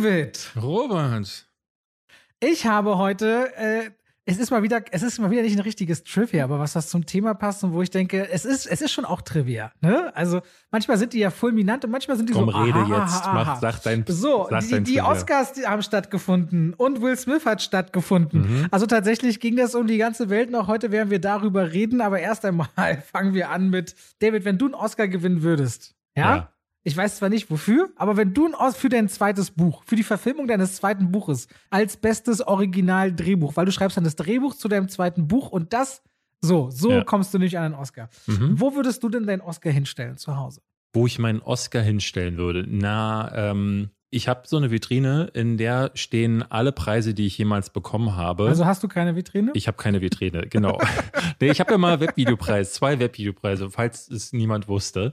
David! Robert! Ich habe heute äh, es ist mal wieder, es ist mal wieder nicht ein richtiges Trivia, aber was das zum Thema passt und wo ich denke, es ist, es ist schon auch Trivia. Ne? Also manchmal sind die ja fulminant und manchmal sind die Komm, so. rede aha, jetzt, aha, mach, aha. sag dein, So, sag die, dein die. Oscars die haben stattgefunden und Will Smith hat stattgefunden. Mhm. Also tatsächlich ging das um die ganze Welt noch. Heute werden wir darüber reden, aber erst einmal fangen wir an mit David, wenn du einen Oscar gewinnen würdest, ja? Ja. Ich weiß zwar nicht wofür, aber wenn du für dein zweites Buch, für die Verfilmung deines zweiten Buches als bestes Original-Drehbuch, weil du schreibst dann das Drehbuch zu deinem zweiten Buch und das, so, so Ja. kommst du nicht an einen Oscar. Mhm. Wo würdest du denn deinen Oscar hinstellen zu Hause? Wo ich meinen Oscar hinstellen würde. Na, ähm, ich habe so eine Vitrine, in der stehen alle Preise, die ich jemals bekommen habe. Also hast du keine Vitrine? ich habe keine Vitrine, genau. nee, ich habe ja mal Webvideopreis, zwei Webvideopreise, falls es niemand wusste.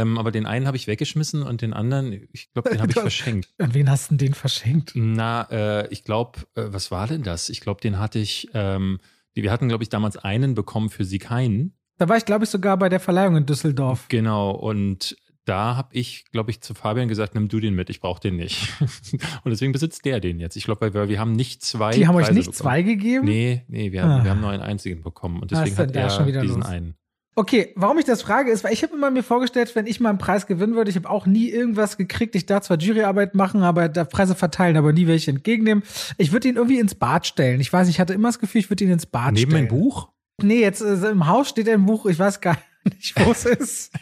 Ähm, aber den einen habe ich weggeschmissen und den anderen, ich glaube, den habe ich verschenkt. An wen hast du denn den verschenkt? Na, äh, ich glaube, äh, was war denn das? Ich glaube, den hatte ich, ähm, wir hatten, glaube ich, damals einen bekommen für sie keinen. Da war ich, glaube ich, sogar bei der Verleihung in Düsseldorf. Genau, und da habe ich, glaube ich, zu Fabian gesagt, nimm du den mit, ich brauche den nicht. und deswegen besitzt der den jetzt. Ich glaube, weil wir, wir haben nicht zwei. Die haben euch Preise nicht bekommen. zwei gegeben? Nee, nee, wir, haben- Ah. wir haben nur einen einzigen bekommen. Und deswegen denn hat er schon wieder diesen los? einen. Okay, warum ich das frage, ist, weil ich habe immer mir vorgestellt, wenn ich mal einen Preis gewinnen würde, ich habe auch nie irgendwas gekriegt. Ich darf zwar Juryarbeit machen, aber darf Preise verteilen, aber nie welche entgegennehmen. Ich würde ihn irgendwie ins Bad stellen. Ich weiß, ich hatte immer das Gefühl, ich würde ihn ins Bad Neben stellen. mein Buch? Nee, jetzt äh, im Haus steht ein Buch, ich weiß gar nicht, wo es ist.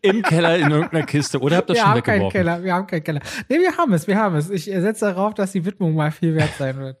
Im Keller in irgendeiner Kiste. Oder habt ihr das wir schon haben keinen weggeworfen? Keller, wir haben keinen Keller. Nee, wir haben es, wir haben es. Ich äh, setze darauf, dass die Widmung mal viel wert sein wird.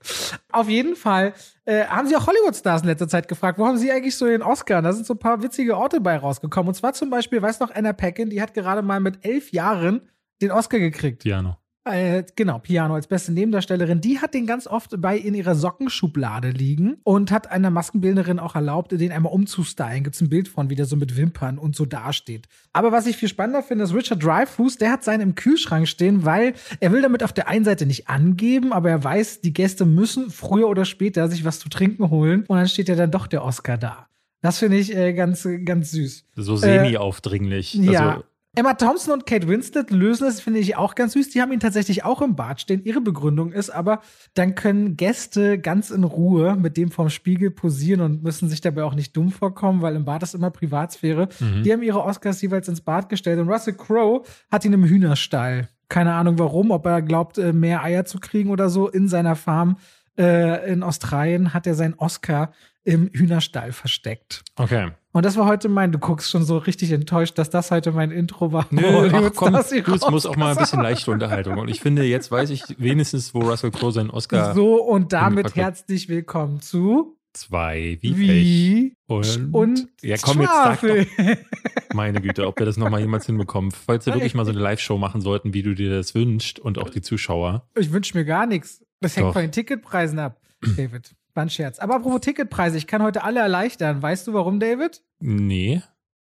Auf jeden Fall äh, haben sie auch Hollywood-Stars in letzter Zeit gefragt, wo haben sie eigentlich so den Oscar? Da sind so ein paar witzige Orte bei rausgekommen. Und zwar zum Beispiel, weiß noch, Anna Paquin, die hat gerade mal mit elf Jahren den Oscar gekriegt. Piano. Äh, genau, Piano als beste Nebendarstellerin. Die hat den ganz oft bei in ihrer Sockenschublade liegen und hat einer Maskenbildnerin auch erlaubt, den einmal umzustylen. Gibt's ein Bild von, wie der so mit Wimpern und so dasteht. Aber was ich viel spannender finde, ist Richard Dreyfuss, der hat seinen im Kühlschrank stehen, weil er will damit auf der einen Seite nicht angeben, aber er weiß, die Gäste müssen früher oder später sich was zu trinken holen und dann steht ja dann doch der Oscar da. Das finde ich äh, ganz, ganz süß. So semi-aufdringlich. Äh, Ja. Also, Emma Thompson und Kate Winslet lösen das, finde ich auch ganz süß. Die haben ihn tatsächlich auch im Bad stehen. Ihre Begründung ist aber, dann können Gäste ganz in Ruhe mit dem vom Spiegel posieren und müssen sich dabei auch nicht dumm vorkommen, weil im Bad ist immer Privatsphäre. Mhm. Die haben ihre Oscars jeweils ins Bad gestellt und Russell Crowe hat ihn im Hühnerstall. Keine Ahnung warum, ob er glaubt, äh, mehr Eier zu kriegen oder so in seiner Farm. Äh, in Australien hat er seinen Oscar im Hühnerstall versteckt. okay. Und das war heute mein, du guckst schon so richtig enttäuscht, dass das heute mein Intro war. Nö, Hollywood ach komm, du, es muss auch mal ein bisschen leichte Unterhaltung. Und ich finde, jetzt weiß ich wenigstens, wo Russell Crowe seinen Oscar So, und damit herzlich willkommen zu zwei wie. Wie Und, und ja, komm, jetzt Schwafel. doch, meine Güte, ob wir das nochmal jemals hinbekommen. Falls wir wirklich mal so eine Live-Show machen sollten, wie du dir das wünschst und auch die Zuschauer. Ich wünsche mir gar nichts. Das hängt Doch. von den Ticketpreisen ab, David. War ein Scherz. Aber apropos Ticketpreise, ich kann heute alle erleichtern. Weißt du warum, David? Nee.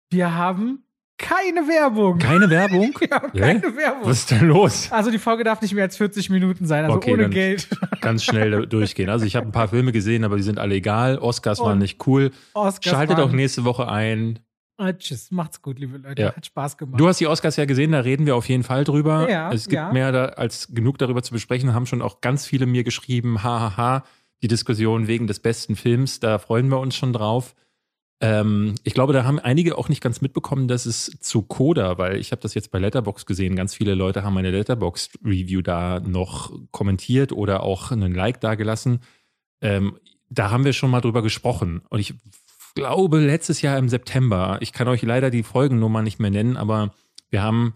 Wir haben keine Werbung. Keine Werbung? Wir haben Hä? keine Werbung. Was ist denn los? Also die Folge darf nicht mehr als 40 Minuten sein, also Okay, ohne Geld. Ganz schnell durchgehen. Also ich habe ein paar Filme gesehen, aber die sind alle egal. Oscars waren Und nicht cool. Oscars Schaltet waren- auch nächste Woche ein. Ah, tschüss, macht's gut, liebe Leute. Ja. Hat Spaß gemacht. Du hast die Oscars ja gesehen, da reden wir auf jeden Fall drüber. Ja, es gibt ja. mehr da, als genug darüber zu besprechen. Haben schon auch ganz viele mir geschrieben, hahaha, die Diskussion wegen des besten Films, da freuen wir uns schon drauf. Ähm, ich glaube, da haben einige auch nicht ganz mitbekommen, dass es zu Coda, weil ich habe das jetzt bei Letterbox gesehen, ganz viele Leute haben meine Letterbox-Review da noch kommentiert oder auch einen Like da gelassen. Ähm, da haben wir schon mal drüber gesprochen. Und ich glaube, letztes Jahr im September, ich kann euch leider die Folgennummer nicht mehr nennen, aber wir haben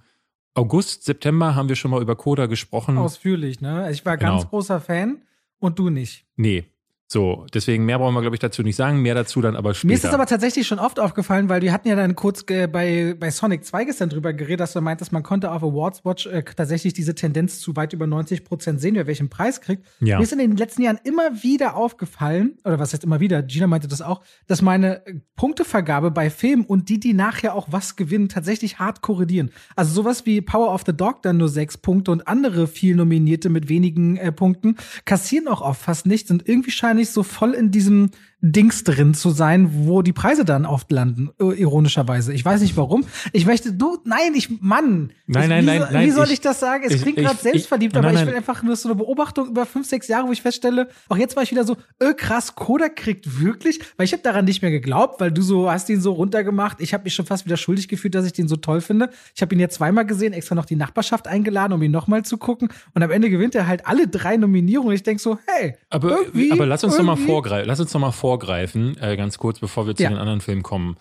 August, September haben wir schon mal über Coda gesprochen. Ausführlich, ne? Ich war ganz Genau. großer Fan und du nicht. nee. So, deswegen mehr brauchen wir, glaube ich, dazu nicht sagen. Mehr dazu dann aber später. Mir ist es aber tatsächlich schon oft aufgefallen, weil wir hatten ja dann kurz äh, bei, bei Sonic 2 gestern drüber geredet, dass du meintest, man konnte auf Awards Watch äh, tatsächlich diese Tendenz zu weit über 90 Prozent sehen, wer welchen Preis kriegt. Ja. Mir ist in den letzten Jahren immer wieder aufgefallen, oder was heißt immer wieder, Gina meinte das auch, dass meine äh, Punktevergabe bei Filmen und die, die nachher auch was gewinnen, tatsächlich hart korrelieren. Also sowas wie Power of the Dog dann nur sechs Punkte und andere viel Nominierte mit wenigen äh, Punkten kassieren auch oft fast nichts und irgendwie scheine ich so voll in diesem Dings drin zu sein, wo die Preise dann oft landen, äh, ironischerweise. Ich weiß nicht warum. Ich möchte, du, nein, ich, Mann. Nein, ich, nein, wie, nein, nein. Wie soll ich, ich das sagen? Es ich, klingt gerade selbstverliebt, aber nein, ich will einfach nur so eine Beobachtung über fünf, sechs Jahre, wo ich feststelle, auch jetzt war ich wieder so, öh, krass, Kodak kriegt wirklich, weil ich habe daran nicht mehr geglaubt, weil du so hast ihn so runtergemacht. Ich habe mich schon fast wieder schuldig gefühlt, dass ich den so toll finde. Ich habe ihn jetzt zweimal gesehen, extra noch die Nachbarschaft eingeladen, um ihn nochmal zu gucken. Und am Ende gewinnt er halt alle drei Nominierungen. Ich denk so, hey, Aber, aber lass uns doch mal vorgreifen, lass uns doch mal vorgreifen, äh, ganz kurz, bevor wir zu Ja. den anderen Filmen kommen.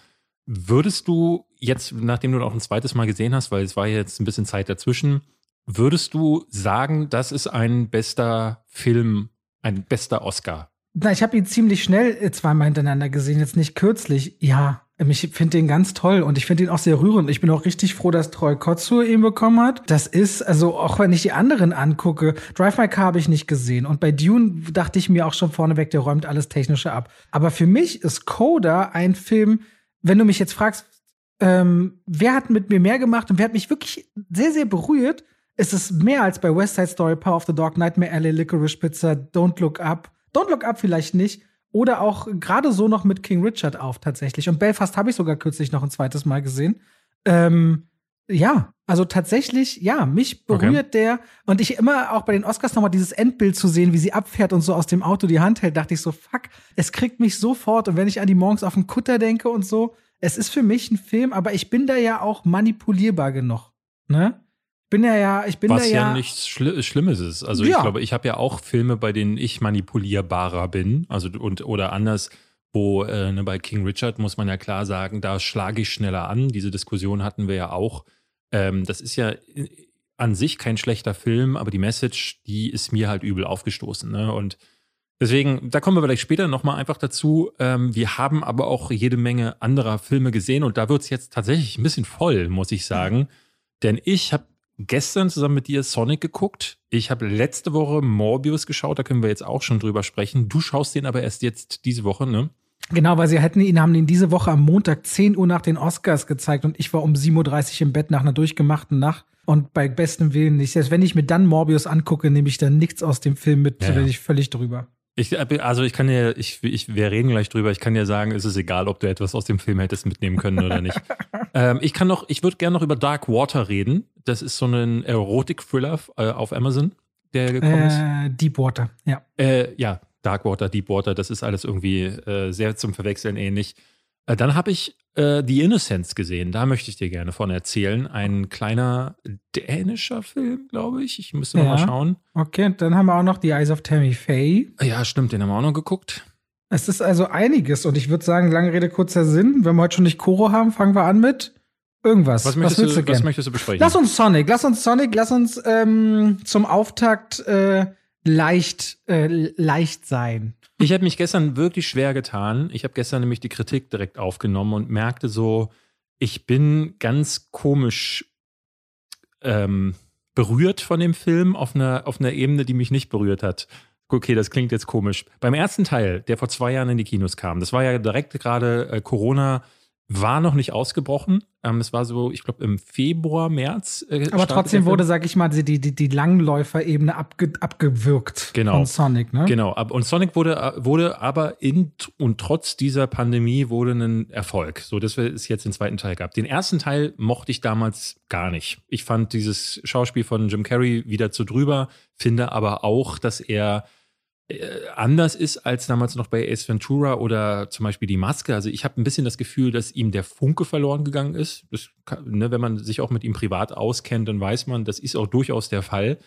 Würdest du jetzt, nachdem du auch ein zweites Mal gesehen hast, weil es war jetzt ein bisschen Zeit dazwischen, würdest du sagen, das ist ein bester Film, ein bester Oscar? Na, ich habe ihn ziemlich schnell äh, zweimal hintereinander gesehen, jetzt nicht kürzlich. Ja, ich finde den ganz toll und ich finde ihn auch sehr rührend. Ich bin auch richtig froh, dass Troy Kotsur ihn bekommen hat. Das ist, also auch wenn ich die anderen angucke, Drive My Car habe ich nicht gesehen und bei Dune dachte ich mir auch schon vorneweg, der räumt alles Technische ab. Aber für mich ist Coda ein Film, wenn du mich jetzt fragst, ähm, wer hat mit mir mehr gemacht und wer hat mich wirklich sehr, sehr berührt, ist es mehr als bei West Side Story, Power of the Dog, Nightmare Alley, Licorice Pizza, Don't Look Up. Don't Look Up vielleicht nicht. Oder auch gerade so noch mit King Richard auf tatsächlich. Und Belfast habe ich sogar kürzlich noch ein zweites Mal gesehen. Ähm, ja, also tatsächlich, ja, mich berührt der. Und ich immer auch bei den Oscars nochmal dieses Endbild zu sehen, wie sie abfährt und so aus dem Auto die Hand hält, dachte ich so, fuck, es kriegt mich sofort. Und wenn ich an die morgens auf den Kutter denke und so, es ist für mich ein Film, aber ich bin da ja auch manipulierbar genug. Ne? Bin ja ja, ich bin Was ja, ja. nichts Schli Schlimmes ist. Also Ja. ich glaube, ich habe ja auch Filme, bei denen ich manipulierbarer bin. Also und oder anders, wo äh, ne, bei King Richard muss man ja klar sagen, da schlage ich schneller an. Diese Diskussion hatten wir ja auch. Ähm, das ist ja äh, an sich kein schlechter Film, aber die Message, die ist mir halt übel aufgestoßen. Ne? Und deswegen, da kommen wir vielleicht später nochmal einfach dazu. Ähm, wir haben aber auch jede Menge anderer Filme gesehen und da wird es jetzt tatsächlich ein bisschen voll, muss ich sagen. Denn ich habe gestern zusammen mit dir Sonic geguckt. Ich habe letzte Woche Morbius geschaut, da können wir jetzt auch schon drüber sprechen. Du schaust den aber erst jetzt diese Woche, ne? Genau, weil sie hätten ihn, haben ihn diese Woche am Montag 10 Uhr nach den Oscars gezeigt und ich war um 7.30 Uhr im Bett nach einer durchgemachten Nacht. Und bei bestem Willen nicht. Selbst wenn ich mir dann Morbius angucke, nehme ich dann nichts aus dem Film mit, Ja, da bin ich völlig drüber. Ich, also ich kann dir, ich, ich, wir reden gleich drüber, ich kann dir sagen, es ist egal, ob du etwas aus dem Film hättest mitnehmen können oder nicht. ähm, ich kann noch, ich würde gerne noch über Dark Water reden. Das ist so ein Erotik-Thriller äh, auf Amazon, der gekommen ist. Äh, Deepwater, ja. Äh, ja, Darkwater, Deepwater, das ist alles irgendwie äh, sehr zum Verwechseln ähnlich. Äh, dann habe ich äh, The Innocents gesehen. Da möchte ich dir gerne von erzählen. Ein kleiner dänischer Film, glaube ich. Ich müsste Ja. mal schauen. Okay, und dann haben wir auch noch The Eyes of Tammy Faye. Ja, stimmt, den haben wir auch noch geguckt. Es ist also einiges und ich würde sagen, lange Rede, kurzer Sinn. Wenn wir heute schon nicht Koro haben, fangen wir an mit irgendwas. Was möchtest, willst du, du was möchtest du besprechen? Lass uns Sonic, lass uns Sonic, lass uns ähm, zum Auftakt äh, leicht, äh, leicht sein. Ich habe mich gestern wirklich schwer getan. Ich habe gestern nämlich die Kritik direkt aufgenommen und merkte so, ich bin ganz komisch ähm, berührt von dem Film auf einer, auf einer Ebene, die mich nicht berührt hat. Okay, das klingt jetzt komisch. Beim ersten Teil, der vor zwei Jahren in die Kinos kam, das war ja direkt gerade äh, Corona war noch nicht ausgebrochen. Ähm, es war so, ich glaube, im Februar, März. Äh, Aber trotzdem wurde, sag ich mal, die, die, die Langläuferebene abge, abgewürgt Genau. von Sonic, ne? Genau, und Sonic wurde, wurde aber in und trotz dieser Pandemie wurde ein Erfolg, so dass wir es jetzt den zweiten Teil gab. Den ersten Teil mochte ich damals gar nicht. Ich fand dieses Schauspiel von Jim Carrey wieder zu drüber, finde aber auch, dass er äh, anders ist als damals noch bei Ace Ventura oder zum Beispiel die Maske. Also ich habe ein bisschen das Gefühl, dass ihm der Funke verloren gegangen ist. Kann- ne, wenn man sich auch mit ihm privat auskennt, dann weiß man, das ist auch durchaus der Fall.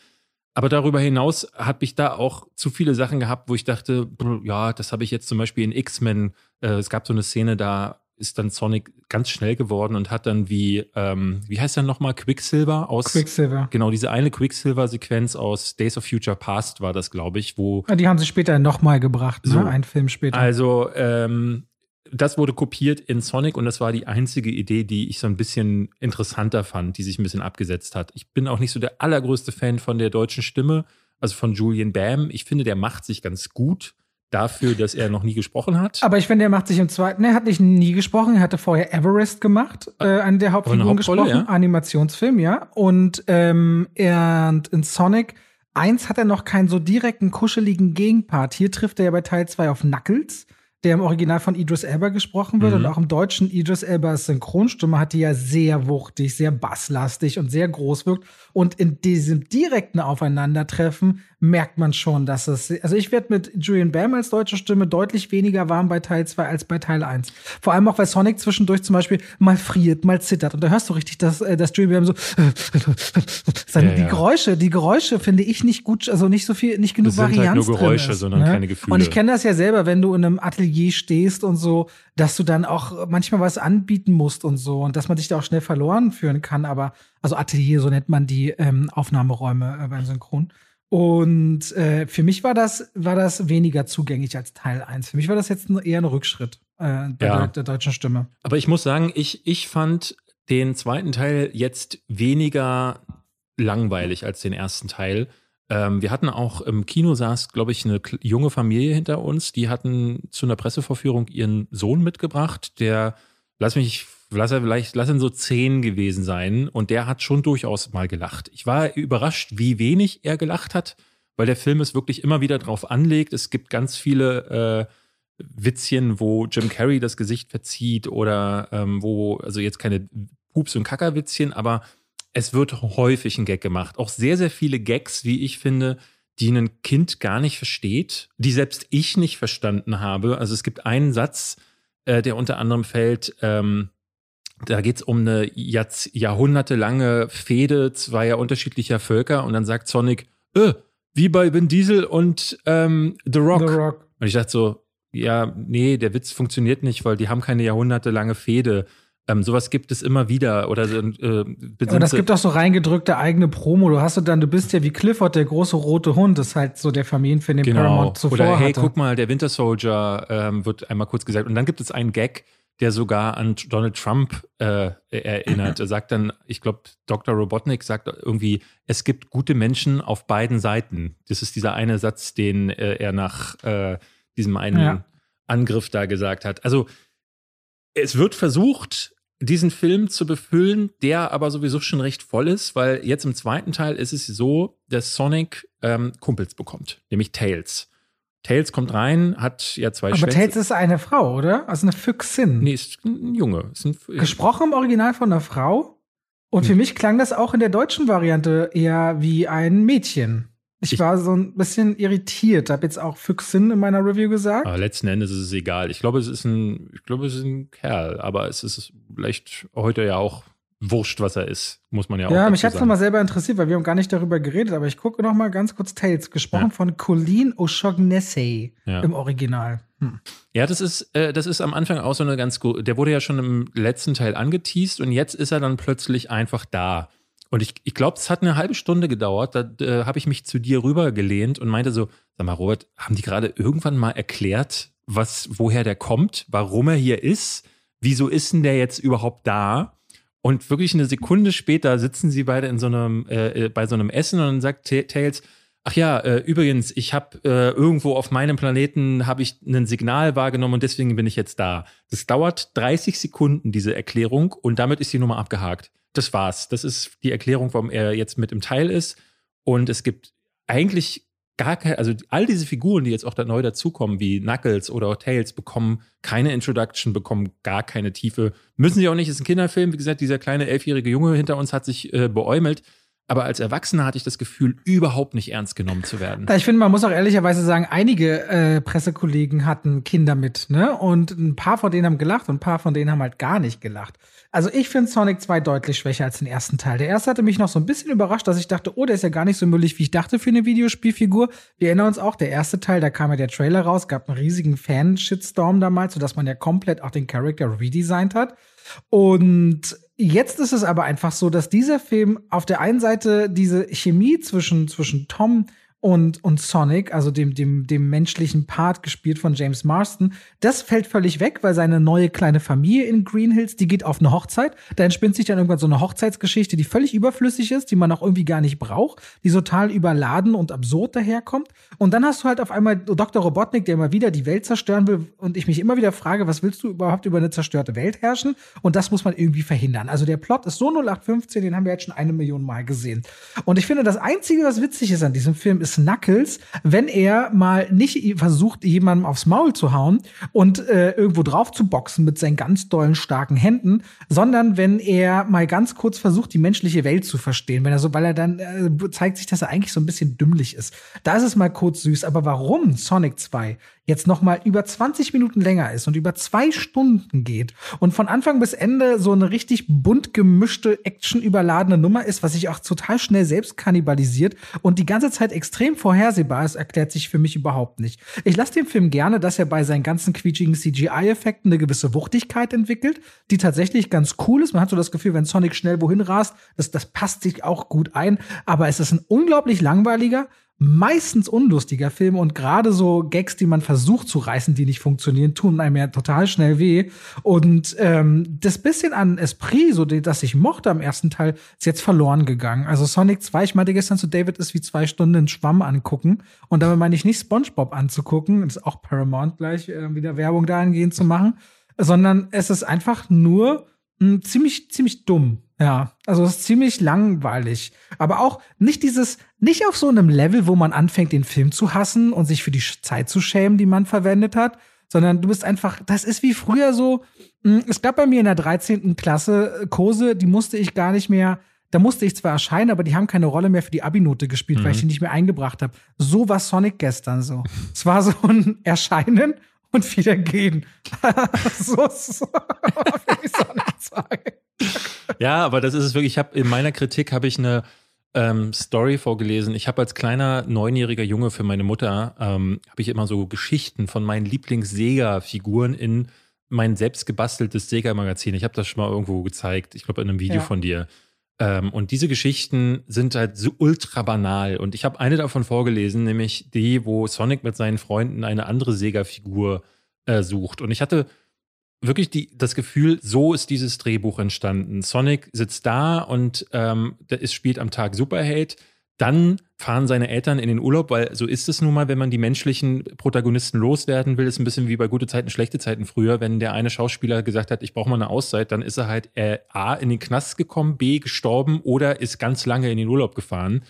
Aber darüber hinaus habe ich da auch zu viele Sachen gehabt, wo ich dachte, ja, das habe ich jetzt zum Beispiel in X-Men. Äh, es gab so eine Szene, da ist dann Sonic ganz schnell geworden und hat dann wie, ähm, wie heißt er nochmal, Quicksilver aus. Quicksilver. Genau, diese eine Quicksilver-Sequenz aus Days of Future Past war das, glaube ich, wo Ja, Die haben sie später nochmal gebracht, So. ne? Ein Film später. also, ähm, das wurde kopiert in Sonic und das war die einzige Idee, die ich so ein bisschen interessanter fand, die sich ein bisschen abgesetzt hat. Ich bin auch nicht so der allergrößte Fan von der deutschen Stimme, also von Julian Bam. Ich finde, der macht sich ganz gut dafür, dass er noch nie gesprochen hat. Aber ich finde, er macht sich im zweiten, ne, er hat nicht nie gesprochen, er hatte vorher Everest gemacht, äh, an der Hauptfigur gesprochen, ja? Animationsfilm, ja. Und ähm, er in Sonic 1 hat er noch keinen so direkten, kuscheligen Gegenpart. Hier trifft er ja bei Teil 2 auf Knuckles, der im Original von Idris Elba gesprochen wird Mhm. und auch im Deutschen Idris Elbas Synchronstimme hat die ja sehr wuchtig, sehr basslastig und sehr groß wirkt. Und in diesem direkten Aufeinandertreffen merkt man schon, dass es, also ich werde mit Julian Bam als deutsche Stimme deutlich weniger warm bei Teil 2 als bei Teil 1. Vor allem auch, weil Sonic zwischendurch zum Beispiel mal friert, mal zittert. Und da hörst du richtig, dass, äh, dass Julian Bam so, seine, Ja, die ja. Geräusche, die Geräusche finde ich nicht gut, also nicht so viel, nicht genug Das sind halt Varianz nur Geräusche, ist, sondern ne? keine Gefühle. Und ich kenne das ja selber, wenn du in einem Atelier stehst und so, dass du dann auch manchmal was anbieten musst und so und dass man sich da auch schnell verloren führen kann. Aber also Atelier, so nennt man die ähm, Aufnahmeräume äh, beim Synchron. Und äh, für mich war das, war das weniger zugänglich als Teil 1. Für mich war das jetzt eher ein Rückschritt äh, bei Ja. der, der deutschen Stimme. Aber ich muss sagen, ich, ich fand den zweiten Teil jetzt weniger langweilig als den ersten Teil. Ähm, wir hatten auch im Kino saß, glaube ich, eine junge Familie hinter uns. Die hatten zu einer Pressevorführung ihren Sohn mitgebracht, der, lass mich, lass er vielleicht, lass ihn so zehn gewesen sein. Und der hat schon durchaus mal gelacht. Ich war überrascht, wie wenig er gelacht hat, weil der Film es wirklich immer wieder drauf anlegt. Es gibt ganz viele äh, Witzchen, wo Jim Carrey das Gesicht verzieht oder ähm, wo, also jetzt keine Pups- und Kackerwitzchen, aber es wird häufig ein Gag gemacht. Auch sehr, sehr viele Gags, wie ich finde, die ein Kind gar nicht versteht, die selbst ich nicht verstanden habe. Also es gibt einen Satz, äh, der unter anderem fällt, ähm, da geht es um eine Jahrz jahrhundertelange Fehde zweier unterschiedlicher Völker und dann sagt Sonic, äh, wie bei Vin Diesel und ähm, The Rock. The Rock. Und ich dachte so, ja, nee, der Witz funktioniert nicht, weil die haben keine jahrhundertelange Fehde. Ähm, sowas gibt es immer wieder. Oder äh, Und es gibt auch so reingedrückte eigene Promo. Du hast du dann, du bist ja wie Clifford, der große rote Hund. Das ist halt so der Familienfilm, den genau. Paramount zuvor Oder hey, hatte. guck mal, der Winter Soldier ähm, wird einmal kurz gesagt. Und dann gibt es einen Gag, der sogar an Donald Trump äh, erinnert. Er sagt dann, ich glaube, Dr. Robotnik sagt irgendwie, es gibt gute Menschen auf beiden Seiten. Das ist dieser eine Satz, den äh, er nach äh, diesem einen Ja. Angriff da gesagt hat. Also es wird versucht, diesen Film zu befüllen, der aber sowieso schon recht voll ist, weil jetzt im zweiten Teil ist es so, dass Sonic ähm, Kumpels bekommt, nämlich Tails. Tails kommt rein, hat ja zwei Aber Schwänze. Tails ist eine Frau, oder? Also eine Füchsin. nee, ist ein Junge. Ist ein, Gesprochen im Original von einer Frau. Und für Hm. mich klang das auch in der deutschen Variante eher wie ein Mädchen. Ich, Ich- war so ein bisschen irritiert. Hab jetzt auch Füchsin in meiner Review gesagt. Aber letzten Endes ist es egal. Ich glaube, es ist ein, ich glaube, es ist ein Kerl, aber es ist vielleicht heute ja auch wurscht, was er ist, muss man ja auch Ja, mich hat's sagen. nochmal selber interessiert, weil wir haben gar nicht darüber geredet, aber ich gucke noch mal ganz kurz Tales, gesprochen Ja. von Colleen O'Shaughnessy Ja. im Original. Hm. Ja, das ist, äh, das ist am Anfang auch so eine ganz gut. Der wurde ja schon im letzten Teil angeteased und jetzt ist er dann plötzlich einfach da. Und ich, ich glaube, es hat eine halbe Stunde gedauert. Da äh, habe ich mich zu dir rübergelehnt und meinte so: Sag mal, Robert, haben die gerade irgendwann mal erklärt, was, woher der kommt, warum er hier ist? Wieso ist denn der jetzt überhaupt da? Und wirklich eine Sekunde später sitzen sie beide in so einem, äh, äh, bei so einem Essen und dann sagt Ta- Tails, Ach ja, äh, übrigens, ich habe äh, irgendwo auf meinem Planeten habe ich ein Signal wahrgenommen und deswegen bin ich jetzt da. Das dauert 30 Sekunden diese Erklärung und damit ist die Nummer abgehakt. Das war's. Das ist die Erklärung, warum er jetzt mit im Teil ist und es gibt eigentlich gar keine, also all diese Figuren, die jetzt auch da neu dazukommen, wie Knuckles oder Tails, bekommen keine Introduction, bekommen gar keine Tiefe. Müssen sie auch nicht, ist ein Kinderfilm. Wie gesagt, dieser kleine elfjährige Junge hinter uns hat sich äh, beäumelt. Aber als Erwachsener hatte ich das Gefühl, überhaupt nicht ernst genommen zu werden. Ich finde, man muss auch ehrlicherweise sagen, einige äh, Pressekollegen hatten Kinder mit, ne? Und ein paar von denen haben gelacht und ein paar von denen haben halt gar nicht gelacht. Also ich finde Sonic 2 deutlich schwächer als den ersten Teil. Der erste hatte mich noch so ein bisschen überrascht, dass ich dachte, oh, der ist ja gar nicht so müllig, wie ich dachte für eine Videospielfigur. Wir erinnern uns auch, der erste Teil, da kam ja der Trailer raus, gab einen riesigen Fan-Shitstorm damals, sodass man ja komplett auch den Charakter redesigned hat. Und jetzt ist es aber einfach so, dass dieser Film auf der einen Seite diese Chemie zwischen, zwischen Tom und, und Sonic, also dem, dem, dem menschlichen Part gespielt von James Marston, das fällt völlig weg, weil seine neue kleine Familie in Green Hills, die geht auf eine Hochzeit. Da entspinnt sich dann irgendwann so eine Hochzeitsgeschichte, die völlig überflüssig ist, die man auch irgendwie gar nicht braucht, die total überladen und absurd daherkommt. Und dann hast du halt auf einmal Dr. Robotnik, der immer wieder die Welt zerstören will und ich mich immer wieder frage, was willst du überhaupt über eine zerstörte Welt herrschen? Und das muss man irgendwie verhindern. Also der Plot ist so 0815, den haben wir jetzt schon eine Million Mal gesehen. Und ich finde, das Einzige, was witzig ist an diesem Film, ist Knuckles, wenn er mal nicht versucht, jemandem aufs Maul zu hauen und äh, irgendwo drauf zu boxen mit seinen ganz dollen, starken Händen, sondern wenn er mal ganz kurz versucht, die menschliche Welt zu verstehen. Wenn er so, weil er dann äh, zeigt sich, dass er eigentlich so ein bisschen dümmlich ist. Da ist es mal kurz süß. Aber warum Sonic 2 jetzt noch mal über 20 Minuten länger ist und über zwei Stunden geht und von Anfang bis Ende so eine richtig bunt gemischte, actionüberladene Nummer ist, was sich auch total schnell selbst kannibalisiert und die ganze Zeit extrem vorhersehbar ist, erklärt sich für mich überhaupt nicht. Ich lasse dem Film gerne, dass er bei seinen ganzen quietschigen CGI-Effekten eine gewisse Wuchtigkeit entwickelt, die tatsächlich ganz cool ist. Man hat so das Gefühl, wenn Sonic schnell wohin rast, das, das passt sich auch gut ein, aber es ist ein unglaublich langweiliger, meistens unlustiger Film und gerade so Gags, die man versucht zu reißen, die nicht funktionieren, tun einem ja total schnell weh. Und ähm, das bisschen an Esprit, so das ich mochte am ersten Teil, ist jetzt verloren gegangen. Also Sonic 2, ich meinte gestern zu David, ist wie zwei Stunden einen Schwamm angucken. Und damit meine ich nicht SpongeBob anzugucken, das ist auch Paramount gleich äh, wieder Werbung dahingehend zu machen, sondern es ist einfach nur mh, hm, ziemlich, ziemlich dumm. Ja, also es ist ziemlich langweilig. Aber auch nicht dieses, nicht auf so einem Level, wo man anfängt, den Film zu hassen und sich für die Zeit zu schämen, die man verwendet hat, sondern du bist einfach, das ist wie früher so, hm, es gab bei mir in der 13. Klasse äh, Kurse, die musste ich gar nicht mehr, da musste ich zwar erscheinen, aber die haben keine Rolle mehr für die Abi-Note gespielt, mhm. weil ich mhm. die nicht mehr eingebracht habe. So war Sonic gestern so. es war so ein Erscheinen und wieder gehen. so, so Sonic 2. ja, aber das ist es wirklich. Ich habe in meiner Kritik habe ich eine ähm, Story vorgelesen. Ich habe als kleiner neunjähriger Junge für meine Mutter ähm, habe ich immer so Geschichten von meinen Lieblings-Sega-Figuren in mein selbst gebasteltes Sega-Magazin. Ich habe das schon mal irgendwo gezeigt. Ich glaube in einem Video ja. von dir. Ähm, und diese Geschichten sind halt so ultra banal. Und ich habe eine davon vorgelesen, nämlich die, wo Sonic mit seinen Freunden eine andere Sega-Figur äh, sucht. Und ich hatte wirklich die, das Gefühl, so ist dieses Drehbuch entstanden. Sonic sitzt da und ähm, es spielt am Tag Superheld. Dann fahren seine Eltern in den Urlaub, weil so ist es nun mal, wenn man die menschlichen Protagonisten loswerden will. Ist ein bisschen wie bei gute Zeiten, schlechte Zeiten früher. Wenn der eine Schauspieler gesagt hat, ich brauche mal eine Auszeit, dann ist er halt äh, A in den Knast gekommen, B gestorben oder ist ganz lange in den Urlaub gefahren.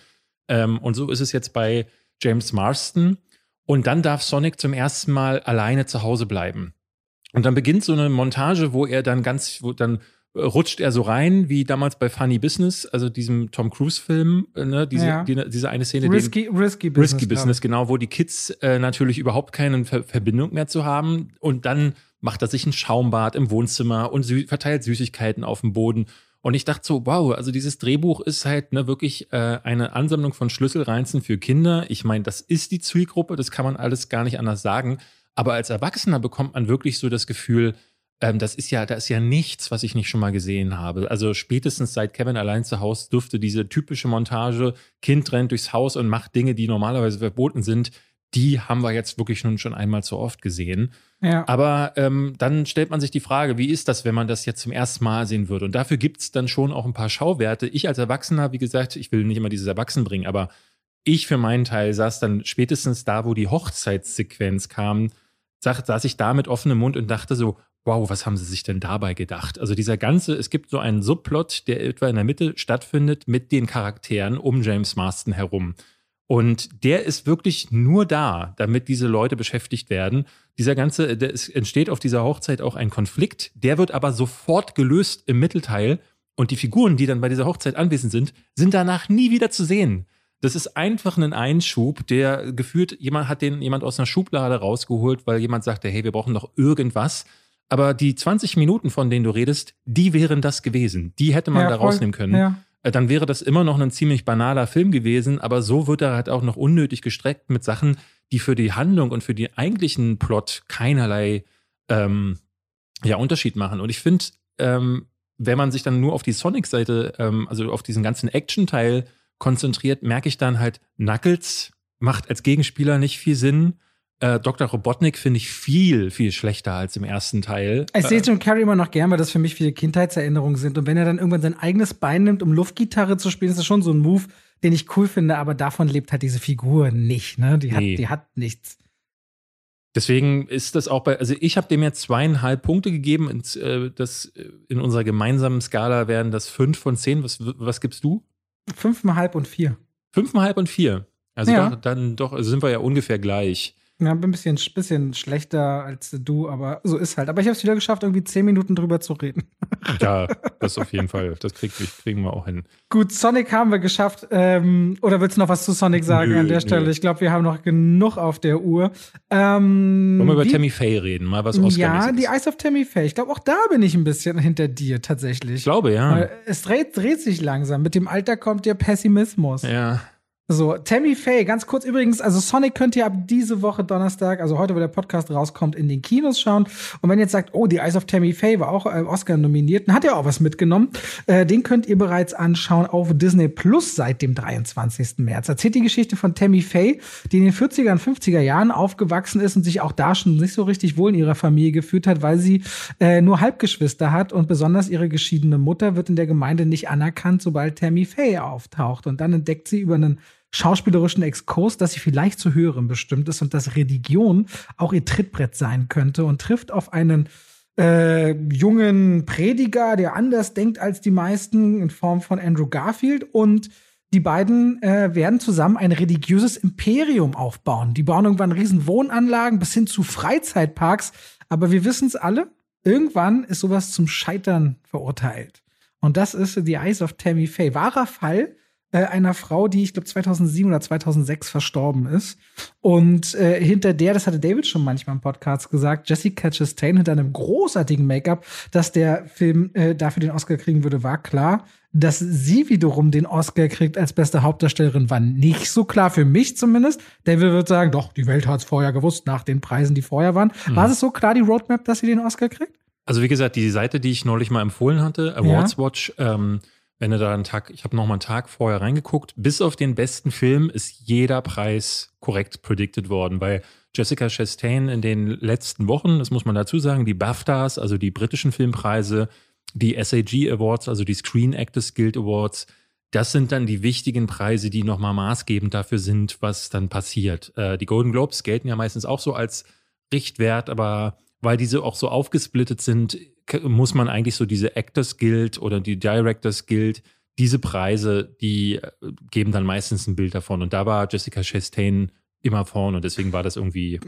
Ähm, und so ist es jetzt bei James Marston. Und dann darf Sonic zum ersten Mal alleine zu Hause bleiben. Und dann beginnt so eine Montage, wo er dann ganz, wo dann rutscht er so rein, wie damals bei Funny Business, also diesem Tom Cruise-Film, äh, ne, diese, ja. die, diese eine Szene. Risky, den, risky Business. Risky Business, genau, wo die Kids äh, natürlich überhaupt keine Ver Verbindung mehr zu haben. Und dann macht er sich ein Schaumbad im Wohnzimmer und sü verteilt Süßigkeiten auf dem Boden. Und ich dachte so, wow, also dieses Drehbuch ist halt ne, wirklich äh, eine Ansammlung von Schlüsselreinzen für Kinder. Ich meine, das ist die Zielgruppe, das kann man alles gar nicht anders sagen. Aber als Erwachsener bekommt man wirklich so das Gefühl, ähm, das ist ja, da ist ja nichts, was ich nicht schon mal gesehen habe. Also spätestens seit Kevin allein zu Hause dürfte diese typische Montage, Kind rennt durchs Haus und macht Dinge, die normalerweise verboten sind, die haben wir jetzt wirklich nun schon einmal zu oft gesehen. Ja. Aber ähm, dann stellt man sich die Frage, wie ist das, wenn man das jetzt zum ersten Mal sehen würde? Und dafür gibt es dann schon auch ein paar Schauwerte. Ich als Erwachsener, wie gesagt, ich will nicht immer dieses Erwachsen bringen, aber ich für meinen Teil saß dann spätestens da, wo die Hochzeitssequenz kam, saß ich da mit offenem Mund und dachte so, wow, was haben sie sich denn dabei gedacht? Also dieser ganze, es gibt so einen Subplot, der etwa in der Mitte stattfindet mit den Charakteren um James Marston herum. Und der ist wirklich nur da, damit diese Leute beschäftigt werden. Dieser ganze, es entsteht auf dieser Hochzeit auch ein Konflikt, der wird aber sofort gelöst im Mittelteil. Und die Figuren, die dann bei dieser Hochzeit anwesend sind, sind danach nie wieder zu sehen. Das ist einfach ein Einschub, der gefühlt, jemand hat den jemand aus einer Schublade rausgeholt, weil jemand sagte, hey, wir brauchen noch irgendwas. Aber die 20 Minuten, von denen du redest, die wären das gewesen. Die hätte man ja, da voll. rausnehmen können. Ja. Äh, dann wäre das immer noch ein ziemlich banaler Film gewesen, aber so wird er halt auch noch unnötig gestreckt mit Sachen, die für die Handlung und für den eigentlichen Plot keinerlei ähm, ja, Unterschied machen. Und ich finde, ähm, wenn man sich dann nur auf die Sonic-Seite, ähm, also auf diesen ganzen Action-Teil konzentriert, merke ich dann halt, Knuckles macht als Gegenspieler nicht viel Sinn. Äh, Dr. Robotnik finde ich viel, viel schlechter als im ersten Teil. Ich sehe Jim Carrey immer noch gern, weil das für mich viele Kindheitserinnerungen sind. Und wenn er dann irgendwann sein eigenes Bein nimmt, um Luftgitarre zu spielen, ist das schon so ein Move, den ich cool finde, aber davon lebt halt diese Figur nicht, ne? Die hat, nee. die hat nichts. Deswegen ist das auch bei, also ich habe dem jetzt zweieinhalb Punkte gegeben. Ins, äh, das, äh, in unserer gemeinsamen Skala wären das fünf von zehn. Was, was gibst du? Fünfeinhalb und vier. Fünfeinhalb und vier. Also Ja. doch, dann doch, also sind wir ja ungefähr gleich. Ja, bin ein bisschen, bisschen schlechter als du, aber so ist halt. Aber ich habe es wieder geschafft, irgendwie zehn Minuten drüber zu reden. Ja, das auf jeden Fall. Das krieg, kriegen wir auch hin. Gut, Sonic haben wir geschafft. Ähm, oder willst du noch was zu Sonic sagen Nö, an der nö. Stelle? Ich glaube, wir haben noch genug auf der Uhr. Ähm, Wollen wir über wie- Tammy Faye reden? Mal was Ja, Oscar-mäßiges. die Eyes of Tammy Faye. Ich glaube, auch da bin ich ein bisschen hinter dir tatsächlich. Ich glaube, ja. Weil es dreht, dreht sich langsam. Mit dem Alter kommt der Pessimismus. Ja. So, Tammy Faye, ganz kurz übrigens, also Sonic könnt ihr ab diese Woche Donnerstag, also heute, wo der Podcast rauskommt, in den Kinos schauen. Und wenn ihr jetzt sagt, oh, die Eyes of Tammy Faye war auch äh, Oscar nominiert, dann hat er auch was mitgenommen. Äh, den könnt ihr bereits anschauen auf Disney Plus seit dem 23. März. Erzählt die Geschichte von Tammy Faye, die in den 40er und 50er Jahren aufgewachsen ist und sich auch da schon nicht so richtig wohl in ihrer Familie gefühlt hat, weil sie äh, nur Halbgeschwister hat und besonders ihre geschiedene Mutter wird in der Gemeinde nicht anerkannt, sobald Tammy Faye auftaucht. Und dann entdeckt sie über einen schauspielerischen Exkurs, dass sie vielleicht zu höherem bestimmt ist und dass Religion auch ihr Trittbrett sein könnte und trifft auf einen äh, jungen Prediger, der anders denkt als die meisten, in Form von Andrew Garfield und die beiden äh, werden zusammen ein religiöses Imperium aufbauen. Die bauen irgendwann riesen Wohnanlagen bis hin zu Freizeitparks. Aber wir wissen es alle, irgendwann ist sowas zum Scheitern verurteilt. Und das ist The Eyes of Tammy Faye. Wahrer Fall äh, einer Frau, die ich glaube 2007 oder 2006 verstorben ist. Und äh, hinter der, das hatte David schon manchmal im Podcast gesagt, Jessica Chastain hinter einem großartigen Make-up, dass der Film äh, dafür den Oscar kriegen würde, war klar. Dass sie wiederum den Oscar kriegt als beste Hauptdarstellerin, war nicht so klar für mich zumindest. David wird sagen, doch, die Welt hat es vorher gewusst, nach den Preisen, die vorher waren. War es so klar, die Roadmap, dass sie den Oscar kriegt? Also wie gesagt, die Seite, die ich neulich mal empfohlen hatte, Awards Watch, ähm, wenn du da einen Tag, ich habe noch mal einen Tag vorher reingeguckt, bis auf den besten Film ist jeder Preis korrekt predicted worden, weil Jessica Chastain in den letzten Wochen, das muss man dazu sagen, die BAFTAs, also die britischen Filmpreise, die SAG Awards, also die Screen Actors Guild Awards, das sind dann die wichtigen Preise, die nochmal maßgebend dafür sind, was dann passiert. Äh, die Golden Globes gelten ja meistens auch so als Richtwert, aber weil diese auch so aufgesplittet sind, muss man eigentlich so diese Actors Guild oder die Directors Guild, diese Preise, die äh, geben dann meistens ein Bild davon. Und da war Jessica Chastain immer vorne und deswegen war das irgendwie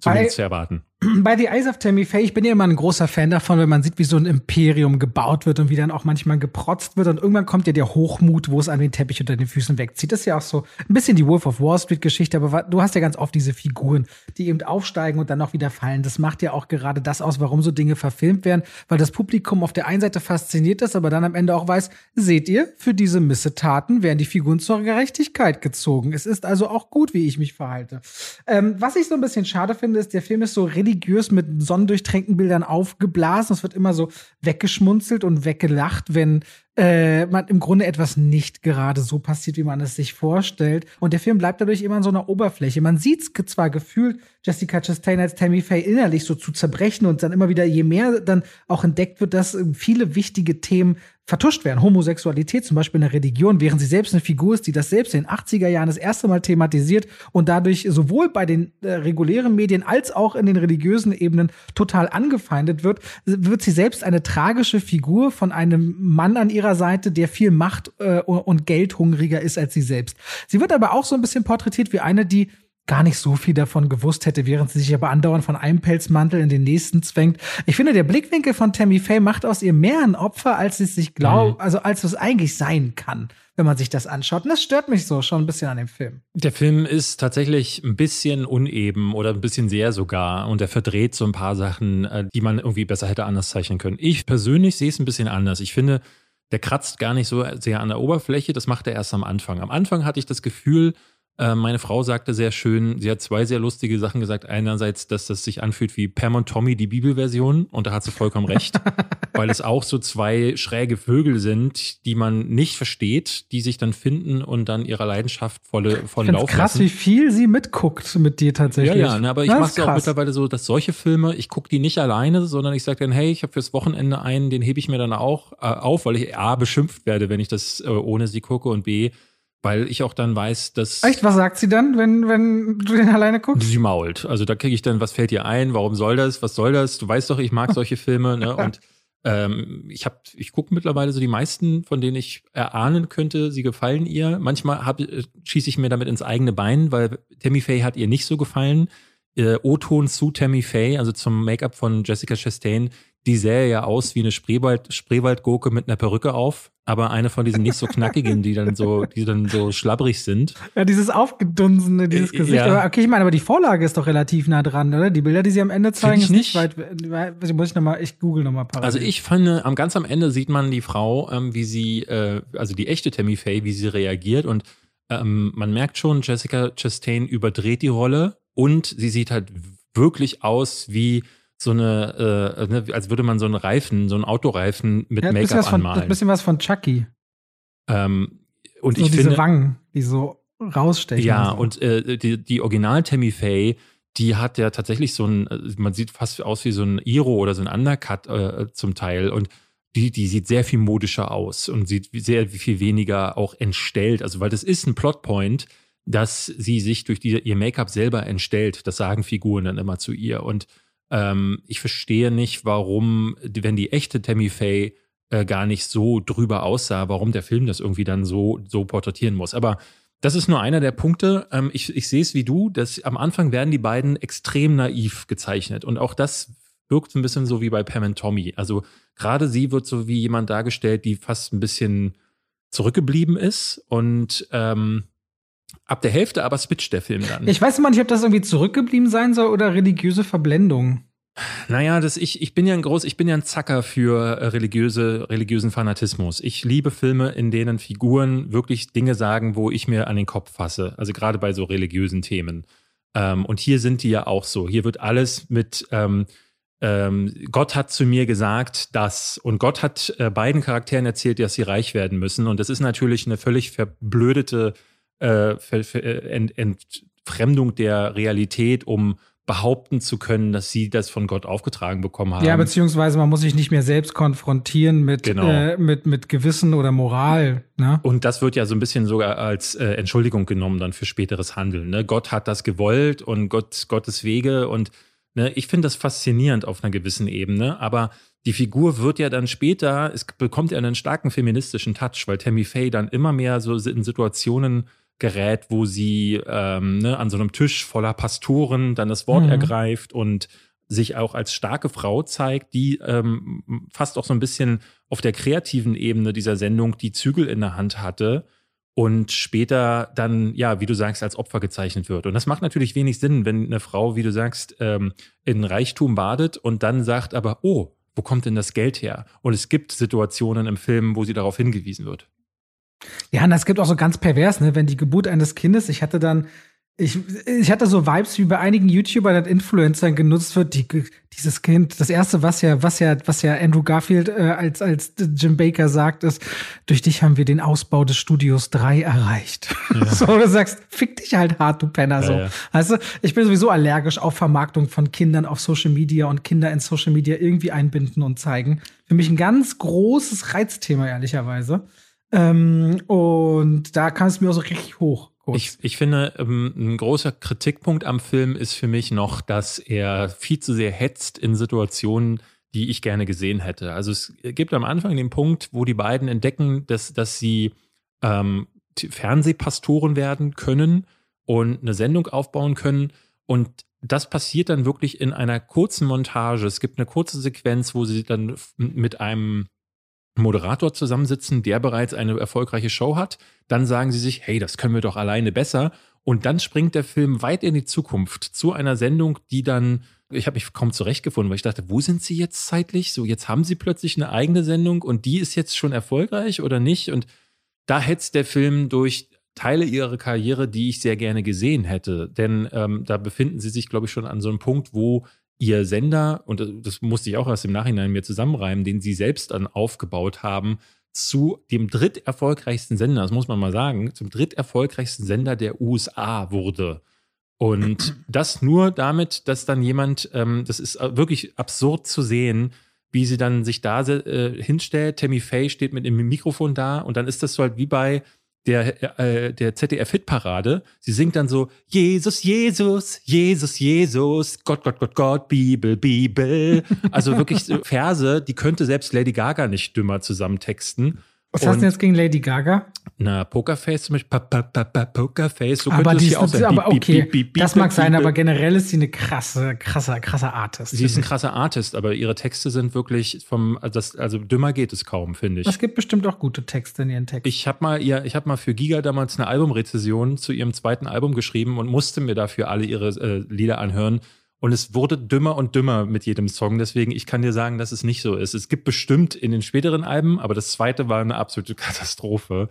zumindest zu erwarten. bei The Eyes of Tammy Faye, ich bin ja immer ein großer Fan davon, wenn man sieht, wie so ein Imperium gebaut wird und wie dann auch manchmal geprotzt wird. Und irgendwann kommt ja der Hochmut, wo es an den Teppich unter den Füßen wegzieht. Das ist ja auch so ein bisschen die Wolf of Wall Street Geschichte, aber du hast ja ganz oft diese Figuren, die eben aufsteigen und dann auch wieder fallen. Das macht ja auch gerade das aus, warum so Dinge verfilmt werden, weil das Publikum auf der einen Seite fasziniert ist, aber dann am Ende auch weiß, seht ihr, für diese Missetaten werden die Figuren zur Gerechtigkeit gezogen. Es ist also auch gut, wie ich mich verhalte. Ähm, was ich so ein bisschen schade finde, ist, der Film ist so religiös mit sonnendurchtränkten Bildern aufgeblasen. Es wird immer so weggeschmunzelt und weggelacht, wenn äh, man im Grunde etwas nicht gerade so passiert, wie man es sich vorstellt. Und der Film bleibt dadurch immer in so einer Oberfläche. Man sieht zwar gefühlt, Jessica Chastain als Tammy Faye innerlich so zu zerbrechen und dann immer wieder, je mehr dann auch entdeckt wird, dass äh, viele wichtige Themen vertuscht werden. Homosexualität zum Beispiel in der Religion, während sie selbst eine Figur ist, die das selbst in den 80er Jahren das erste Mal thematisiert und dadurch sowohl bei den äh, regulären Medien als auch in den religiösen Ebenen total angefeindet wird, wird sie selbst eine tragische Figur von einem Mann an ihrer Seite, der viel Macht äh, und Geld hungriger ist als sie selbst. Sie wird aber auch so ein bisschen porträtiert wie eine, die gar nicht so viel davon gewusst hätte, während sie sich aber andauernd von einem Pelzmantel in den nächsten zwängt. Ich finde, der Blickwinkel von Tammy Faye macht aus ihr mehr ein Opfer, als sie es sich glaubt, also als es eigentlich sein kann, wenn man sich das anschaut. Und das stört mich so schon ein bisschen an dem Film. Der Film ist tatsächlich ein bisschen uneben oder ein bisschen sehr sogar und er verdreht so ein paar Sachen, äh, die man irgendwie besser hätte anders zeichnen können. Ich persönlich sehe es ein bisschen anders. Ich finde, der kratzt gar nicht so sehr an der Oberfläche, das macht er erst am Anfang. Am Anfang hatte ich das Gefühl, äh, meine Frau sagte sehr schön, sie hat zwei sehr lustige Sachen gesagt. Einerseits, dass das sich anfühlt wie Pam und Tommy, die Bibelversion. Und da hat sie vollkommen recht, weil es auch so zwei schräge Vögel sind, die man nicht versteht, die sich dann finden und dann ihrer Leidenschaft volle, vollen Lauf krass, lassen. wie viel sie mitguckt mit dir Ja, tatsächlich. ja, ne, aber ich mache es auch mittlerweile so, dass solche Filme, ich gucke die nicht alleine, sondern ich sage dann, hey, ich habe fürs Wochenende einen, den hebe ich mir dann auch äh, auf, weil ich A, beschimpft werde, wenn ich das äh, ohne sie gucke und B, weil ich auch dann weiß, dass Echt, was sagt sie dann, wenn, wenn du den alleine guckst? sie mault. Also da kriege ich dann, was fällt dir ein, warum soll das, was soll das? Du weißt doch, ich mag solche Filme, ne? Und Ähm, ich habe, ich gucke mittlerweile so die meisten, von denen ich erahnen könnte, sie gefallen ihr. Manchmal hab, äh, schieße ich mir damit ins eigene Bein, weil Tammy Faye hat ihr nicht so gefallen. Äh, O-Ton zu Tammy Faye, also zum Make-up von Jessica Chastain, die sähe ja aus wie eine Spreewald, Spreewaldgurke mit einer Perücke auf, aber eine von diesen nicht so knackigen, die dann so, die dann so schlabbrig sind. Ja, dieses aufgedunsene, dieses Äh, Gesicht. ja. Aber okay, ich meine, aber die Vorlage ist doch relativ nah dran, oder? Die Bilder, die sie am Ende zeigen, ich ist nicht nicht. weit. weit muss ich noch mal, ich google nochmal parallel. Also ich finde, am ganz am Ende sieht man die Frau, ähm, wie sie, äh, also die echte Tammy Faye, wie sie reagiert und ähm, man merkt schon, Jessica Chastain überdreht die Rolle und sie sieht halt wirklich aus wie so eine, äh, ne, als würde man so einen Reifen, so einen Autoreifen mit ja, Make-up anmalen. ein bisschen was von Chucky. ähm, und so ich diese finde, Wangen, die so rausstechen. ja, so. und äh, die, die Original Tammy Faye, die hat ja tatsächlich so ein, äh, man sieht fast aus wie so ein Iro oder so ein Undercut äh, zum Teil und die, die sieht sehr viel modischer aus und sieht sehr viel weniger auch entstellt. Also, weil das ist ein Plotpoint, dass sie sich durch die, ihr Make-up selber entstellt. Das sagen Figuren dann immer zu ihr. Und ähm, ich verstehe nicht, warum, wenn die echte Tammy Faye äh, gar nicht so drüber aussah, warum der Film das irgendwie dann so, so porträtieren muss. Aber das ist nur einer der Punkte. Ähm, ich ich sehe es wie du, dass am Anfang werden die beiden extrem naiv gezeichnet. Und auch das wirkt ein bisschen so wie bei Pam und Tommy. Also gerade sie wird so wie jemand dargestellt, die fast ein bisschen zurückgeblieben ist. Und ähm, ab der Hälfte aber switcht der Film dann. ich weiß immer nicht, ob das irgendwie zurückgeblieben sein soll oder religiöse Verblendung. Naja, das ich, ich bin ja ein groß, ich bin ja ein Zacker für äh, religiöse, religiösen Fanatismus. Ich liebe Filme, in denen Figuren wirklich Dinge sagen, wo ich mir an den Kopf fasse. Also gerade bei so religiösen Themen. Ähm, und hier sind die ja auch so. Hier wird alles mit ähm, ähm, Gott hat zu mir gesagt, dass und Gott hat äh, beiden Charakteren erzählt, dass sie reich werden müssen. Und das ist natürlich eine völlig verblödete äh, äh, Ent, Entfremdung der Realität, um behaupten zu können, dass sie das von Gott aufgetragen bekommen haben. Ja, beziehungsweise man muss sich nicht mehr selbst konfrontieren mit, Genau. äh, mit, mit Gewissen oder Moral. Ne? Und das wird ja so ein bisschen sogar als äh, Entschuldigung genommen dann für späteres Handeln. Ne? Gott hat das gewollt und Gott, Gottes Wege und ne, ich finde das faszinierend auf einer gewissen Ebene, aber die Figur wird ja dann später, es bekommt ja einen starken feministischen Touch, weil Tammy Faye dann immer mehr so in Situationen gerät, wo sie ähm, ne, an so einem Tisch voller Pastoren dann das Wort Mhm. ergreift und sich auch als starke Frau zeigt, die ähm, fast auch so ein bisschen auf der kreativen Ebene dieser Sendung die Zügel in der Hand hatte und später dann, ja, wie du sagst, als Opfer gezeichnet wird. Und das macht natürlich wenig Sinn, wenn eine Frau, wie du sagst, ähm, in Reichtum badet und dann sagt aber, oh, wo kommt denn das Geld her? Und es gibt Situationen im Film, wo sie darauf hingewiesen wird. Ja, und es gibt auch so ganz pervers, ne, wenn die Geburt eines Kindes, ich hatte dann, ich, ich hatte so Vibes wie bei einigen YouTubern und Influencern genutzt wird, die, dieses Kind, das erste, was ja, was ja, was ja Andrew Garfield äh, als, als Jim Baker sagt, ist, durch dich haben wir den Ausbau des Studios 3 erreicht. so, du sagst, fick dich halt hart, du Penner, so. Ja, ja. Weißt du, ich bin sowieso allergisch auf Vermarktung von Kindern auf Social Media und Kinder in Social Media irgendwie einbinden und zeigen. Für mich ein ganz großes Reizthema, ehrlicherweise. Ähm, und da kam es mir auch so richtig hoch. Ich, ich finde, ähm, ein großer Kritikpunkt am Film ist für mich noch, dass er viel zu sehr hetzt in Situationen, die ich gerne gesehen hätte. Also es gibt am Anfang den Punkt, wo die beiden entdecken, dass, dass sie ähm, Fernsehpastoren werden können und eine Sendung aufbauen können. Und das passiert dann wirklich in einer kurzen Montage. Es gibt eine kurze Sequenz, wo sie dann mit einem Moderator zusammensitzen, der bereits eine erfolgreiche Show hat. Dann sagen sie sich, hey, das können wir doch alleine besser. Und dann springt der Film weit in die Zukunft zu einer Sendung, die dann, ich habe mich kaum zurechtgefunden, weil ich dachte, wo sind sie jetzt zeitlich? So, jetzt haben sie plötzlich eine eigene Sendung und die ist jetzt schon erfolgreich oder nicht? Und da hetzt der Film durch Teile ihrer Karriere, die ich sehr gerne gesehen hätte. Denn ähm, da befinden sie sich, glaube ich, schon an so einem Punkt, wo ihr Sender, und das musste ich auch erst im Nachhinein mir zusammenreimen, den sie selbst dann aufgebaut haben, zu dem dritterfolgreichsten Sender, das muss man mal sagen, zum dritterfolgreichsten Sender der USA wurde. Und das nur damit, dass dann jemand, ähm, das ist äh, wirklich absurd zu sehen, wie sie dann sich da äh, hinstellt. Tammy Faye steht mit dem Mikrofon da und dann ist das so halt wie bei der, äh, der ZDF-Hitparade. Sie singt dann so, Jesus, Jesus, Jesus, Jesus, Gott, Gott, Gott, Gott, Bibel, Bibel. Also wirklich Verse, die könnte selbst Lady Gaga nicht dümmer zusammentexten. Was hast du jetzt gegen Lady Gaga? Na, Pokerface zum Beispiel, pa, pa, pa, Pokerface, so aber könnte die ist hier auch aber okay, beep, beep, beep, das mag sein, aber generell ist sie eine krasse, krasse, krasse Artist. Sie ist ein krasser Artist, aber ihre Texte sind wirklich vom, also das, also dümmer geht es kaum, finde ich. Es gibt bestimmt auch gute Texte in ihren Texten. Ich habe mal ihr, ich habe mal für Giga damals eine Albumrezession zu ihrem zweiten Album geschrieben und musste mir dafür alle ihre äh, Lieder anhören. Und es wurde dümmer und dümmer mit jedem Song. Deswegen, ich kann dir sagen, dass es nicht so ist. Es gibt bestimmt in den späteren Alben, aber das zweite war eine absolute Katastrophe.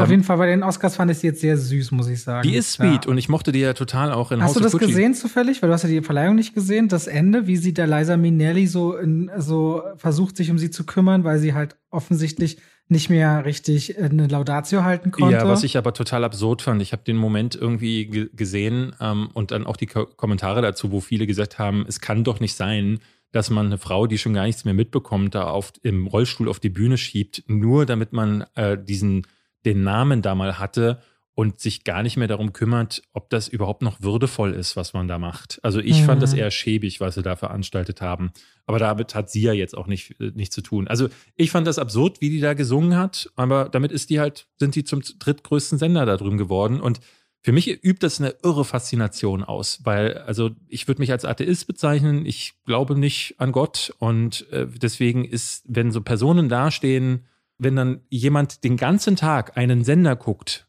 Auf Ähm, jeden Fall bei den Oscars fand ich sie jetzt sehr süß, muss ich sagen. Die ist sweet Ja. und ich mochte die ja total auch in Hast House du das Gucci. gesehen zufällig? Weil du hast ja die Verleihung nicht gesehen. Das Ende, wie sie der Liza Minnelli so, in, so versucht, sich um sie zu kümmern, weil sie halt offensichtlich nicht mehr richtig äh, eine Laudatio halten konnte. Ja, was ich aber total absurd fand, ich habe den Moment irgendwie ge gesehen ähm, und dann auch die Ko Kommentare dazu, wo viele gesagt haben, es kann doch nicht sein, dass man eine Frau, die schon gar nichts mehr mitbekommt, da auf, im Rollstuhl auf die Bühne schiebt, nur damit man äh, diesen den Namen da mal hatte und sich gar nicht mehr darum kümmert, ob das überhaupt noch würdevoll ist, was man da macht. Also ich fand das Mhm. eher schäbig, was sie da veranstaltet haben. Aber damit hat sie ja jetzt auch nicht, äh, nichts zu tun. Also ich fand das absurd, wie die da gesungen hat, aber damit ist die halt, sind die zum drittgrößten Sender da drüben geworden. Und für mich übt das eine irre Faszination aus, weil, also ich würde mich als Atheist bezeichnen, ich glaube nicht an Gott und äh, deswegen ist, wenn so Personen dastehen, wenn dann jemand den ganzen Tag einen Sender guckt,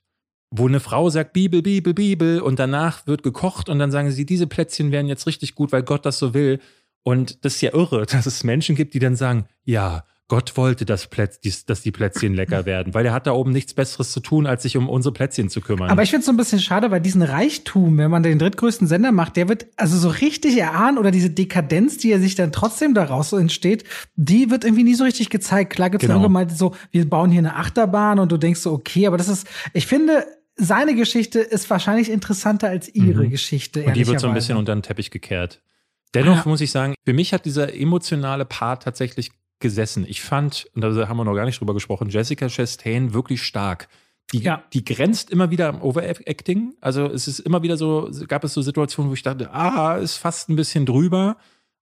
wo eine Frau sagt Bibel, Bibel, Bibel und danach wird gekocht und dann sagen sie, diese Plätzchen wären jetzt richtig gut, weil Gott das so will. Und das ist ja irre, dass es Menschen gibt, die dann sagen, ja, Gott wollte, dass, Plätz, dass die Plätzchen lecker werden, weil er hat da oben nichts Besseres zu tun, als sich um unsere Plätzchen zu kümmern. Aber ich finde es so ein bisschen schade, weil diesen Reichtum, wenn man den drittgrößten Sender macht, der wird also so richtig erahnen oder diese Dekadenz, die er sich dann trotzdem daraus so entsteht, die wird irgendwie nie so richtig gezeigt. Klar gibt's Genau. dann irgendwann mal so, wir bauen hier eine Achterbahn und du denkst so, okay, aber das ist, ich finde, seine Geschichte ist wahrscheinlich interessanter als ihre Mhm. Geschichte. Und die wird so ein bisschen unter den Teppich gekehrt. Dennoch Ja. muss ich sagen, für mich hat dieser emotionale Part tatsächlich gesessen. Ich fand, und da haben wir noch gar nicht drüber gesprochen, Jessica Chastain wirklich stark. Die, Ja. die grenzt immer wieder am Overacting. Also es ist immer wieder so, gab es so Situationen, wo ich dachte, ah, ist fast ein bisschen drüber.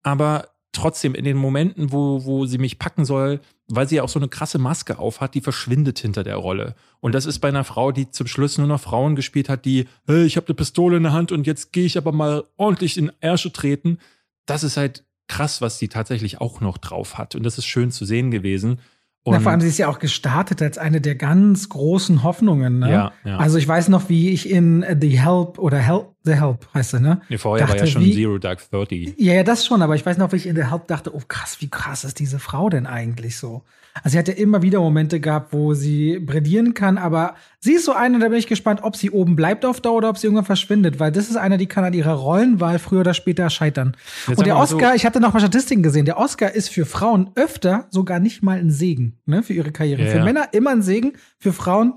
Aber trotzdem in den Momenten, wo, wo sie mich packen soll, weil sie ja auch so eine krasse Maske aufhat, die verschwindet hinter der Rolle. Und das ist bei einer Frau, die zum Schluss nur noch Frauen gespielt hat, die, hey, ich habe eine Pistole in der Hand und jetzt gehe ich aber mal ordentlich in Ärsche treten. Das ist halt krass, was sie tatsächlich auch noch drauf hat. Und das ist schön zu sehen gewesen. Und Na, vor allem, sie ist ja auch gestartet als eine der ganz großen Hoffnungen. Ne? Ja, ja. Also ich weiß noch, wie ich in The Help oder Help, The Help heißt sie, ne? nee, vorher war ja dachte, schon wie- Zero Dark Thirty. Ja, ja, das schon, aber ich weiß noch, wie ich in The Help dachte, oh krass, wie krass ist diese Frau denn eigentlich so? Also sie hat ja immer wieder Momente gehabt, wo sie brillieren kann, aber sie ist so eine, da bin ich gespannt, ob sie oben bleibt auf Dauer oder ob sie irgendwann verschwindet, weil das ist eine, die kann an ihrer Rollenwahl früher oder später scheitern. Jetzt Und der mal so- Oscar, ich hatte noch mal Statistiken gesehen, der Oscar ist für Frauen öfter sogar nicht mal ein Segen, ne, für ihre Karriere. Ja, für ja. Männer immer ein Segen, für Frauen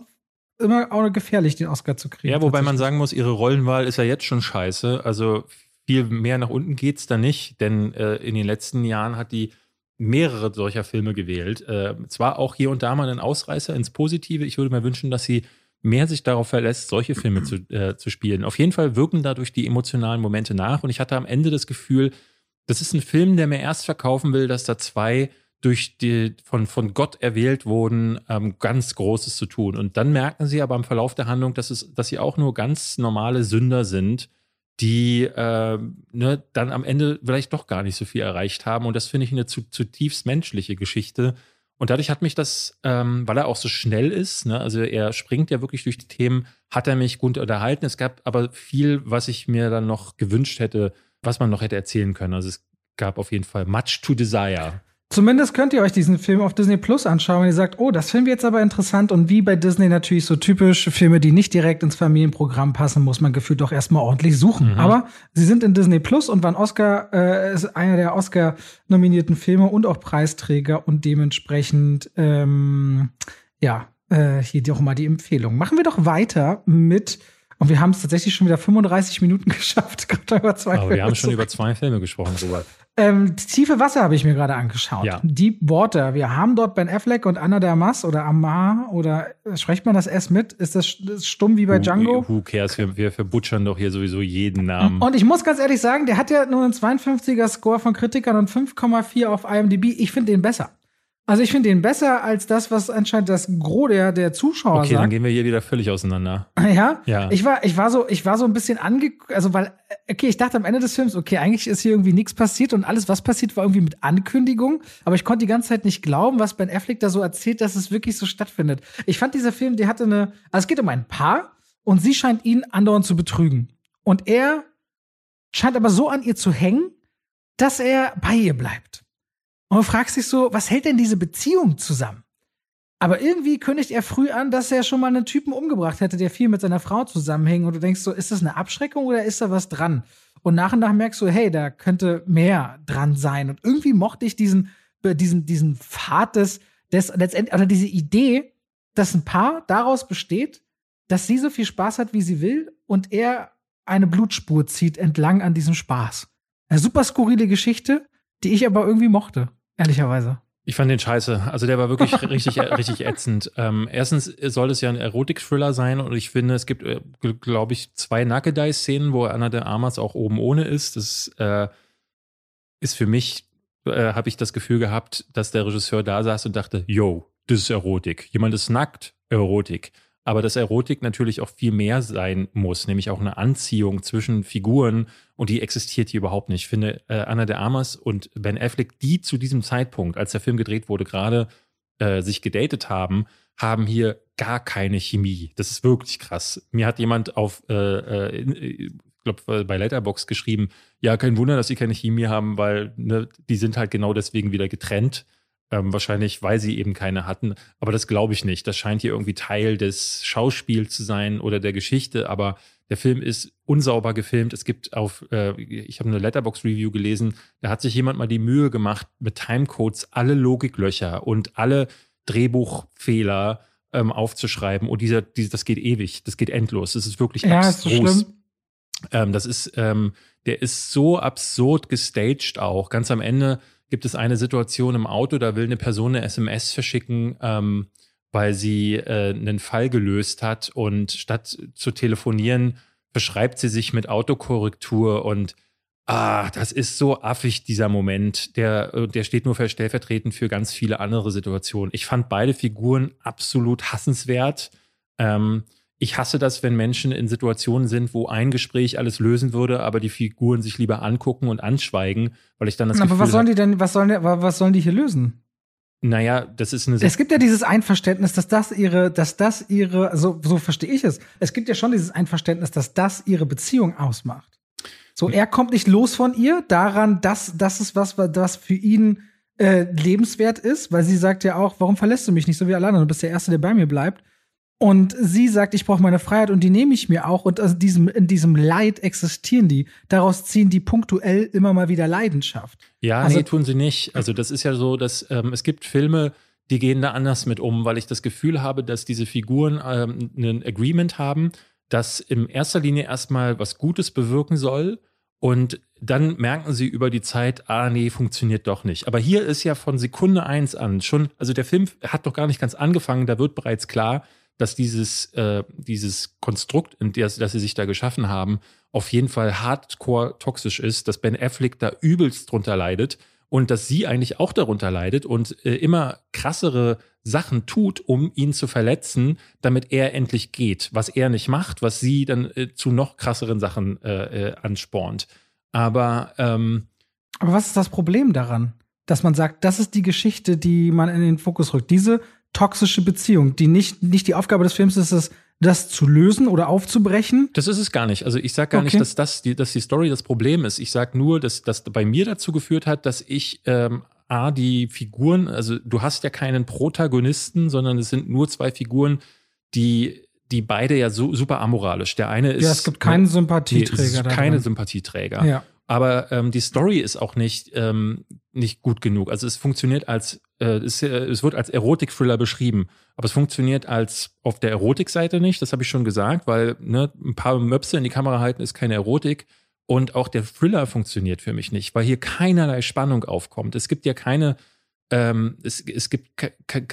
immer auch gefährlich, den Oscar zu kriegen. Ja, wobei man sagen muss, ihre Rollenwahl ist ja jetzt schon scheiße. Also viel mehr nach unten geht's da nicht, denn äh, in den letzten Jahren hat die mehrere solcher Filme gewählt. Äh, zwar auch hier und da mal einen Ausreißer ins Positive. Ich würde mir wünschen, dass sie mehr sich darauf verlässt, solche Filme zu, äh, zu spielen. Auf jeden Fall wirken dadurch die emotionalen Momente nach. Und ich hatte am Ende das Gefühl, das ist ein Film, der mir erst verkaufen will, dass da zwei durch die von, von Gott erwählt wurden, ähm, ganz Großes zu tun. Und dann merken sie aber im Verlauf der Handlung, dass, es, dass sie auch nur ganz normale Sünder sind, die äh, ne, dann am Ende vielleicht doch gar nicht so viel erreicht haben. Und das finde ich eine zu, zutiefst menschliche Geschichte. Und dadurch hat mich das, ähm, weil er auch so schnell ist, ne, also er springt ja wirklich durch die Themen, hat er mich gut unterhalten. Es gab aber viel, was ich mir dann noch gewünscht hätte, was man noch hätte erzählen können. Also es gab auf jeden Fall much to desire. Zumindest könnt ihr euch diesen Film auf Disney Plus anschauen, wenn ihr sagt, oh, das finden wir jetzt aber interessant. Und wie bei Disney natürlich so typisch, Filme, die nicht direkt ins Familienprogramm passen, muss man gefühlt doch erstmal ordentlich suchen. Mhm. Aber sie sind in Disney Plus und waren Oscar, äh, ist einer der Oscar-nominierten Filme und auch Preisträger und dementsprechend, ähm, ja, äh, hier doch mal die Empfehlung. Machen wir doch weiter mit, und wir haben es tatsächlich schon wieder 35 Minuten geschafft, gerade über zwei Aber wir Filme haben schon über zwei Filme gesprochen, Robert. Ähm, Tiefe Wasser habe ich mir gerade angeschaut. Ja. Deep Water. Wir haben dort Ben Affleck und Anna de Armas oder Amar oder äh, spricht man das S mit? Ist das stumm wie bei Django? Who, who cares? Wir, wir verbutschern doch hier sowieso jeden Namen. Und ich muss ganz ehrlich sagen, der hat ja nur einen 52er Score von Kritikern und 5,4 auf IMDb. Ich finde den besser. Also ich finde den besser als das, was anscheinend das Gros der, der Zuschauer Okay, dann sagt. gehen wir hier wieder völlig auseinander. Ja? Ja. Ich war, ich war so, ich war so ein bisschen ange, also weil, okay, ich dachte am Ende des Films, okay, eigentlich ist hier irgendwie nichts passiert und alles, was passiert, war irgendwie mit Ankündigung. Aber ich konnte die ganze Zeit nicht glauben, was Ben Affleck da so erzählt, dass es wirklich so stattfindet. Ich fand dieser Film, der hatte eine, also es geht um ein Paar und sie scheint ihn andauernd zu betrügen. Und er scheint aber so an ihr zu hängen, dass er bei ihr bleibt. Und du fragst dich so, was hält denn diese Beziehung zusammen? Aber irgendwie kündigt er früh an, dass er schon mal einen Typen umgebracht hätte, der viel mit seiner Frau zusammenhängt. Und du denkst so, ist das eine Abschreckung oder ist da was dran? Und nach und nach merkst du, hey, da könnte mehr dran sein. Und irgendwie mochte ich diesen, äh, diesen, diesen Pfad des, des letztendlich, oder diese Idee, dass ein Paar daraus besteht, dass sie so viel Spaß hat, wie sie will, und er eine Blutspur zieht entlang an diesem Spaß. Eine super skurrile Geschichte, die ich aber irgendwie mochte, ehrlicherweise. Ich fand den scheiße. Also der war wirklich richtig, richtig ätzend. Ähm, erstens soll es ja ein Erotik-Thriller sein und ich finde, es gibt, äh, glaube ich, zwei Nackedei-Szenen, wo Anna de Armas auch oben ohne ist. Das äh, ist für mich, äh, habe ich das Gefühl gehabt, dass der Regisseur da saß und dachte, yo, das ist Erotik. Jemand ist nackt, Erotik. Aber dass Erotik natürlich auch viel mehr sein muss, nämlich auch eine Anziehung zwischen Figuren und die existiert hier überhaupt nicht. Ich finde, äh, Anna de Armas und Ben Affleck, die zu diesem Zeitpunkt, als der Film gedreht wurde, gerade äh, sich gedatet haben, haben hier gar keine Chemie. Das ist wirklich krass. Mir hat jemand auf, äh, äh, in- ich glaube, bei Letterbox geschrieben, ja, kein Wunder, dass sie keine Chemie haben, weil ne, die sind halt genau deswegen wieder getrennt. Ähm, wahrscheinlich, weil sie eben keine hatten. Aber das glaube ich nicht. Das scheint hier irgendwie Teil des Schauspiels zu sein oder der Geschichte. Aber der Film ist unsauber gefilmt. Es gibt auf, äh, ich habe eine Letterbox-Review gelesen, da hat sich jemand mal die Mühe gemacht, mit Timecodes alle Logiklöcher und alle Drehbuchfehler ähm, aufzuschreiben. Und dieser, dieser, das geht ewig, das geht endlos. Das ist wirklich Ja, ist so abstrus. schlimm. Ähm, das ist, ähm, der ist so absurd gestaged auch. Ganz am Ende gibt es eine Situation im Auto, da will eine Person eine SMS verschicken, ähm, weil sie äh, einen Fall gelöst hat und statt zu telefonieren, beschreibt sie sich mit Autokorrektur und ah, das ist so affig, dieser Moment. Der, äh, der steht nur für stellvertretend für ganz viele andere Situationen. Ich fand beide Figuren absolut hassenswert. Ähm, ich hasse das, wenn Menschen in Situationen sind, wo ein Gespräch alles lösen würde, aber die Figuren sich lieber angucken und anschweigen, weil ich dann das Aber Gefühl was sollen die denn, was sollen, was sollen die hier lösen? naja, das ist eine Es gibt ja dieses Einverständnis, dass das ihre, dass das ihre, so, so verstehe ich es. Es gibt ja schon dieses Einverständnis, dass das ihre Beziehung ausmacht. So, er kommt nicht los von ihr daran, dass das ist was, was für ihn äh, lebenswert ist, weil sie sagt ja auch, warum verlässt du mich nicht so wie alle anderen? Du bist der Erste, der bei mir bleibt. Und sie sagt, ich brauche meine Freiheit und die nehme ich mir auch. Und aus diesem, in diesem Leid existieren die. Daraus ziehen die punktuell immer mal wieder Leidenschaft. Ja, Also- nee, tun sie nicht. Also das ist ja so, dass ähm, es gibt Filme, die gehen da anders mit um, weil ich das Gefühl habe, dass diese Figuren ähm, ein Agreement haben, das in erster Linie erstmal was Gutes bewirken soll und dann merken sie über die Zeit, ah nee, funktioniert doch nicht. Aber hier ist ja von Sekunde eins an schon, also der Film hat doch gar nicht ganz angefangen, da wird bereits klar, dass dieses, äh, dieses Konstrukt, in das, das sie sich da geschaffen haben, auf jeden Fall hardcore toxisch ist, dass Ben Affleck da übelst drunter leidet und dass sie eigentlich auch darunter leidet und äh, immer krassere Sachen tut, um ihn zu verletzen, damit er endlich geht. Was er nicht macht, was sie dann äh, zu noch krasseren Sachen äh, äh, anspornt. Aber ähm, Aber was ist das Problem daran? Dass man sagt, das ist die Geschichte, die man in den Fokus rückt. Diese toxische Beziehung, die nicht, nicht die Aufgabe des Films ist, es, das zu lösen oder aufzubrechen. Das ist es gar nicht. Also ich sage gar Okay. nicht, dass das die, dass die Story das Problem ist. Ich sage nur, dass das bei mir dazu geführt hat, dass ich ähm, A, die Figuren, also du hast ja keinen Protagonisten, sondern es sind nur zwei Figuren, die, die beide ja so super amoralisch. Der eine ist. ja, es gibt keinen Nee, Sympathieträger. es ist da keine. Sympathieträger. Ja. Aber ähm, die Story ist auch nicht, ähm, nicht gut genug. Also es funktioniert als, äh, es, äh, es wird als Erotik-Thriller beschrieben, aber es funktioniert als auf der Erotikseite nicht, das habe ich schon gesagt, weil ne, ein paar Möpse in die Kamera halten ist keine Erotik Und auch der Thriller funktioniert für mich nicht, weil hier keinerlei Spannung aufkommt. Es gibt ja keine, ähm, es, es gibt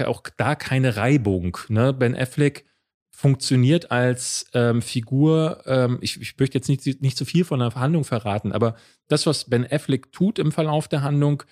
auch da keine Reibung. Ne? Ben Affleck funktioniert als ähm, Figur, ähm, ich, ich möchte jetzt nicht, nicht zu viel von der Handlung verraten, aber das, was Ben Affleck tut im Verlauf der Handlung,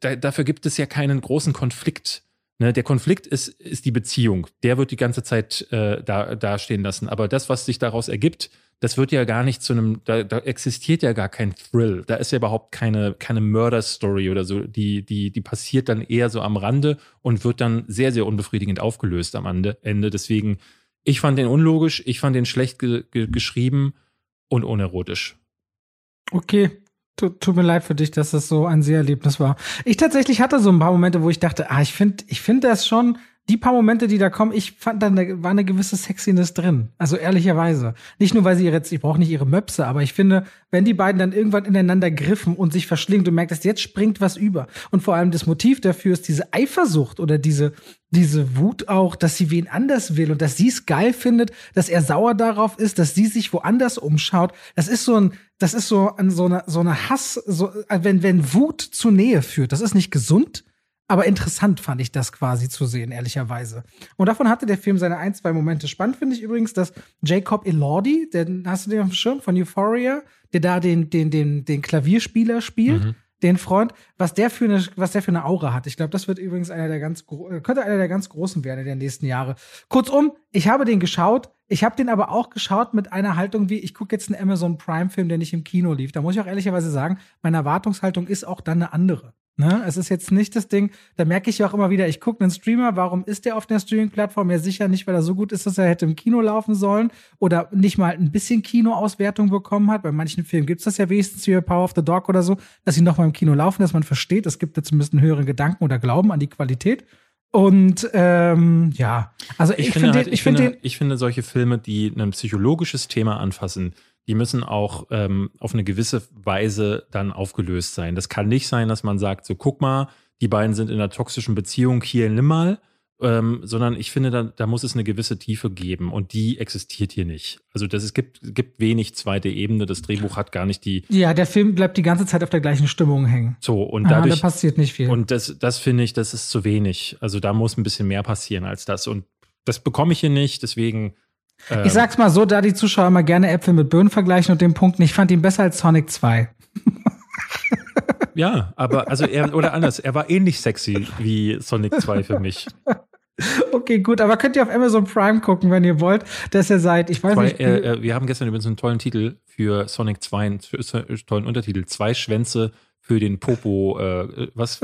da, dafür gibt es ja keinen großen Konflikt. Ne, der Konflikt ist, ist die Beziehung. Der wird die ganze Zeit äh, da dastehen lassen. Aber das, was sich daraus ergibt, das wird ja gar nicht zu einem, da, da existiert ja gar kein Thrill. Da ist ja überhaupt keine, keine Murder-Story oder so. Die, die, die passiert dann eher so am Rande und wird dann sehr, sehr unbefriedigend aufgelöst am Ende. Deswegen, ich fand den unlogisch, ich fand den schlecht ge ge geschrieben und unerotisch. Okay, Tut, tut mir leid für dich, dass das so ein Seherlebnis war. Ich tatsächlich hatte so ein paar Momente, wo ich dachte, ah, ich finde, ich finde das schon die paar Momente, die da kommen, ich fand, da war eine gewisse Sexiness drin. Also ehrlicherweise. Nicht nur, weil sie jetzt, ich brauche nicht ihre Möpse, aber ich finde, wenn die beiden dann irgendwann ineinander griffen und sich verschlingen, du merkst, jetzt springt was über. Und vor allem das Motiv dafür ist diese Eifersucht oder diese, diese Wut auch, dass sie wen anders will und dass sie es geil findet, dass er sauer darauf ist, dass sie sich woanders umschaut. Das ist so ein, das ist so, an so eine, so eine Hass, so, wenn, wenn Wut zu Nähe führt. Das ist nicht gesund aber interessant fand ich das quasi zu sehen, ehrlicherweise. Und davon hatte der Film seine ein, zwei Momente. Spannend finde ich übrigens, dass Jacob Elordi, den hast du den auf dem Schirm von Euphoria, der da den, den, den, den Klavierspieler spielt, mhm. den Freund, was der für eine, was der für eine Aura hat. Ich glaube, das wird übrigens einer der ganz, könnte einer der ganz großen werden in den nächsten Jahre. Kurzum, ich habe den geschaut. Ich habe den aber auch geschaut mit einer Haltung wie, ich gucke jetzt einen Amazon Prime-Film, der nicht im Kino lief. Da muss ich auch ehrlicherweise sagen, meine Erwartungshaltung ist auch dann eine andere. Ne? Es ist jetzt nicht das Ding, da merke ich ja auch immer wieder, ich gucke einen Streamer, warum ist der auf der Streaming-Plattform? Ja, sicher nicht, weil er so gut ist, dass er hätte im Kino laufen sollen oder nicht mal ein bisschen Kinoauswertung bekommen hat. Bei manchen Filmen gibt es das ja wenigstens wie Power of the Dog oder so, dass sie nochmal im Kino laufen, dass man versteht, es gibt jetzt zumindest einen höheren Gedanken oder Glauben an die Qualität. Und ähm, ja, also ich, ich finde, halt, ich, ich finde, finde, ich finde solche Filme, die ein psychologisches Thema anfassen, die müssen auch ähm, auf eine gewisse Weise dann aufgelöst sein. Das kann nicht sein, dass man sagt, so guck mal, die beiden sind in einer toxischen Beziehung, hier nimm mal, ähm, sondern ich finde, da, da muss es eine gewisse Tiefe geben und die existiert hier nicht. Also das, es gibt, gibt wenig zweite Ebene, das Drehbuch hat gar nicht die. Ja, der Film bleibt die ganze Zeit auf der gleichen Stimmung hängen. So, und dadurch. da passiert nicht viel. Und das, das finde ich, das ist zu wenig. Also da muss ein bisschen mehr passieren als das. Und das bekomme ich hier nicht, deswegen ähm, ich sag's mal so, da die Zuschauer immer gerne Äpfel mit Birnen vergleichen und den Punkten, ich fand ihn besser als Sonic 2. ja, aber also er, oder anders, er war ähnlich sexy wie Sonic 2 für mich. Okay, gut, aber könnt ihr auf Amazon Prime gucken, wenn ihr wollt, dass ihr seid, ich weiß Zwei, nicht. Äh, äh, wir haben gestern übrigens einen tollen Titel für Sonic 2, einen tollen Untertitel. Zwei Schwänze für den Popo, äh, was?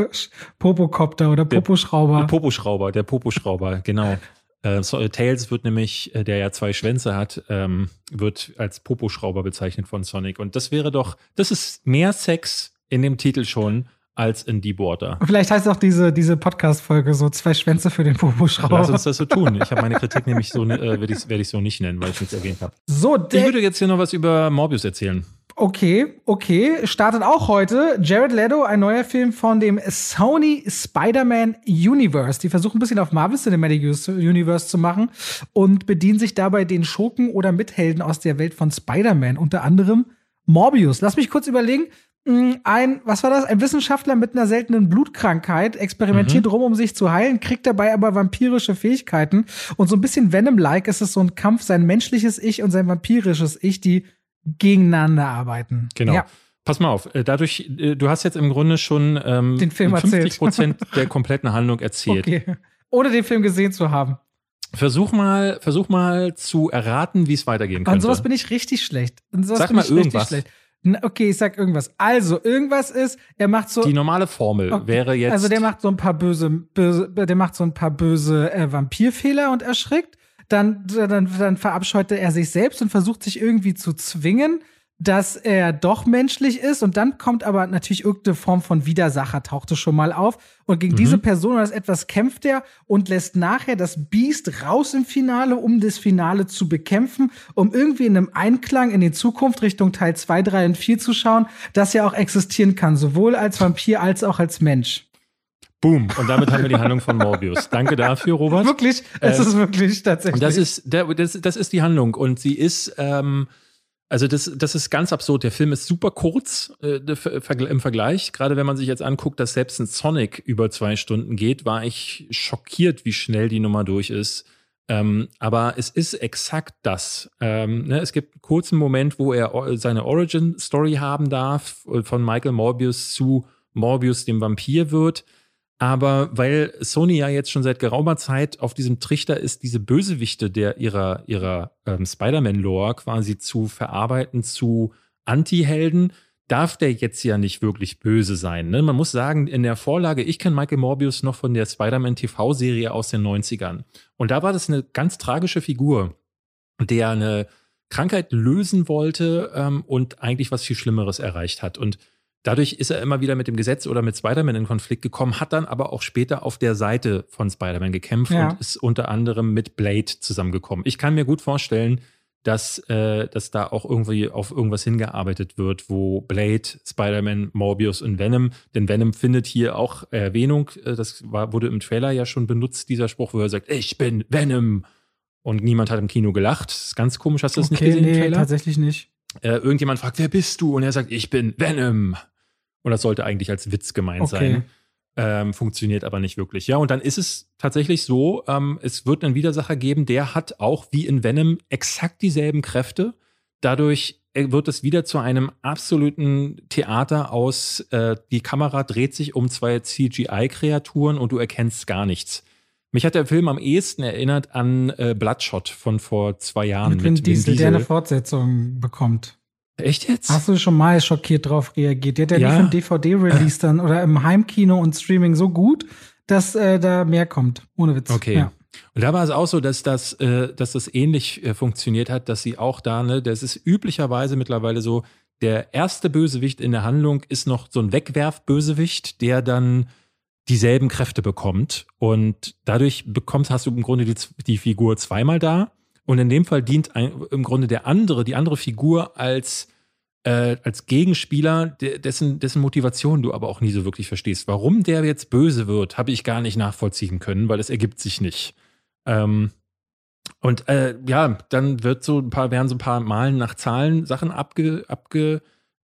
Popocopter oder Poposchrauber. Der Poposchrauber, der Poposchrauber, genau. Äh, so, Tails wird nämlich, äh, der ja zwei Schwänze hat, ähm, wird als Poposchrauber bezeichnet von Sonic. Und das wäre doch, das ist mehr Sex in dem Titel schon als in Deepwater. Vielleicht heißt auch diese, diese Podcast-Folge so zwei Schwänze für den Poposchrauber. Lass uns das so tun. Ich habe meine Kritik nämlich so, äh, werde ich, werd ich so nicht nennen, weil ich nichts erwähnt habe. So, ich würde jetzt hier noch was über Morbius erzählen. Okay, okay. Startet auch heute Jared Leto, ein neuer Film von dem Sony Spider-Man Universe. Die versuchen ein bisschen auf Marvel Cinematic Universe zu machen und bedienen sich dabei den Schurken oder Mithelden aus der Welt von Spider-Man, unter anderem Morbius. Lass mich kurz überlegen. Hm, ein, was war das? Ein Wissenschaftler mit einer seltenen Blutkrankheit experimentiert mhm. rum, um sich zu heilen, kriegt dabei aber vampirische Fähigkeiten. Und so ein bisschen Venom-like ist es so ein Kampf, sein menschliches Ich und sein vampirisches Ich, die gegeneinander arbeiten. Genau. Ja. Pass mal auf, äh, dadurch, äh, du hast jetzt im Grunde schon ähm, den Film 50 Prozent der kompletten Handlung erzählt. Okay. Ohne den Film gesehen zu haben. Versuch mal, versuch mal zu erraten, wie es weitergehen könnte. An sowas bin ich richtig schlecht. Sag mal irgendwas. Okay, ich sag irgendwas. Also, irgendwas ist, er macht so. Die normale Formel okay. wäre jetzt. Also, der macht so ein paar böse, böse der macht so ein paar böse äh, Vampirfehler und erschrickt dann, dann, dann verabscheute er sich selbst und versucht sich irgendwie zu zwingen, dass er doch menschlich ist und dann kommt aber natürlich irgendeine Form von Widersacher tauchte schon mal auf und gegen mhm. diese Person oder etwas kämpft er und lässt nachher das Biest raus im Finale, um das Finale zu bekämpfen, um irgendwie in einem Einklang in die Zukunft Richtung Teil 2, 3 und 4 zu schauen, dass er auch existieren kann, sowohl als Vampir als auch als Mensch. Boom. Und damit haben wir die Handlung von Morbius. Danke dafür, Robert. Wirklich? Es äh, ist wirklich tatsächlich. Und das ist, das, das ist die Handlung. Und sie ist, ähm, Also das, das ist ganz absurd. Der Film ist super kurz äh, im Vergleich. Gerade wenn man sich jetzt anguckt, dass selbst ein Sonic über zwei Stunden geht, war ich schockiert, wie schnell die Nummer durch ist. Ähm, aber es ist exakt das. Ähm, ne, es gibt einen kurzen Moment, wo er seine Origin-Story haben darf, äh, von Michael Morbius zu Morbius dem Vampir wird. Aber weil Sony ja jetzt schon seit geraumer Zeit auf diesem Trichter ist, diese Bösewichte der ihrer, ihrer ähm, Spider-Man-Lore quasi zu verarbeiten zu Anti-Helden, darf der jetzt ja nicht wirklich böse sein. Ne? Man muss sagen, in der Vorlage, ich kenne Michael Morbius noch von der Spider-Man TV-Serie aus den 90ern. Und da war das eine ganz tragische Figur, der eine Krankheit lösen wollte ähm, und eigentlich was viel Schlimmeres erreicht hat. Und dadurch ist er immer wieder mit dem Gesetz oder mit Spider-Man in Konflikt gekommen, hat dann aber auch später auf der Seite von Spider-Man gekämpft ja. und ist unter anderem mit Blade zusammengekommen. Ich kann mir gut vorstellen, dass, äh, dass da auch irgendwie auf irgendwas hingearbeitet wird, wo Blade, Spider-Man, Morbius und Venom, denn Venom findet hier auch Erwähnung, äh, das war, wurde im Trailer ja schon benutzt, dieser Spruch, wo er sagt, ich bin Venom. Und niemand hat im Kino gelacht. Das ist ganz komisch. Hast du das okay, nicht gesehen? Nee, tatsächlich nicht. Äh, irgendjemand fragt, wer bist du? Und er sagt, ich bin Venom. Und das sollte eigentlich als Witz gemeint okay. sein. Ähm, funktioniert aber nicht wirklich. Ja, und dann ist es tatsächlich so, ähm, es wird einen Widersacher geben, der hat auch wie in Venom exakt dieselben Kräfte. Dadurch äh, wird es wieder zu einem absoluten Theater aus, äh, die Kamera dreht sich um zwei CGI-Kreaturen und du erkennst gar nichts. Mich hat der Film am ehesten erinnert an äh, Bloodshot von vor zwei Jahren. Mit, mit Diesel, Diesel, der eine Fortsetzung bekommt. Echt jetzt? Hast du schon mal schockiert drauf reagiert? Der hat ja, ja. nicht im DVD-Release dann oder im Heimkino und Streaming so gut, dass äh, da mehr kommt. Ohne Witz. Okay. Ja. Und da war es auch so, dass das, äh, dass das ähnlich äh, funktioniert hat, dass sie auch da, ne, das ist üblicherweise mittlerweile so, der erste Bösewicht in der Handlung ist noch so ein Wegwerf-Bösewicht, der dann dieselben Kräfte bekommt. Und dadurch bekommst, hast du im Grunde die, die Figur zweimal da. Und in dem Fall dient ein, im Grunde der andere, die andere Figur als, äh, als Gegenspieler, dessen, dessen Motivation du aber auch nie so wirklich verstehst. Warum der jetzt böse wird, habe ich gar nicht nachvollziehen können, weil es ergibt sich nicht. Ähm, und äh, ja, dann wird so ein paar, werden so ein paar Malen nach Zahlen Sachen abge, abge,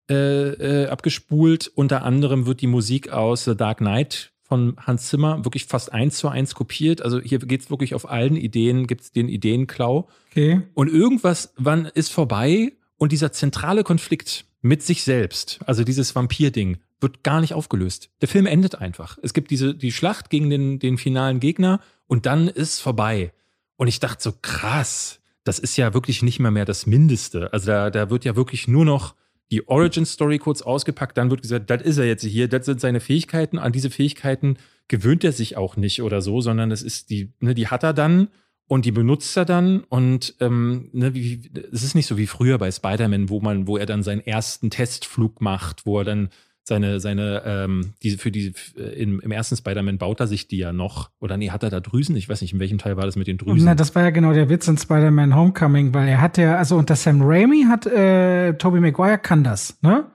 äh, äh, abgespult. Unter anderem wird die Musik aus The Dark Knight von Hans Zimmer wirklich fast eins zu eins kopiert. Also hier geht es wirklich auf allen Ideen, gibt es den Ideenklau. Okay. Und irgendwas, wann ist vorbei und dieser zentrale Konflikt mit sich selbst, also dieses Vampir-Ding, wird gar nicht aufgelöst. Der Film endet einfach. Es gibt diese, die Schlacht gegen den, den finalen Gegner und dann ist vorbei. Und ich dachte so, krass, das ist ja wirklich nicht mehr mehr das Mindeste. Also da, da wird ja wirklich nur noch die Origin Story kurz ausgepackt, dann wird gesagt, das ist er jetzt hier, das sind seine Fähigkeiten, an diese Fähigkeiten gewöhnt er sich auch nicht oder so, sondern das ist die, ne, die hat er dann und die benutzt er dann und ähm, ne, wie, es ist nicht so wie früher bei Spider-Man, wo man, wo er dann seinen ersten Testflug macht, wo er dann seine, seine, ähm, diese, für die, im, im ersten Spider-Man baut er sich die ja noch. Oder nee, hat er da Drüsen? Ich weiß nicht, in welchem Teil war das mit den Drüsen? Na, das war ja genau der Witz in Spider-Man Homecoming, weil er hat ja, also unter Sam Raimi hat, äh, Tobey Maguire kann das, ne?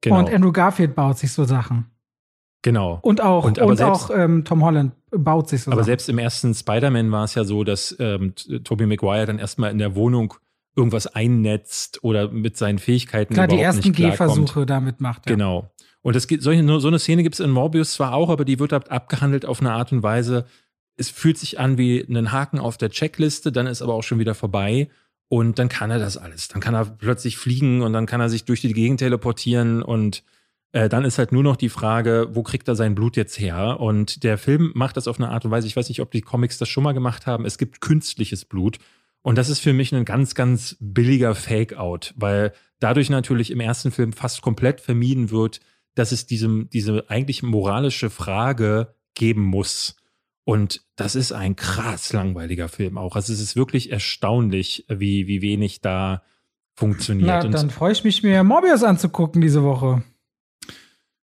Genau. Und Andrew Garfield baut sich so Sachen. Genau. Und auch, und, und selbst, auch ähm, Tom Holland baut sich so Aber Sachen. selbst im ersten Spider-Man war es ja so, dass ähm, Tobey Maguire dann erstmal in der Wohnung irgendwas einnetzt oder mit seinen Fähigkeiten Klar, die ersten Gehversuche damit macht. Ja. Genau. Und es gibt solche, so eine Szene gibt es in Morbius zwar auch, aber die wird abgehandelt auf eine Art und Weise. Es fühlt sich an wie ein Haken auf der Checkliste, dann ist aber auch schon wieder vorbei. Und dann kann er das alles. Dann kann er plötzlich fliegen und dann kann er sich durch die Gegend teleportieren und äh, dann ist halt nur noch die Frage, wo kriegt er sein Blut jetzt her? Und der Film macht das auf eine Art und Weise, ich weiß nicht, ob die Comics das schon mal gemacht haben, es gibt künstliches Blut. Und das ist für mich ein ganz, ganz billiger Fake-out, weil dadurch natürlich im ersten Film fast komplett vermieden wird, dass es diesem, diese eigentlich moralische Frage geben muss. Und das ist ein krass langweiliger Film auch. Also es ist wirklich erstaunlich, wie, wie wenig da funktioniert. Na, dann freue ich mich, mir Morbius anzugucken diese Woche.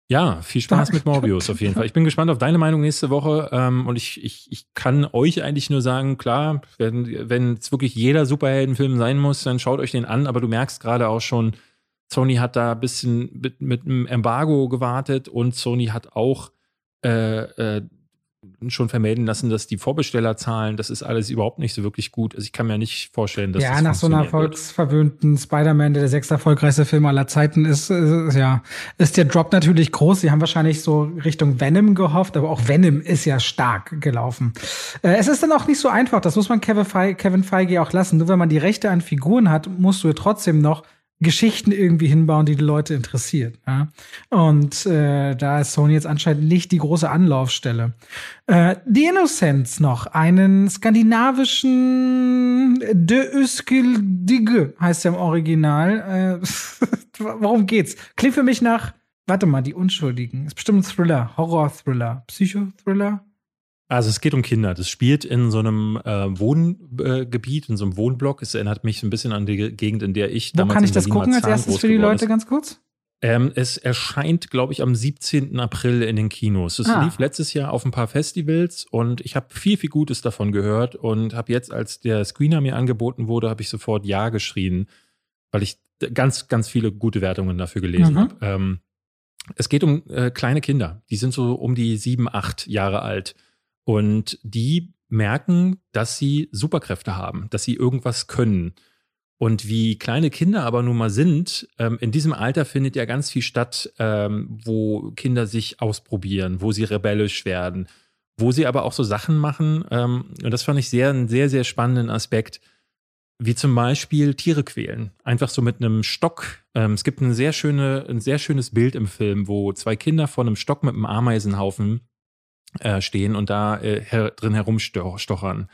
Ja, viel Spaß mit Morbius auf jeden Fall. Ich bin gespannt auf deine Meinung nächste Woche. Ähm, und ich, ich, ich kann euch eigentlich nur sagen, klar, wenn, wenn es wirklich jeder Superheldenfilm sein muss, dann schaut euch den an. Aber du merkst gerade auch schon, Sony hat da ein bisschen mit, mit einem Embargo gewartet und Sony hat auch äh, äh, schon vermelden lassen, dass die Vorbestellerzahlen, das ist alles überhaupt nicht so wirklich gut. Also ich kann mir nicht vorstellen, dass ja, das nach so einer volksverwöhnten Spider-Man, der der sechste erfolgreichste Film aller Zeiten ist, ist, ja, ist der Drop natürlich groß. Sie haben wahrscheinlich so Richtung Venom gehofft, aber auch Venom ist ja stark gelaufen. Äh, es ist dann auch nicht so einfach, das muss man Kevin Feige, Kevin Feige auch lassen. Nur wenn man die Rechte an Figuren hat, musst du trotzdem noch Geschichten irgendwie hinbauen, die die Leute interessiert. Ja? Und äh, da ist Sony jetzt anscheinend nicht die große Anlaufstelle. Äh, die Innocents noch, einen skandinavischen De Uskildige heißt er im Original. Äh, warum geht's? Klingt für mich nach, warte mal, die Unschuldigen. Ist bestimmt ein Thriller, Horror-Thriller, Psychothriller. Also es geht um Kinder. Das spielt in so einem äh, Wohngebiet, äh, in so einem Wohnblock. Es erinnert mich so ein bisschen an die Gegend, in der ich Wo damals kann ich das gucken als erstes für die Leute ist. ganz kurz? Ähm, es erscheint, glaube ich, am 17. April in den Kinos. Es ah. lief letztes Jahr auf ein paar Festivals und ich habe viel, viel Gutes davon gehört und habe jetzt, als der Screener mir angeboten wurde, habe ich sofort Ja geschrien, weil ich ganz, ganz viele gute Wertungen dafür gelesen mhm. habe. Ähm, es geht um äh, kleine Kinder. Die sind so um die sieben, acht Jahre alt. Und die merken, dass sie Superkräfte haben, dass sie irgendwas können. Und wie kleine Kinder aber nun mal sind, ähm, in diesem Alter findet ja ganz viel statt, ähm, wo Kinder sich ausprobieren, wo sie rebellisch werden, wo sie aber auch so Sachen machen. Ähm, und das fand ich sehr, einen sehr, sehr spannenden Aspekt, wie zum Beispiel Tiere quälen. Einfach so mit einem Stock. Ähm, es gibt eine sehr schöne, ein sehr schönes Bild im Film, wo zwei Kinder vor einem Stock mit einem Ameisenhaufen äh, stehen und da äh, her drin herumstochern.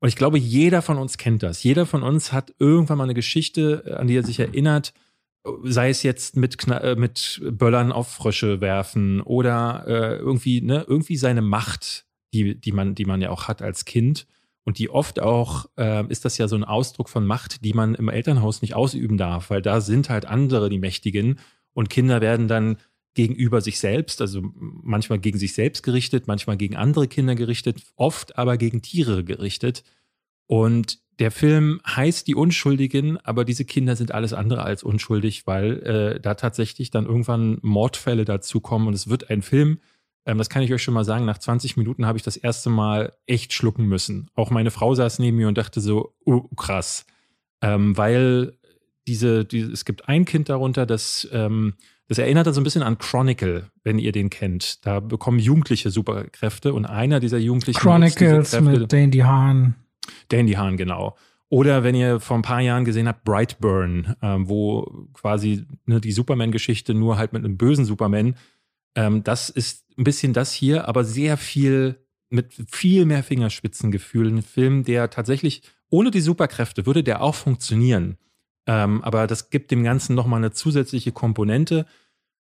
Und ich glaube, jeder von uns kennt das. Jeder von uns hat irgendwann mal eine Geschichte, äh, an die er sich erinnert, sei es jetzt mit, Kna äh, mit Böllern auf Frösche werfen oder äh, irgendwie, ne, irgendwie seine Macht, die, die, man, die man ja auch hat als Kind. Und die oft auch, äh, ist das ja so ein Ausdruck von Macht, die man im Elternhaus nicht ausüben darf, weil da sind halt andere die Mächtigen und Kinder werden dann gegenüber sich selbst, also manchmal gegen sich selbst gerichtet, manchmal gegen andere Kinder gerichtet, oft aber gegen Tiere gerichtet. Und der Film heißt Die Unschuldigen, aber diese Kinder sind alles andere als unschuldig, weil äh, da tatsächlich dann irgendwann Mordfälle dazukommen und es wird ein Film, ähm, das kann ich euch schon mal sagen, nach 20 Minuten habe ich das erste Mal echt schlucken müssen. Auch meine Frau saß neben mir und dachte so, oh, krass, ähm, weil diese, die, es gibt ein Kind darunter, das ähm, das erinnert so ein bisschen an Chronicle, wenn ihr den kennt. Da bekommen Jugendliche Superkräfte und einer dieser Jugendlichen. Chronicles mit Dandy Hahn. Dandy Hahn, genau. Oder wenn ihr vor ein paar Jahren gesehen habt, Brightburn, ähm, wo quasi ne, die Superman-Geschichte nur halt mit einem bösen Superman. Ähm, das ist ein bisschen das hier, aber sehr viel mit viel mehr Fingerspitzengefühl. Ein Film, der tatsächlich ohne die Superkräfte würde der auch funktionieren. Ähm, aber das gibt dem Ganzen nochmal eine zusätzliche Komponente.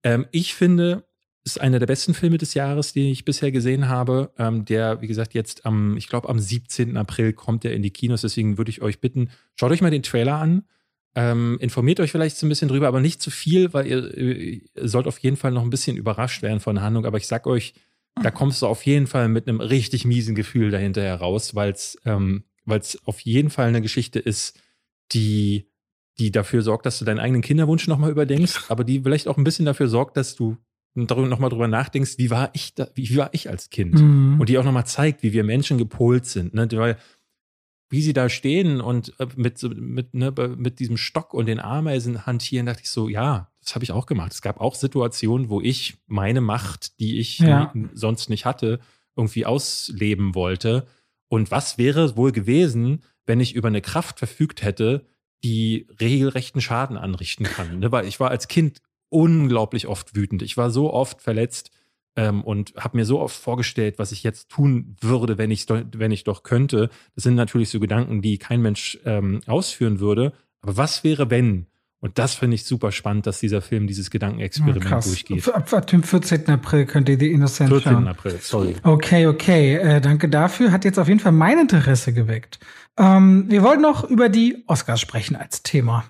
Ähm, ich finde, ist einer der besten Filme des Jahres, den ich bisher gesehen habe. Ähm, der, wie gesagt, jetzt am, ich glaube, am 17. April kommt er in die Kinos. Deswegen würde ich euch bitten, schaut euch mal den Trailer an. Ähm, informiert euch vielleicht so ein bisschen drüber, aber nicht zu viel, weil ihr, ihr, sollt auf jeden Fall noch ein bisschen überrascht werden von der Handlung. Aber ich sag euch, da kommst du auf jeden Fall mit einem richtig miesen Gefühl dahinter heraus, weil es ähm, auf jeden Fall eine Geschichte ist, die die dafür sorgt, dass du deinen eigenen Kinderwunsch nochmal überdenkst, aber die vielleicht auch ein bisschen dafür sorgt, dass du darüber nochmal drüber nachdenkst, wie war ich da, wie, war ich als Kind? Mhm. Und die auch nochmal zeigt, wie wir Menschen gepolt sind. Ne? Weil wie sie da stehen und äh, mit, mit, ne, mit diesem Stock und den Ameisen hantieren, dachte ich so, ja, das habe ich auch gemacht. Es gab auch Situationen, wo ich meine Macht, die ich ja. sonst nicht hatte, irgendwie ausleben wollte. Und was wäre wohl gewesen, wenn ich über eine Kraft verfügt hätte, die regelrechten Schaden anrichten kann. Ne? Weil ich war als Kind unglaublich oft wütend. Ich war so oft verletzt ähm, und habe mir so oft vorgestellt, was ich jetzt tun würde, wenn ich, wenn ich doch könnte. Das sind natürlich so Gedanken, die kein Mensch ähm, ausführen würde. Aber was wäre, wenn? Und das finde ich super spannend, dass dieser Film dieses Gedankenexperiment ja, durchgeht. Ab, ab, dem 14. April könnt ihr die Innocent 14. schauen. April, sorry. Okay, okay. Äh, danke dafür. Hat jetzt auf jeden Fall mein Interesse geweckt. Ähm, wir wollten noch über die Oscars sprechen als Thema.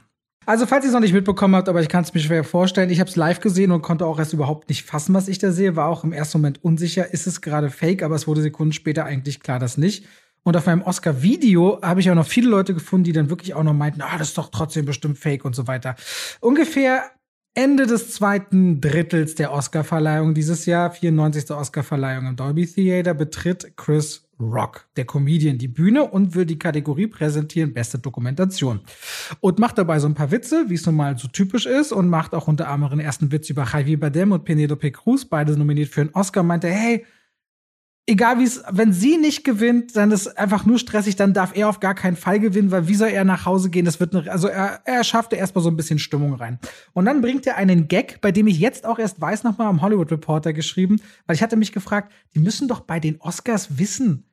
Also, falls ihr es noch nicht mitbekommen habt, aber ich kann es mir schwer vorstellen, ich habe es live gesehen und konnte auch erst überhaupt nicht fassen, was ich da sehe. War auch im ersten Moment unsicher, ist es gerade fake, aber es wurde Sekunden später eigentlich klar, dass nicht. Und auf meinem Oscar-Video habe ich auch noch viele Leute gefunden, die dann wirklich auch noch meinten, ah, das ist doch trotzdem bestimmt fake und so weiter. Ungefähr Ende des zweiten Drittels der Oscarverleihung dieses Jahr, 94. Oscarverleihung im Dolby Theater, betritt Chris Rock, der Comedian, die Bühne und will die Kategorie präsentieren, beste Dokumentation. Und macht dabei so ein paar Witze, wie es nun mal so typisch ist, und macht auch unter anderem einen ersten Witz über Javier Bardem und Penelope Cruz, beide nominiert für einen Oscar, meinte, hey, egal wie es, wenn sie nicht gewinnt, dann ist einfach nur stressig, dann darf er auf gar keinen Fall gewinnen, weil wie soll er nach Hause gehen? Das wird eine, also er, er schaffte erstmal so ein bisschen Stimmung rein. Und dann bringt er einen Gag, bei dem ich jetzt auch erst weiß, nochmal am Hollywood Reporter geschrieben, weil ich hatte mich gefragt, die müssen doch bei den Oscars wissen,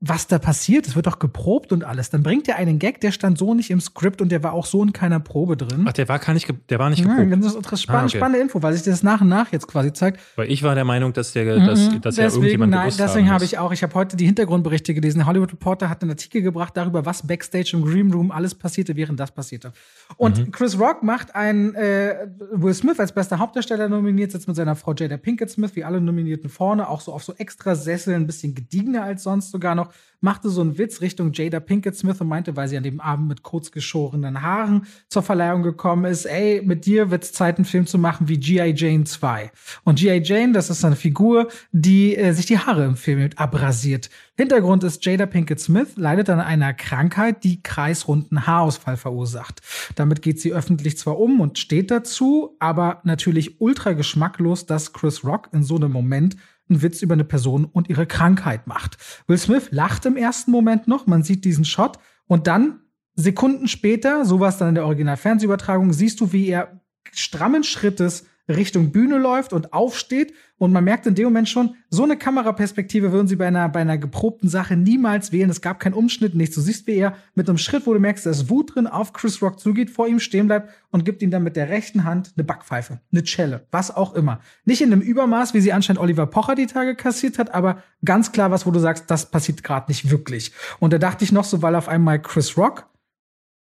was da passiert. Es wird doch geprobt und alles. Dann bringt er einen Gag, der stand so nicht im Skript und der war auch so in keiner Probe drin. Ach, der war gar nicht, der war nicht geprobt. Ja, das ist spannende, ah, okay. spannende Info, weil sich das nach und nach jetzt quasi zeigt. Weil ich war der Meinung, dass der, dass, mhm, dass ja irgendjemand nein, gewusst deswegen habe ich auch, ich habe heute die Hintergrundberichte gelesen. Der Hollywood Reporter hat einen Artikel gebracht darüber, was backstage im Green Room alles passierte, während das passierte. Und mhm. Chris Rock macht einen äh, Will Smith als bester Hauptdarsteller nominiert, sitzt mit seiner Frau Jada Pinkett Smith, wie alle Nominierten vorne, auch so auf so extra Sesseln, ein bisschen gediegener als sonst sogar noch machte so einen Witz Richtung Jada Pinkett Smith und meinte, weil sie an dem Abend mit kurzgeschorenen Haaren zur Verleihung gekommen ist, ey, mit dir wird es Zeit, einen Film zu machen wie G.I. Jane 2. Und G.I. Jane, das ist eine Figur, die äh, sich die Haare im Film abrasiert. Hintergrund ist Jada Pinkett Smith leidet an einer Krankheit, die kreisrunden Haarausfall verursacht. Damit geht sie öffentlich zwar um und steht dazu, aber natürlich ultra geschmacklos, dass Chris Rock in so einem Moment einen Witz über eine Person und ihre Krankheit macht. Will Smith lacht im ersten Moment noch, man sieht diesen Shot und dann Sekunden später, so war es dann in der Original-Fernsehübertragung, siehst du, wie er strammen Schrittes Richtung Bühne läuft und aufsteht. Und man merkt in dem Moment schon, so eine Kameraperspektive würden sie bei einer, bei einer geprobten Sache niemals wählen. Es gab keinen Umschnitt, nichts. Du siehst, wie er mit einem Schritt, wo du merkst, da ist Wut drin, auf Chris Rock zugeht, vor ihm stehen bleibt und gibt ihm dann mit der rechten Hand eine Backpfeife, eine Celle, was auch immer. Nicht in einem Übermaß, wie sie anscheinend Oliver Pocher die Tage kassiert hat, aber ganz klar was, wo du sagst, das passiert gerade nicht wirklich. Und da dachte ich noch so, weil auf einmal Chris Rock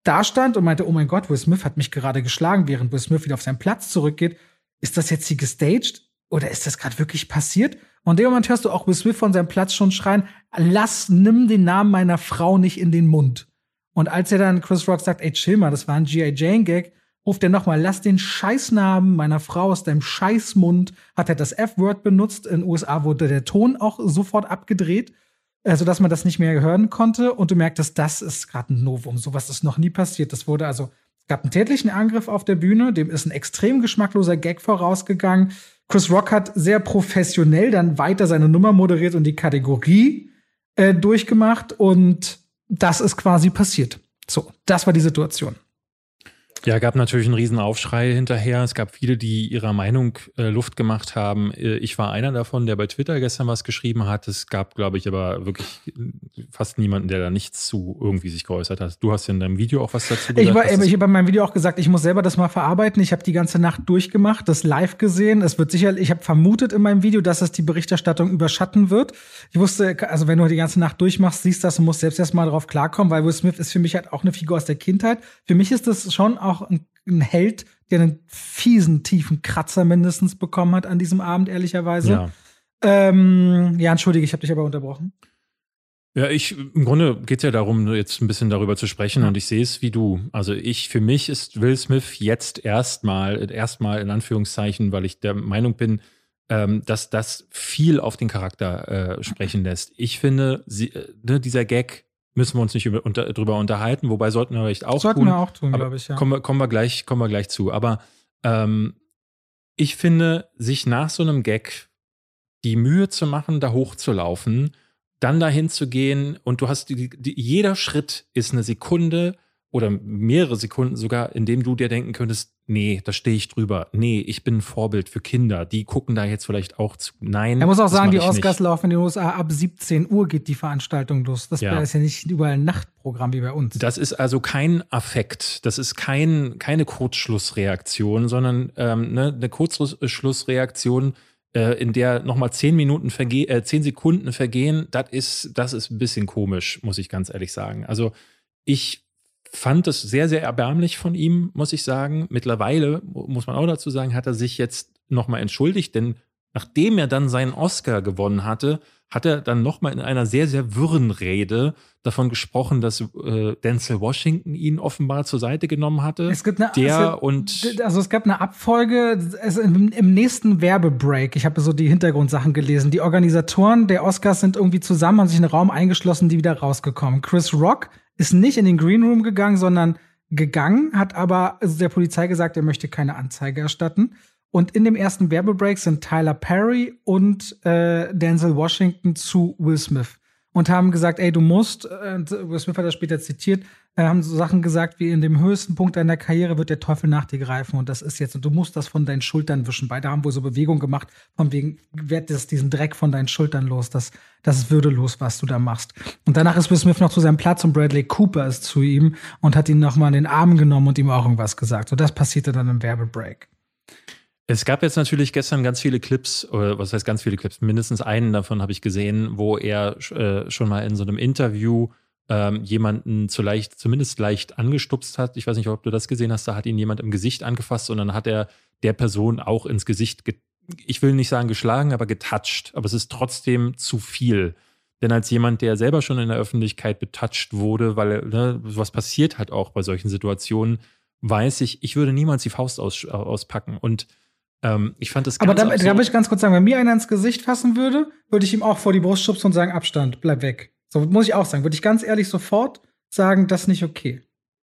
da stand und meinte, oh mein Gott, Will Smith hat mich gerade geschlagen, während Will Smith wieder auf seinen Platz zurückgeht ist das jetzt hier gestaged oder ist das gerade wirklich passiert? Und in dem Moment hörst du auch Will Smith von seinem Platz schon schreien, lass, nimm den Namen meiner Frau nicht in den Mund. Und als er dann Chris Rock sagt, ey, chill mal, das war ein G.I. Jane Gag, ruft er nochmal, lass den Scheißnamen meiner Frau aus deinem Scheißmund. Hat er das F-Word benutzt. In den USA wurde der Ton auch sofort abgedreht, äh, sodass man das nicht mehr hören konnte. Und du merktest, das ist gerade ein Novum. Sowas ist noch nie passiert. Das wurde also gab einen tätlichen Angriff auf der Bühne, dem ist ein extrem geschmackloser Gag vorausgegangen. Chris Rock hat sehr professionell dann weiter seine Nummer moderiert und die Kategorie äh, durchgemacht und das ist quasi passiert. So, das war die Situation. Ja, gab natürlich einen riesen Aufschrei hinterher. Es gab viele, die ihrer Meinung äh, Luft gemacht haben. Äh, ich war einer davon, der bei Twitter gestern was geschrieben hat. Es gab, glaube ich, aber wirklich fast niemanden, der da nichts zu irgendwie sich geäußert hat. Du hast ja in deinem Video auch was dazu gesagt. Ich, war, ich habe in meinem Video auch gesagt, ich muss selber das mal verarbeiten. Ich habe die ganze Nacht durchgemacht, das live gesehen. Es wird sicher, ich habe vermutet in meinem Video, dass es die Berichterstattung überschatten wird. Ich wusste, also wenn du die ganze Nacht durchmachst, siehst das und musst selbst erst mal drauf klarkommen, weil Will Smith ist für mich halt auch eine Figur aus der Kindheit. Für mich ist das schon auch auch ein, ein Held, der einen fiesen, tiefen Kratzer mindestens bekommen hat an diesem Abend, ehrlicherweise. Ja, ähm, ja entschuldige, ich habe dich aber unterbrochen. Ja, ich, im Grunde geht es ja darum, jetzt ein bisschen darüber zu sprechen und ich sehe es wie du. Also ich, für mich ist Will Smith jetzt erstmal, erstmal in Anführungszeichen, weil ich der Meinung bin, ähm, dass das viel auf den Charakter äh, sprechen lässt. Ich finde, sie, äh, ne, dieser Gag, müssen wir uns nicht über, unter, drüber unterhalten, wobei sollten wir vielleicht auch sollten tun. Sollten wir auch tun, glaube ich, ja. Kommen wir, kommen, wir gleich, kommen wir gleich zu. Aber ähm, ich finde, sich nach so einem Gag die Mühe zu machen, da hochzulaufen, dann dahin zu gehen und du hast die, die, jeder Schritt ist eine Sekunde oder mehrere Sekunden sogar, in dem du dir denken könntest, nee, da stehe ich drüber. Nee, ich bin ein Vorbild für Kinder. Die gucken da jetzt vielleicht auch zu. Nein. Er muss auch sagen, die Oscars laufen in den USA ab 17 Uhr geht die Veranstaltung los. Das ja. ist ja nicht überall ein Nachtprogramm wie bei uns. Das ist also kein Affekt. Das ist kein, keine Kurzschlussreaktion, sondern ähm, ne, eine Kurzschlussreaktion, äh, in der nochmal zehn Minuten verge äh, zehn Sekunden vergehen, das ist, das ist ein bisschen komisch, muss ich ganz ehrlich sagen. Also ich fand es sehr, sehr erbärmlich von ihm, muss ich sagen. Mittlerweile, muss man auch dazu sagen, hat er sich jetzt nochmal entschuldigt, denn nachdem er dann seinen Oscar gewonnen hatte, hat er dann nochmal in einer sehr, sehr wirren Rede davon gesprochen, dass äh, Denzel Washington ihn offenbar zur Seite genommen hatte. Es gibt eine, der es, und also es gab eine Abfolge es, im, im, nächsten Werbebreak. Ich habe so die Hintergrundsachen gelesen. Die Organisatoren der Oscars sind irgendwie zusammen, haben sich in einen Raum eingeschlossen, die wieder rausgekommen. Chris Rock ist nicht in den Green Room gegangen, sondern gegangen, hat aber der Polizei gesagt, er möchte keine Anzeige erstatten. Und in dem ersten Werbebreak sind Tyler Perry und äh, Denzel Washington zu Will Smith und haben gesagt, ey, du musst, äh, Will Smith hat das später zitiert, haben so Sachen gesagt wie in dem höchsten Punkt deiner Karriere wird der Teufel nach dir greifen und das ist jetzt und du musst das von deinen Schultern wischen. Beide haben wohl so Bewegungen gemacht, von wegen, werd das diesen Dreck von deinen Schultern los, das, das ist würdelos, was du da machst. Und danach ist Will Smith noch zu seinem Platz und Bradley Cooper ist zu ihm und hat ihn nochmal in den Arm genommen und ihm auch irgendwas gesagt. Und das passierte dann im Werbebreak. Es gab jetzt natürlich gestern ganz viele Clips, oder was heißt ganz viele Clips, mindestens einen davon habe ich gesehen, wo er äh, schon mal in so einem Interview ähm, jemanden zu leicht, zumindest leicht angestupst hat. Ich weiß nicht, ob du das gesehen hast, da hat ihn jemand im Gesicht angefasst und dann hat er der Person auch ins Gesicht, ich will nicht sagen geschlagen, aber getoucht. Aber es ist trotzdem zu viel. Denn als jemand, der selber schon in der Öffentlichkeit betoucht wurde, weil ne, was passiert halt auch bei solchen Situationen, weiß ich, ich würde niemals die Faust aus, auspacken. Und ähm, ich fand das ganz Aber da, da möchte ich ganz kurz sagen, wenn mir einer ins Gesicht fassen würde, würde ich ihm auch vor die Brust schubsen und sagen, Abstand, bleib weg. So muss ich auch sagen. Würde ich ganz ehrlich sofort sagen, das ist nicht okay.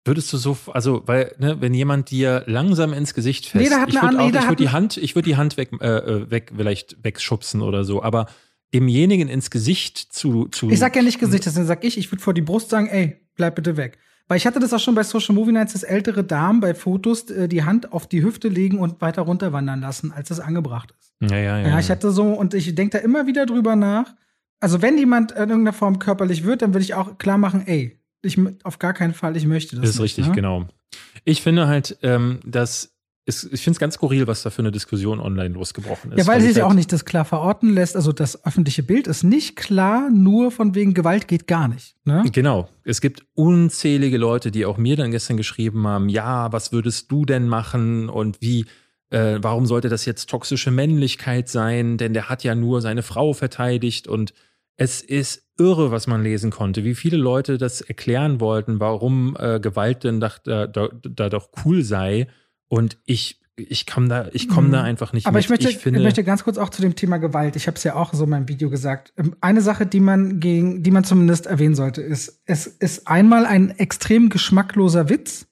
Würdest du so, also, weil, ne, wenn jemand dir langsam ins Gesicht fest, nee, ich würde nee, würd die Hand, ich würde die Hand weg, äh, äh, weg, vielleicht wegschubsen oder so, aber demjenigen ins Gesicht zu, zu. Ich sag ja nicht Gesicht, deswegen sag ich, ich würde vor die Brust sagen, ey, bleib bitte weg. Weil ich hatte das auch schon bei Social Movie Nights, dass ältere Damen bei Fotos äh, die Hand auf die Hüfte legen und weiter runterwandern lassen, als es angebracht ist. Ja, ja, ja. Ja, ich hatte so, und ich denke da immer wieder drüber nach. Also, wenn jemand in irgendeiner Form körperlich wird, dann würde ich auch klar machen, ey, ich auf gar keinen Fall, ich möchte das. Das ist nicht, richtig, ne? genau. Ich finde halt, ähm, dass es, ich finde es ganz skurril, was da für eine Diskussion online losgebrochen ist. Ja, weil, weil sie halt auch nicht das klar verorten lässt. Also das öffentliche Bild ist nicht klar, nur von wegen Gewalt geht gar nicht. Ne? Genau. Es gibt unzählige Leute, die auch mir dann gestern geschrieben haben, ja, was würdest du denn machen und wie, äh, warum sollte das jetzt toxische Männlichkeit sein? Denn der hat ja nur seine Frau verteidigt und es ist irre, was man lesen konnte, wie viele Leute das erklären wollten, warum äh, Gewalt denn da, da, da doch cool sei und ich ich komme da, ich komme mhm. da einfach nicht Aber mit. ich möchte, ich, finde, ich möchte ganz kurz auch zu dem Thema Gewalt. Ich habe es ja auch so in meinem Video gesagt. Ähm, eine Sache, die man gegen, die man zumindest erwähnen sollte, ist, es ist einmal ein extrem geschmackloser Witz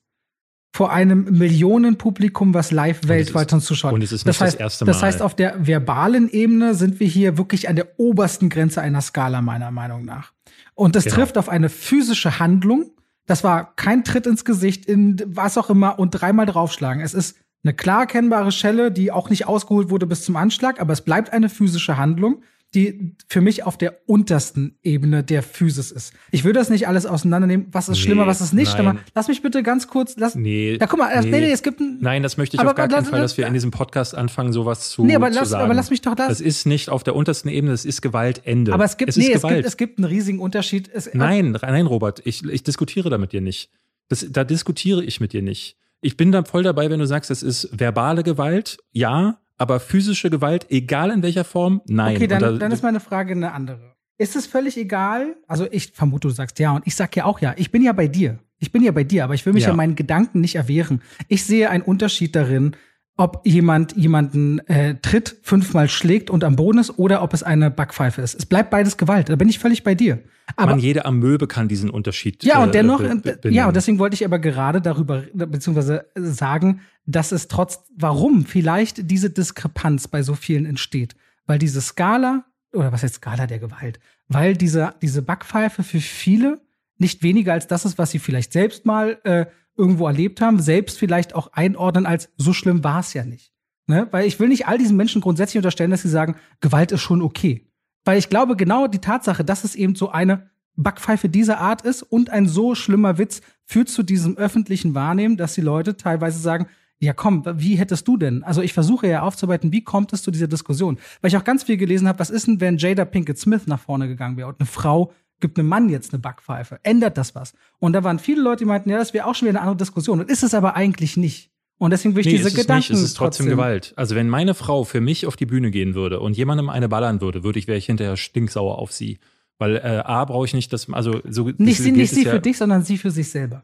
vor einem Millionenpublikum, was live weltweit uns zuschaut. Und es ist nicht das, heißt, das erste Mal. Das heißt, auf der verbalen Ebene sind wir hier wirklich an der obersten Grenze einer Skala, meiner Meinung nach. Und das genau. trifft auf eine physische Handlung, das war kein Tritt ins Gesicht, in was auch immer und dreimal draufschlagen. Es ist eine klar erkennbare Schelle, die auch nicht ausgeholt wurde bis zum Anschlag, aber es bleibt eine physische Handlung, die für mich auf der untersten Ebene der Physis ist. Ich würde das nicht alles auseinandernehmen, was ist nee, schlimmer, was ist nicht schlimmer. Lass mich bitte ganz kurz, lass, nee, ja, guck mal, nee, nee, es gibt ein, Nein, das möchte ich aber, auf gar keinen Fall, dass wir in diesem Podcast anfangen, sowas zu, nee, aber lass, sagen. aber lass mich doch das. Das ist nicht auf der untersten Ebene, das ist Gewaltende. Aber es gibt, es nee, es gibt, es gibt einen riesigen Unterschied. Es, nein, nein, Robert, ich, ich diskutiere da mit dir nicht. Das, da diskutiere ich mit dir nicht. Ich bin da voll dabei, wenn du sagst, es ist verbale Gewalt, ja, aber physische Gewalt, egal in welcher Form, nein. Okay, dann, da, dann ist meine Frage eine andere. Ist es völlig egal? Also ich vermute, du sagst ja und ich sag ja auch ja. Ich bin ja bei dir. Ich bin ja bei dir, aber ich will mich ja, ja meinen Gedanken nicht erwehren. Ich sehe einen Unterschied darin, ob jemand jemanden äh, tritt, fünfmal schlägt und am Boden ist oder ob es eine Backpfeife ist. Es bleibt beides Gewalt. Da bin ich völlig bei dir. Aber Man, jede Amöbe kann diesen Unterschied. Ja, und äh, dennoch, äh, ja, und deswegen wollte ich aber gerade darüber, beziehungsweise sagen, dass es trotz, warum vielleicht diese Diskrepanz bei so vielen entsteht. Weil diese Skala, oder was heißt Skala der Gewalt? Weil diese, diese Backpfeife für viele nicht weniger als das ist, was sie vielleicht selbst mal äh, irgendwo erlebt haben, selbst vielleicht auch einordnen als so schlimm war es ja nicht. Ne? Weil ich will nicht all diesen Menschen grundsätzlich unterstellen, dass sie sagen, Gewalt ist schon okay. Weil ich glaube, genau die Tatsache, dass es eben so eine Backpfeife dieser Art ist und ein so schlimmer Witz führt zu diesem öffentlichen Wahrnehmen, dass die Leute teilweise sagen, ja komm, wie hättest du denn? Also ich versuche ja aufzuarbeiten, wie kommt es zu dieser Diskussion? Weil ich auch ganz viel gelesen habe, was ist denn, wenn Jada Pinkett Smith nach vorne gegangen wäre und eine Frau gibt einem Mann jetzt eine Backpfeife? Ändert das was? Und da waren viele Leute, die meinten, ja, das wäre auch schon wieder eine andere Diskussion. Und ist es aber eigentlich nicht. Und deswegen will ich Nee, diese ist es Gedanken. nicht, es ist trotzdem, trotzdem Gewalt. Also wenn meine Frau für mich auf die Bühne gehen würde und jemandem eine ballern würde, würde ich, wäre ich hinterher stinksauer auf sie. Weil äh, A brauche ich nicht, dass, also so Nicht sie, nicht sie ja, für dich, sondern sie für sich selber.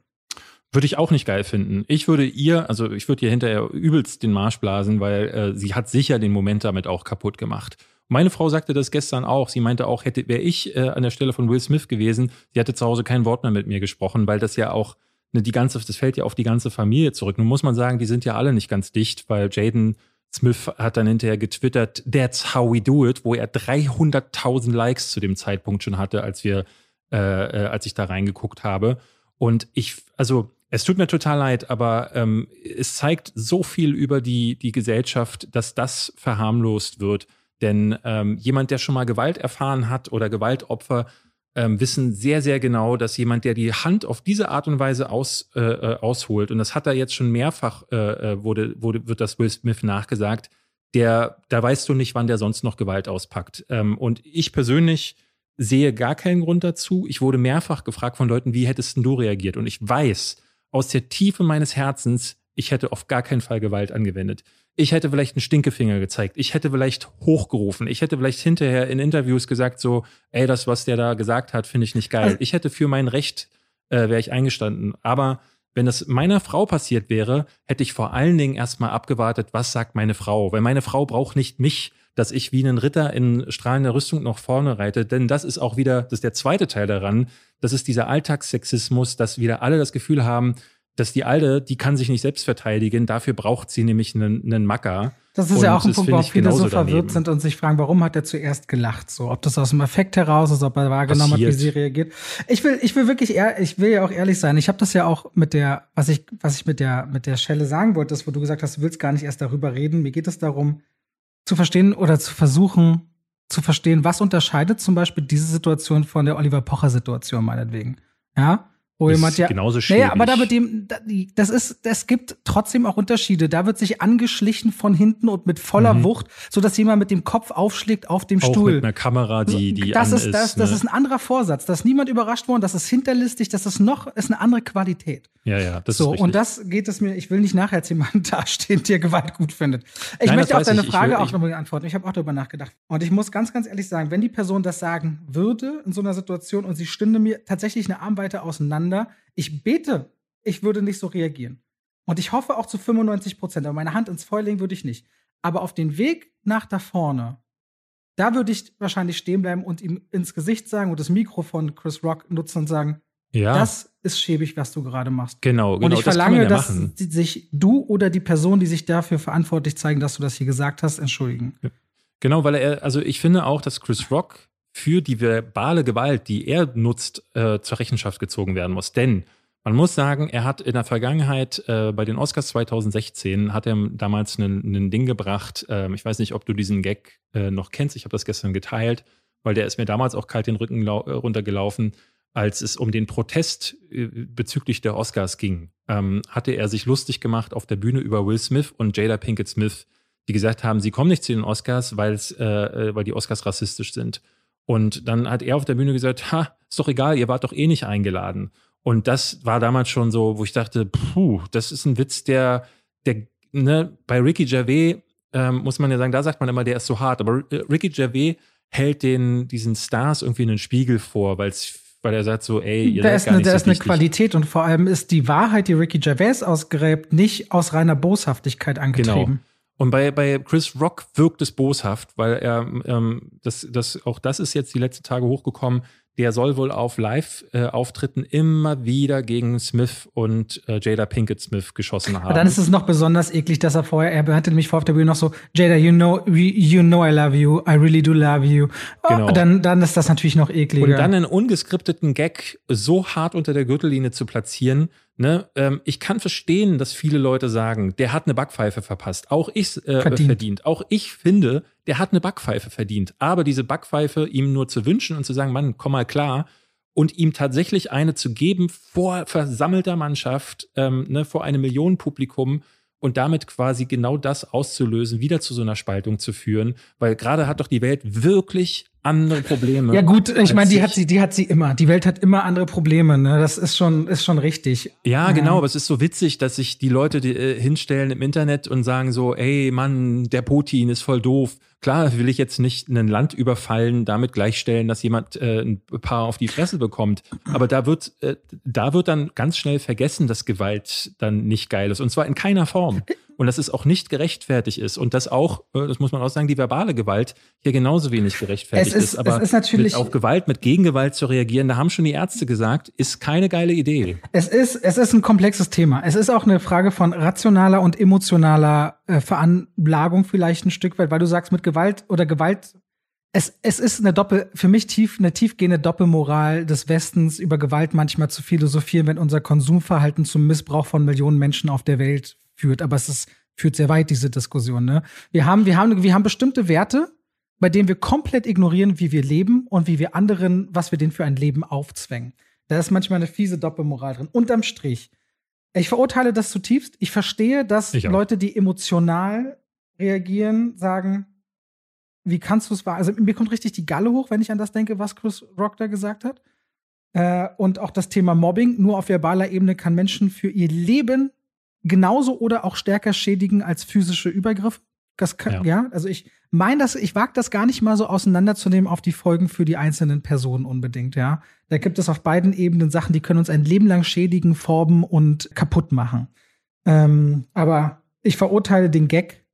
Würde ich auch nicht geil finden. Ich würde ihr, also ich würde ihr hinterher übelst den Marsch blasen, weil äh, sie hat sicher den Moment damit auch kaputt gemacht. Meine Frau sagte das gestern auch. Sie meinte auch, hätte wäre ich äh, an der Stelle von Will Smith gewesen, sie hätte zu Hause kein Wort mehr mit mir gesprochen, weil das ja auch ne, die ganze, das fällt ja auf die ganze Familie zurück. Nun muss man sagen, die sind ja alle nicht ganz dicht, weil Jaden Smith hat dann hinterher getwittert, that's how we do it, wo er 300.000 Likes zu dem Zeitpunkt schon hatte, als wir, äh, äh, als ich da reingeguckt habe. Und ich, also es tut mir total leid, aber ähm, es zeigt so viel über die, die Gesellschaft, dass das verharmlost wird. Denn ähm, jemand, der schon mal Gewalt erfahren hat oder Gewaltopfer, ähm, wissen sehr, sehr genau, dass jemand, der die Hand auf diese Art und Weise aus, äh, äh, ausholt, und das hat er jetzt schon mehrfach, äh, äh, wurde, wurde, wird das Will Smith nachgesagt, der, da weißt du nicht, wann der sonst noch Gewalt auspackt. Ähm, und ich persönlich sehe gar keinen Grund dazu. Ich wurde mehrfach gefragt von Leuten, wie hättest du reagiert? Und ich weiß aus der Tiefe meines Herzens, ich hätte auf gar keinen Fall Gewalt angewendet. Ich hätte vielleicht einen Stinkefinger gezeigt. Ich hätte vielleicht hochgerufen. Ich hätte vielleicht hinterher in Interviews gesagt so, ey, das, was der da gesagt hat, finde ich nicht geil. Also- ich hätte für mein Recht, äh, wäre ich eingestanden. Aber wenn das meiner Frau passiert wäre, hätte ich vor allen Dingen erstmal abgewartet, was sagt meine Frau. Weil meine Frau braucht nicht mich, dass ich wie ein Ritter in strahlender Rüstung noch vorne reite. Denn das ist auch wieder, das ist der zweite Teil daran, das ist dieser Alltagssexismus, dass wieder alle das Gefühl haben, dass die Alte, die kann sich nicht selbst verteidigen, dafür braucht sie nämlich einen, einen Macker. Das ist Und ja auch ein Punkt, ich viele so verwirrt daneben. sind und sich fragen, warum hat er zuerst gelacht? So, ob das aus dem Effekt heraus ist, ob er wahrgenommen hat, wie Passiert. sie reagiert. Ich will, ich will wirklich ehr, ich will ja auch ehrlich sein. Ich habe das ja auch mit der, was ich, was ich mit der, mit der Schelle sagen wollte, ist, wo du gesagt hast, du willst gar nicht erst darüber reden. Mir geht es darum, zu verstehen oder zu versuchen, zu verstehen, was unterscheidet zum Beispiel diese Situation von der Oliver Pocher-Situation meinetwegen. Ja? Wo Ist jemand ja. genauso schwierig. Naja, aber da mit dem, das ist, es gibt trotzdem auch Unterschiede. Da wird sich angeschlichen von hinten und mit voller Mhm. Wucht, so dass jemand mit dem Kopf aufschlägt auf dem auch Stuhl. mit einer Kamera, die, die das ist, das, ne? das ist ein anderer Vorsatz. Da ist niemand überrascht worden. Das ist hinterlistig. Das ist noch, ist eine andere Qualität. ja, ja, das so, ist richtig. und das geht es mir, ich will nicht nachher als jemand dastehen, der Gewalt gut findet. Ich Nein, möchte auf weiß deine ich. Ich Frage will- auch ich- nochmal antworten. Ich habe auch darüber nachgedacht. Und ich muss ganz, ganz ehrlich sagen, wenn die Person das sagen würde in so einer Situation und sie stünde mir tatsächlich eine Armweite auseinander, ich bete, ich würde nicht so reagieren. Und ich hoffe auch zu 95 Prozent, aber meine Hand ins Feuer legen würde ich nicht. Aber auf den Weg nach da vorne, da würde ich wahrscheinlich stehen bleiben und ihm ins Gesicht sagen und das Mikro von Chris Rock nutzen und sagen, ja, das ist schäbig, was du gerade machst. genau, genau. Und ich verlange, ja dass machen. sich du oder die Person, die sich dafür verantwortlich zeigen, dass du das hier gesagt hast, entschuldigen. Genau, weil er, also ich finde auch, dass Chris Rock für die verbale Gewalt, die er nutzt, äh, zur Rechenschaft gezogen werden muss. Denn man muss sagen, er hat in der Vergangenheit äh, bei den Oscars 2016 hat er damals ein Ding gebracht. ähm, ich weiß nicht, ob du diesen Gag äh, noch kennst. Ich habe das gestern geteilt, weil der ist mir damals auch kalt den Rücken äh, runtergelaufen. Als es um den Protest äh, bezüglich der Oscars ging, ähm, hatte er sich lustig gemacht auf der Bühne über Will Smith und Jada Pinkett Smith, die gesagt haben, sie kommen nicht zu den Oscars, äh, äh, weil die Oscars rassistisch sind. Und dann hat er auf der Bühne gesagt, ha, ist doch egal, ihr wart doch eh nicht eingeladen. Und das war damals schon so, wo ich dachte, puh, das ist ein Witz, der, der, ne, bei Ricky Gervais ähm, muss man ja sagen, da sagt man immer, der ist so hart. Aber äh, Ricky Gervais hält den, diesen Stars irgendwie einen Spiegel vor, weil's, weil er sagt so, ey, ihr Da seid ist, gar eine, da so ist eine. Qualität und vor allem ist die Wahrheit, die Ricky Gervais ausgräbt, nicht aus reiner Boshaftigkeit angetrieben. Und bei, bei Chris Rock wirkt es boshaft, weil er, ähm, das, das, auch das ist jetzt die letzten Tage hochgekommen, der soll wohl auf Live-Auftritten immer wieder gegen Smith und äh, Jada Pinkett Smith geschossen haben. Aber dann ist es noch besonders eklig, dass er vorher, er hatte nämlich vor auf der Bühne noch so, Jada, you know, you know I love you, I really do love you. Oh, Genau. Dann, dann ist das natürlich noch ekliger. Und dann einen ungeskripteten Gag so hart unter der Gürtellinie zu platzieren, ne, ähm, ich kann verstehen, dass viele Leute sagen, der hat eine Backpfeife verpasst. Auch ich äh, Verdient. verdient. Auch ich finde, der hat eine Backpfeife verdient. Aber diese Backpfeife ihm nur zu wünschen und zu sagen, Mann, komm mal klar, und ihm tatsächlich eine zu geben vor versammelter Mannschaft, ähm, ne, vor einem Millionenpublikum und damit quasi genau das auszulösen, wieder zu so einer Spaltung zu führen, weil gerade hat doch die Welt wirklich andere Probleme. Ja gut, ich meine, die hat sie, die hat sie immer. Die Welt hat immer andere Probleme. Ne? Das ist schon, ist schon richtig. Ja, genau. Aber es ist so witzig, dass sich die Leute die, äh, hinstellen im Internet und sagen so, ey Mann, der Putin ist voll doof. Klar, will ich jetzt nicht ein Land überfallen, damit gleichstellen, dass jemand äh, ein paar auf die Fresse bekommt. Aber da wird, äh, da wird dann ganz schnell vergessen, dass Gewalt dann nicht geil ist. Und zwar in keiner Form und dass es auch nicht gerechtfertigt ist und dass auch, äh, das muss man auch sagen, die verbale Gewalt hier genauso wenig gerechtfertigt ist, ist. Aber es ist natürlich, mit auf Gewalt, mit Gegengewalt zu reagieren, da haben schon die Ärzte gesagt, ist keine geile Idee. Es ist, es ist ein komplexes Thema. Es ist auch eine Frage von rationaler und emotionaler äh, Veranlagung vielleicht ein Stück weit, weil du sagst, mit Gewalt oder Gewalt es, es ist eine Doppel, für mich tief, eine tiefgehende Doppelmoral des Westens, über Gewalt manchmal zu philosophieren, wenn unser Konsumverhalten zum Missbrauch von Millionen Menschen auf der Welt führt. Aber es ist, führt sehr weit, diese Diskussion. Ne? Wir, haben, wir, haben, wir haben bestimmte Werte, bei denen wir komplett ignorieren, wie wir leben und wie wir anderen, was wir denen für ein Leben aufzwängen. Da ist manchmal eine fiese Doppelmoral drin. Unterm Strich. Ich verurteile das zutiefst. Ich verstehe, dass Leute, die emotional reagieren, sagen, wie kannst du es wahr? Also mir kommt richtig die Galle hoch, wenn ich an das denke, was Chris Rock da gesagt hat. Äh, und auch das Thema Mobbing. Nur auf verbaler Ebene kann Menschen für ihr Leben genauso oder auch stärker schädigen als physische Übergriffe. Das kann, ja. ja. also ich meine, dass ich wage das gar nicht mal so auseinanderzunehmen auf die Folgen für die einzelnen Personen unbedingt, ja. Da gibt es auf beiden Ebenen Sachen, die können uns ein Leben lang schädigen, formen und kaputt machen. Ähm, aber ich verurteile den Gag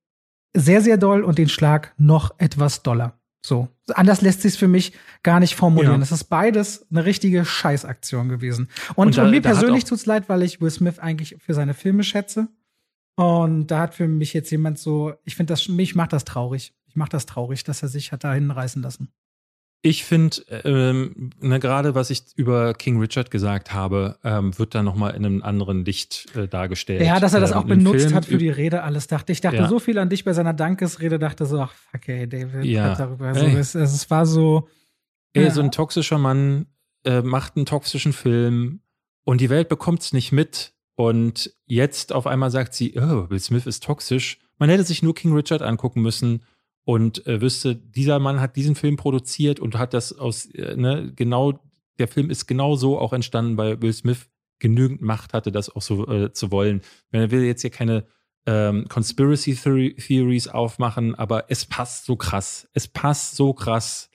sehr, sehr doll und den Schlag noch etwas doller. So. Anders lässt sich für mich gar nicht formulieren. Es ja. ist beides eine richtige Scheißaktion gewesen. Und, und, da, und mir persönlich tut's leid, weil ich Will Smith eigentlich für seine Filme schätze. Und da hat für mich jetzt jemand so, ich finde das, mich macht das traurig. Ich mache das traurig, dass er sich hat da hinreißen lassen. Ich finde, ähm, ne, gerade was ich über King Richard gesagt habe, ähm, wird da nochmal in einem anderen Licht äh, dargestellt. Ja, dass er das ähm, auch benutzt Film hat für die Rede, alles dachte. Ich dachte ja. so viel an dich bei seiner Dankesrede, dachte so, ach, fuck, ey, David, ja. darüber. Also, es, es, war so. Ey, ja. so ein toxischer Mann äh, macht einen toxischen Film und die Welt bekommt es nicht mit. Und jetzt auf einmal sagt sie, oh, Will Smith ist toxisch. Man hätte sich nur King Richard angucken müssen und äh, wüsste, dieser Mann hat diesen Film produziert und hat das aus, äh, ne, genau, der Film ist genau so auch entstanden, weil Will Smith genügend Macht hatte, das auch so äh, zu wollen. Er will jetzt hier keine ähm, Conspiracy Theories aufmachen, aber es passt so krass. Es passt so krass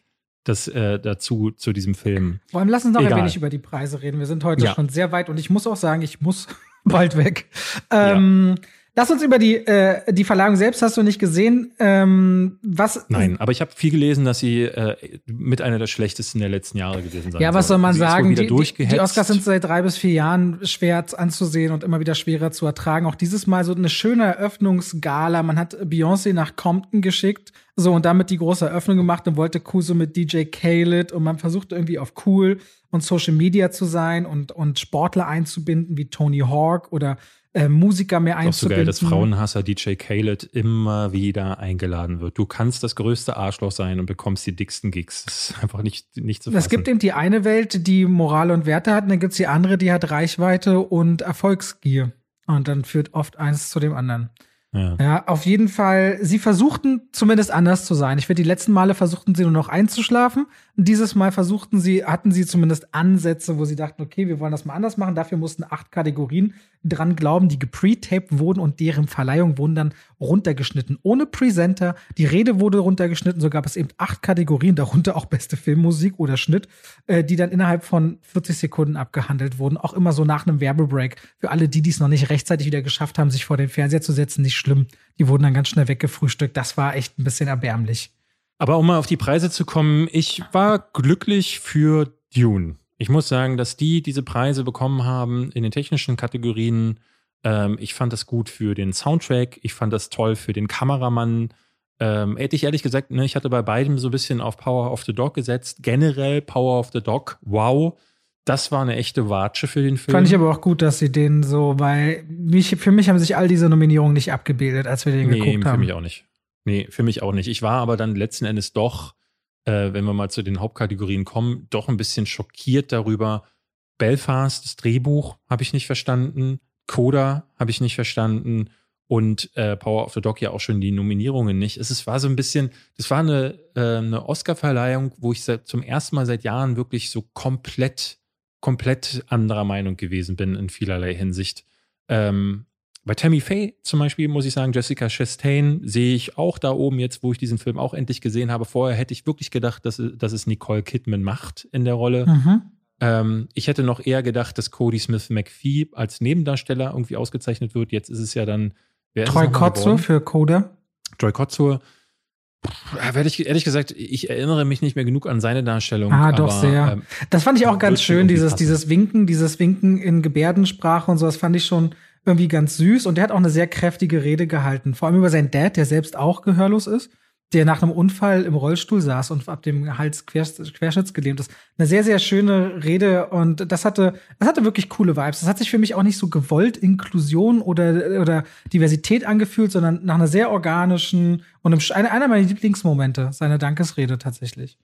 das, äh, dazu, zu diesem Film. Vor allem lass uns noch Egal. ein wenig über die Preise reden. Wir sind heute ja. schon sehr weit und ich muss auch sagen, ich muss bald weg. Ähm, ja. Lass uns über die, äh, die Verlagung selbst hast du nicht gesehen. Ähm, was? Nein, aber ich habe viel gelesen, dass sie äh, mit einer der schlechtesten der letzten Jahre gewesen sein Ja, was soll man sie sagen? Die, die, Oscars sind seit drei bis vier Jahren schwer anzusehen und immer wieder schwerer zu ertragen. Auch dieses Mal so eine schöne Eröffnungsgala. Man hat Beyoncé nach Compton geschickt, so und damit die große Eröffnung gemacht und wollte Kuso mit DJ Khaled und man versuchte irgendwie auf cool und Social Media zu sein und, und Sportler einzubinden wie Tony Hawk oder äh, Musiker mehr einzubinden. Auch so geil, dass Frauenhasser DJ Khaled immer wieder eingeladen wird. Du kannst das größte Arschloch sein und bekommst die dicksten Gigs. Das ist einfach nicht, nicht zu fassen. Es gibt eben die eine Welt, die Moral und Werte hat, und dann gibt es die andere, die hat Reichweite und Erfolgsgier. Und dann führt oft eins zu dem anderen. Ja. ja, auf jeden Fall. Sie versuchten zumindest anders zu sein. Ich finde, die letzten Male versuchten sie nur noch einzuschlafen. Dieses Mal versuchten sie, hatten sie zumindest Ansätze, wo sie dachten, okay, wir wollen das mal anders machen. Dafür mussten acht Kategorien dran glauben, die gepretaped wurden und deren Verleihung wurden dann runtergeschnitten. Ohne Presenter. Die Rede wurde runtergeschnitten. So gab es eben acht Kategorien, darunter auch beste Filmmusik oder Schnitt, äh, die dann innerhalb von 40 Sekunden abgehandelt wurden. Auch immer so nach einem Werbebreak. Für alle, die dies noch nicht rechtzeitig wieder geschafft haben, sich vor den Fernseher zu setzen, nicht schlimm. Die wurden dann ganz schnell weggefrühstückt. Das war echt ein bisschen erbärmlich. Aber um mal auf die Preise zu kommen, ich war glücklich für Dune. Ich muss sagen, dass die diese Preise bekommen haben in den technischen Kategorien. Ähm, ich fand das gut für den Soundtrack. Ich fand das toll für den Kameramann. Ähm, hätte ich ehrlich gesagt, ne, ich hatte bei beidem so ein bisschen auf Power of the Dog gesetzt. Generell Power of the Dog, wow. Das war eine echte Watsche für den Film. Fand ich aber auch gut, dass sie den so, weil mich, für mich haben sich all diese Nominierungen nicht abgebildet, als wir den nee, geguckt haben. Für mich auch nicht. Nee, für mich auch nicht. Ich war aber dann letzten Endes doch äh, wenn wir mal zu den Hauptkategorien kommen, doch ein bisschen schockiert darüber. Belfast, das Drehbuch habe ich nicht verstanden. Coda habe ich nicht verstanden. und äh, Power of the Dog ja auch schon die Nominierungen nicht. Es, es war so ein bisschen, das war eine, äh, eine Oscar-Verleihung, wo ich seit, zum ersten Mal seit Jahren wirklich so komplett, komplett anderer Meinung gewesen bin in vielerlei Hinsicht. Ähm, bei Tammy Faye zum Beispiel muss ich sagen, Jessica Chastain sehe ich auch da oben jetzt, wo ich diesen Film auch endlich gesehen habe. Vorher hätte ich wirklich gedacht, dass, dass es Nicole Kidman macht in der Rolle. Mhm. Ähm, ich hätte noch eher gedacht, dass Cody Smith McPhee als Nebendarsteller irgendwie ausgezeichnet wird. Jetzt ist es ja dann Troy Kotzur für Coda. Troy Kotzur. Ehrlich gesagt, ich erinnere mich nicht mehr genug an seine Darstellung. Ah, doch aber, sehr. Ähm, das fand ich auch ganz schön, dieses, dieses Winken, dieses Winken in Gebärdensprache und so, das fand ich schon irgendwie ganz süß. Und der hat auch eine sehr kräftige Rede gehalten, vor allem über seinen Dad, der selbst auch gehörlos ist der nach einem Unfall im Rollstuhl saß und ab dem Hals querschnittsgelähmt ist. Eine sehr, sehr schöne Rede und das hatte, das hatte wirklich coole Vibes. Das hat sich für mich auch nicht so gewollt Inklusion oder, oder Diversität angefühlt, sondern nach einer sehr organischen und einer, einer meiner Lieblingsmomente, seine Dankesrede tatsächlich.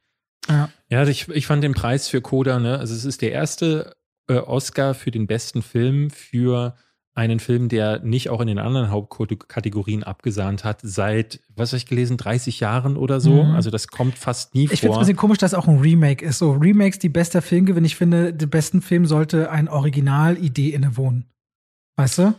Ja, ja ich, ich fand den Preis für Coda, ne, also es ist der erste äh, Oscar für den besten Film für einen Film, der nicht auch in den anderen Hauptkategorien abgesahnt hat, seit, was habe ich gelesen, 30 Jahren oder so. Mhm. Also das kommt fast nie ich vor. Ich finde es ein bisschen komisch, dass auch ein Remake ist. So, Remakes, die bester Film gewinnen. Ich finde, den besten Film sollte ein Originalidee innewohnen. Weißt du?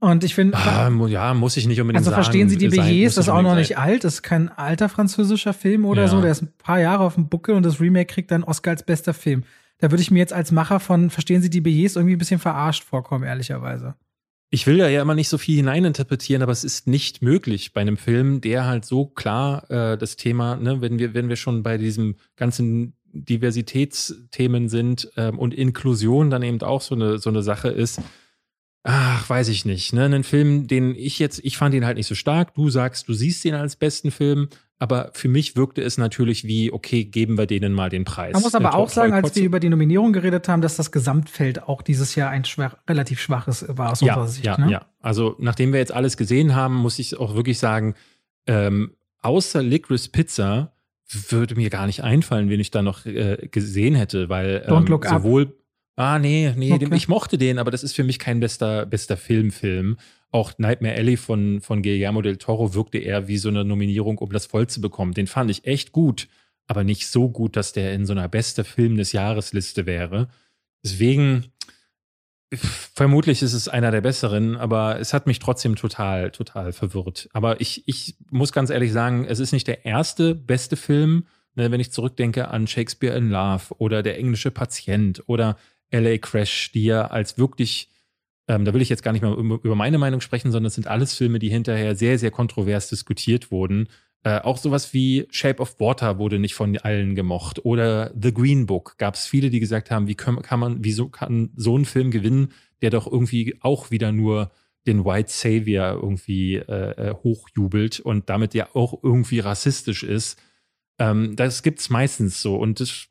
Und ich finde. Ah, ja, muss ich nicht unbedingt also sagen. Also verstehen Sie die Billets, das ist auch noch nicht sein. alt, das ist kein alter französischer Film oder ja. so, der ist ein paar Jahre auf dem Buckel und das Remake kriegt dann Oscar als bester Film. Da würde ich mir jetzt als Macher von Verstehen Sie die Billets irgendwie ein bisschen verarscht vorkommen, ehrlicherweise ich will da ja immer nicht so viel hineininterpretieren, aber es ist nicht möglich bei einem Film, der halt so klar äh, das Thema, ne, wenn wir, wenn wir schon bei diesem ganzen Diversitätsthemen sind ähm, und Inklusion dann eben auch so eine, so eine Sache ist, ach, weiß ich nicht, ne, einen Film, den ich jetzt, ich fand ihn halt nicht so stark, du sagst, du siehst ihn als besten Film, aber für mich wirkte es natürlich wie, okay, geben wir denen mal den Preis. Man muss aber auch sagen, als wir über die Nominierung geredet haben, dass das Gesamtfeld auch dieses Jahr ein schwach, relativ schwaches war aus ja, unserer Sicht. Ja, ne? ja. Also nachdem wir jetzt alles gesehen haben, muss ich auch wirklich sagen, ähm, außer Licorice Pizza würde mir gar nicht einfallen, wen ich da noch äh, gesehen hätte, weil ähm, sowohl up. Ah, nee, nee, okay. ich mochte den, aber das ist für mich kein bester, bester Filmfilm. -Film. Auch Nightmare Alley von, von Guillermo del Toro wirkte eher wie so eine Nominierung, um das voll zu bekommen. Den fand ich echt gut, aber nicht so gut, dass der in so einer beste Film des Jahres Liste wäre. Deswegen, vermutlich ist es einer der besseren, aber es hat mich trotzdem total, total verwirrt. Aber ich, ich muss ganz ehrlich sagen, es ist nicht der erste beste Film, ne, wenn ich zurückdenke an Shakespeare in Love oder Der englische Patient oder LA Crash, die ja als wirklich ähm, da will ich jetzt gar nicht mal über meine Meinung sprechen, sondern es sind alles Filme, die hinterher sehr, sehr kontrovers diskutiert wurden. Äh, auch sowas wie Shape of Water wurde nicht von allen gemocht. Oder The Green Book gab es viele, die gesagt haben, wie kann, kann man, wieso kann so ein Film gewinnen, der doch irgendwie auch wieder nur den White Savior irgendwie äh, äh hochjubelt und damit ja auch irgendwie rassistisch ist. Ähm, das gibt's meistens so. Und das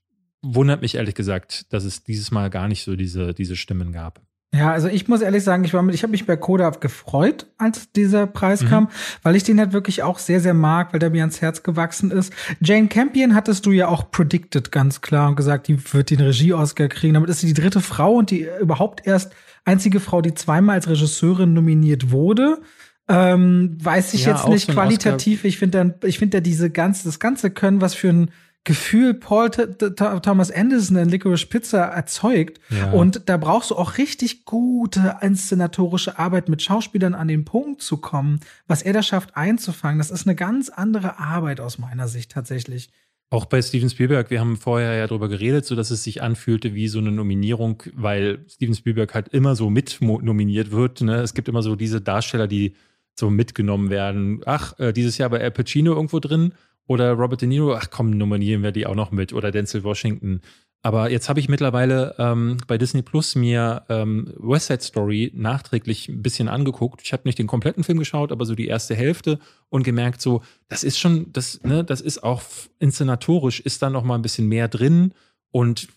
wundert mich ehrlich gesagt, dass es dieses Mal gar nicht so diese, diese Stimmen gab. Ja, also ich muss ehrlich sagen, ich war mit, ich habe mich bei Koda gefreut, als dieser Preis mhm. kam, weil ich den halt wirklich auch sehr, sehr mag, weil der mir ans Herz gewachsen ist. Jane Campion hattest du ja auch predicted, ganz klar, und gesagt, die wird den Regie-Oscar kriegen. Damit ist sie die dritte Frau und die überhaupt erst einzige Frau, die zweimal als Regisseurin nominiert wurde. Ähm, weiß ich ja, jetzt nicht qualitativ. Ich finde dann, ich finde da diese ganze, das ganze Können, was für ein Gefühl Paul T T Thomas Anderson in Licorice Pizza erzeugt. Ja. Und da brauchst du auch richtig gute inszenatorische Arbeit mit Schauspielern an den Punkt zu kommen, was er da schafft einzufangen. Das ist eine ganz andere Arbeit aus meiner Sicht tatsächlich. Auch bei Steven Spielberg, wir haben vorher ja drüber geredet, so dass es sich anfühlte wie so eine Nominierung, weil Steven Spielberg halt immer so mit nominiert wird. Ne? Es gibt immer so diese Darsteller, die so mitgenommen werden. Ach, äh, dieses Jahr bei Al Pacino irgendwo drin oder Robert De Niro, ach komm, nominieren wir die auch noch mit. Oder Denzel Washington. Aber jetzt habe ich mittlerweile ähm, bei Disney Plus mir ähm, West Side Story nachträglich ein bisschen angeguckt. Ich habe nicht den kompletten Film geschaut, aber so die erste Hälfte und gemerkt, so, das ist schon, das, ne, das ist auch inszenatorisch, ist da noch mal ein bisschen mehr drin. Und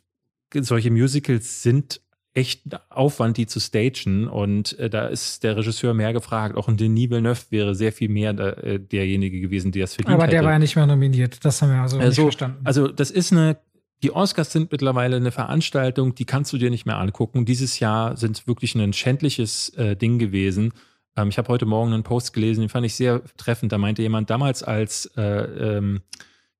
solche Musicals sind echt Aufwand, die zu stagen. Und äh, da ist der Regisseur mehr gefragt. Auch ein Denis Villeneuve wäre sehr viel mehr da, äh, derjenige gewesen, der es verdient Aber der hätte. war ja nicht mehr nominiert. Das haben wir also, also nicht verstanden. Also das ist eine die Oscars sind mittlerweile eine Veranstaltung, die kannst du dir nicht mehr angucken. Dieses Jahr sind wirklich ein schändliches äh, Ding gewesen. Ähm, ich habe heute Morgen einen Post gelesen, den fand ich sehr treffend. Da meinte jemand, damals als, äh, ähm,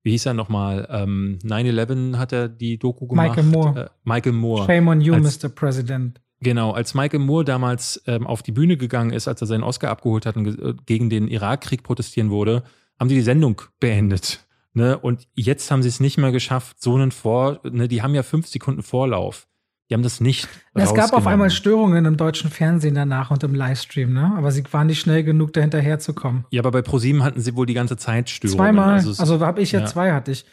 wie hieß er nochmal, ähm, 9-11 hat er die Doku gemacht. Michael Moore. Äh, Michael Moore. Shame on you, Als- Mr. President. Genau, als Michael Moore damals ähm, auf die Bühne gegangen ist, als er seinen Oscar abgeholt hat und äh, gegen den Irakkrieg protestieren wurde, haben die die Sendung beendet. Ne? Und jetzt haben sie es nicht mehr geschafft, so einen Vor, ne, die haben ja fünf Sekunden Vorlauf. Die haben das nicht. Es gab auf einmal Störungen im deutschen Fernsehen danach und im Livestream, ne? Aber sie waren nicht schnell genug, da hinterherzukommen. Ja, aber bei ProSieben hatten sie wohl die ganze Zeit Störungen. Zweimal. Also, Also, habe ich ja, ja. zwei hatte ich.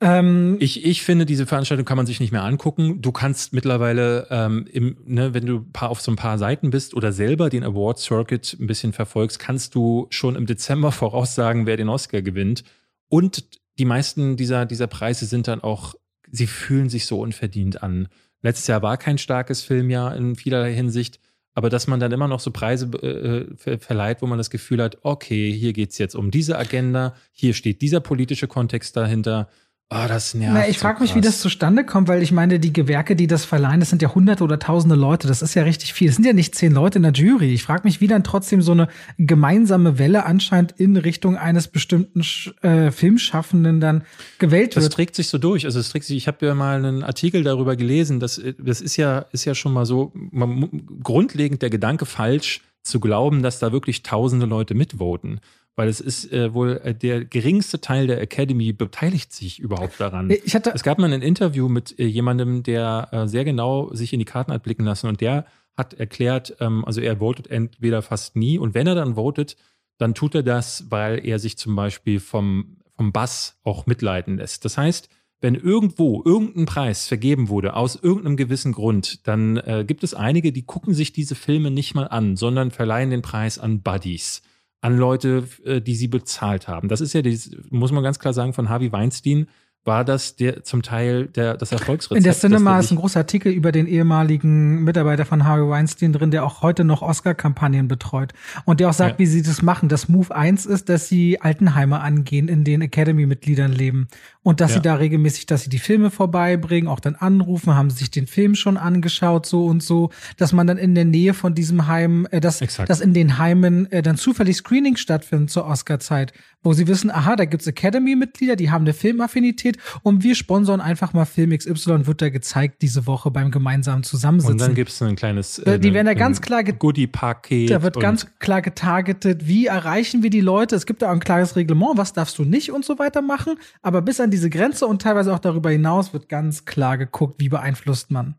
Ähm, Ich, ich finde, diese Veranstaltung kann man sich nicht mehr angucken. Du kannst mittlerweile, ähm, im, ne, wenn du auf so ein paar Seiten bist oder selber den Award Circuit ein bisschen verfolgst, kannst du schon im Dezember voraussagen, wer den Oscar gewinnt. Und die meisten dieser, dieser Preise sind dann auch, sie fühlen sich so unverdient an. Letztes Jahr war kein starkes Filmjahr in vielerlei Hinsicht. Aber dass man dann immer noch so Preise äh, ver verleiht, wo man das Gefühl hat, okay, hier geht's jetzt um diese Agenda, hier steht dieser politische Kontext dahinter. Oh, das nervt. Na, ich so frage mich, wie das zustande kommt, weil ich meine, die Gewerke, die das verleihen, das sind ja hunderte oder tausende Leute. Das ist ja richtig viel. Es sind ja nicht zehn Leute in der Jury. Ich frage mich, wie dann trotzdem so eine gemeinsame Welle anscheinend in Richtung eines bestimmten äh, Filmschaffenden dann gewählt Das wird. trägt sich so durch. Also es trägt sich, ich habe ja mal einen Artikel darüber gelesen, dass äh, das ist ja, ist ja schon mal so man, grundlegend der Gedanke falsch, zu glauben, dass da wirklich tausende Leute mitvoten. Weil es ist äh, wohl äh, der geringste Teil der Academy beteiligt sich überhaupt daran. Ich hatte, Es gab mal ein Interview mit äh, jemandem, der äh, sehr genau sich in die Karten hat blicken lassen und der hat erklärt, ähm, also er votet entweder fast nie und wenn er dann votet, dann tut er das, weil er sich zum Beispiel vom, vom Bass auch mitleiten lässt. Das heißt, wenn irgendwo irgendein Preis vergeben wurde aus irgendeinem gewissen Grund, dann äh, gibt es einige, die gucken sich diese Filme nicht mal an, sondern verleihen den Preis an Buddies, an Leute, äh, die sie bezahlt haben. Das ist ja, dieses, muss man ganz klar sagen, von Harvey Weinstein war das der zum Teil der, das Erfolgsrezept. in der Cinema ist ein großer Artikel über den ehemaligen Mitarbeiter von Harvey Weinstein drin, der auch heute noch Oscar-Kampagnen betreut. Und der auch sagt, Ja. wie sie das machen. Das Move 1 ist, dass sie Altenheime angehen, in denen Academy-Mitgliedern leben. Und dass Ja. sie da regelmäßig, dass sie die Filme vorbeibringen, auch dann anrufen, haben sie sich den Film schon angeschaut, so und so, dass man dann in der Nähe von diesem Heim, äh, dass, Exakt. dass in den Heimen äh, dann zufällig Screenings stattfinden zur Oscar-Zeit, wo sie wissen, aha, da gibt's Academy-Mitglieder, die haben eine Filmaffinität und wir sponsern einfach mal Film XY, wird da gezeigt diese Woche beim gemeinsamen Zusammensitzen. und dann gibt es ein kleines Äh, die ein- werden da ganz klar Goodie-Paket. da wird ganz klar getargetet, wie erreichen wir die Leute. Es gibt da auch ein klares Reglement, was darfst du nicht und so weiter machen. Aber bis an diese Grenze und teilweise auch darüber hinaus wird ganz klar geguckt, wie beeinflusst man.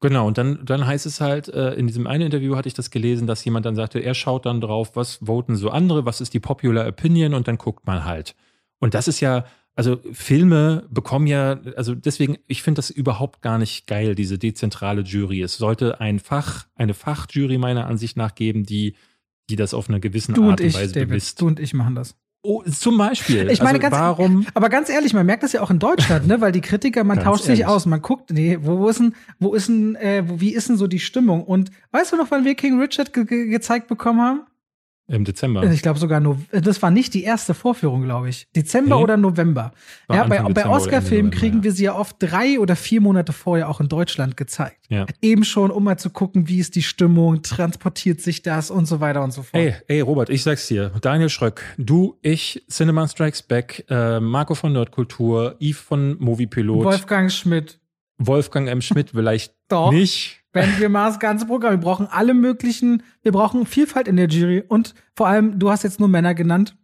Genau, und dann, dann heißt es halt, äh, in diesem einen Interview hatte ich das gelesen, dass jemand dann sagte, er schaut dann drauf, was voten so andere, was ist die Popular Opinion und dann guckt man halt. Und das ist ja, also Filme bekommen ja, also deswegen, ich finde das überhaupt gar nicht geil, diese dezentrale Jury. Es sollte ein Fach, eine Fachjury meiner Ansicht nach geben, die, die das auf einer gewissen Du Art und ich, und Weise David, bemisst. du und ich machen das. Oh, zum Beispiel. Ich meine, also ganz, warum? aber ganz ehrlich, man merkt das ja auch in Deutschland, ne? Weil die Kritiker, man tauscht sich ehrlich. aus, man guckt, nee, wo, wo ist denn, wo ist denn, äh, wo, wie ist denn so die Stimmung? Und weißt du noch, wann wir King Richard ge ge gezeigt bekommen haben? Im Dezember. Ich glaube sogar nur, das war nicht die erste Vorführung, glaube ich. Dezember Nee. oder November. War ja, bei, Anfang bei Ende Oscar-Filmen kriegen ja. wir sie ja oft drei oder vier Monate vorher auch in Deutschland gezeigt. Ja. Eben schon, um mal zu gucken, wie ist die Stimmung, transportiert sich das und so weiter und so fort. Ey, ey, Robert, ich sag's dir. Daniel Schröck, du, ich, Cinema Strikes Back, äh, Marco von Nerdkultur, Yves von Moviepilot, Wolfgang Schmidt, Wolfgang M. Schmidt vielleicht Doch. nicht. Wenn wir mal das ganze Programm, wir brauchen alle möglichen, wir brauchen Vielfalt in der Jury und vor allem, du hast jetzt nur Männer genannt,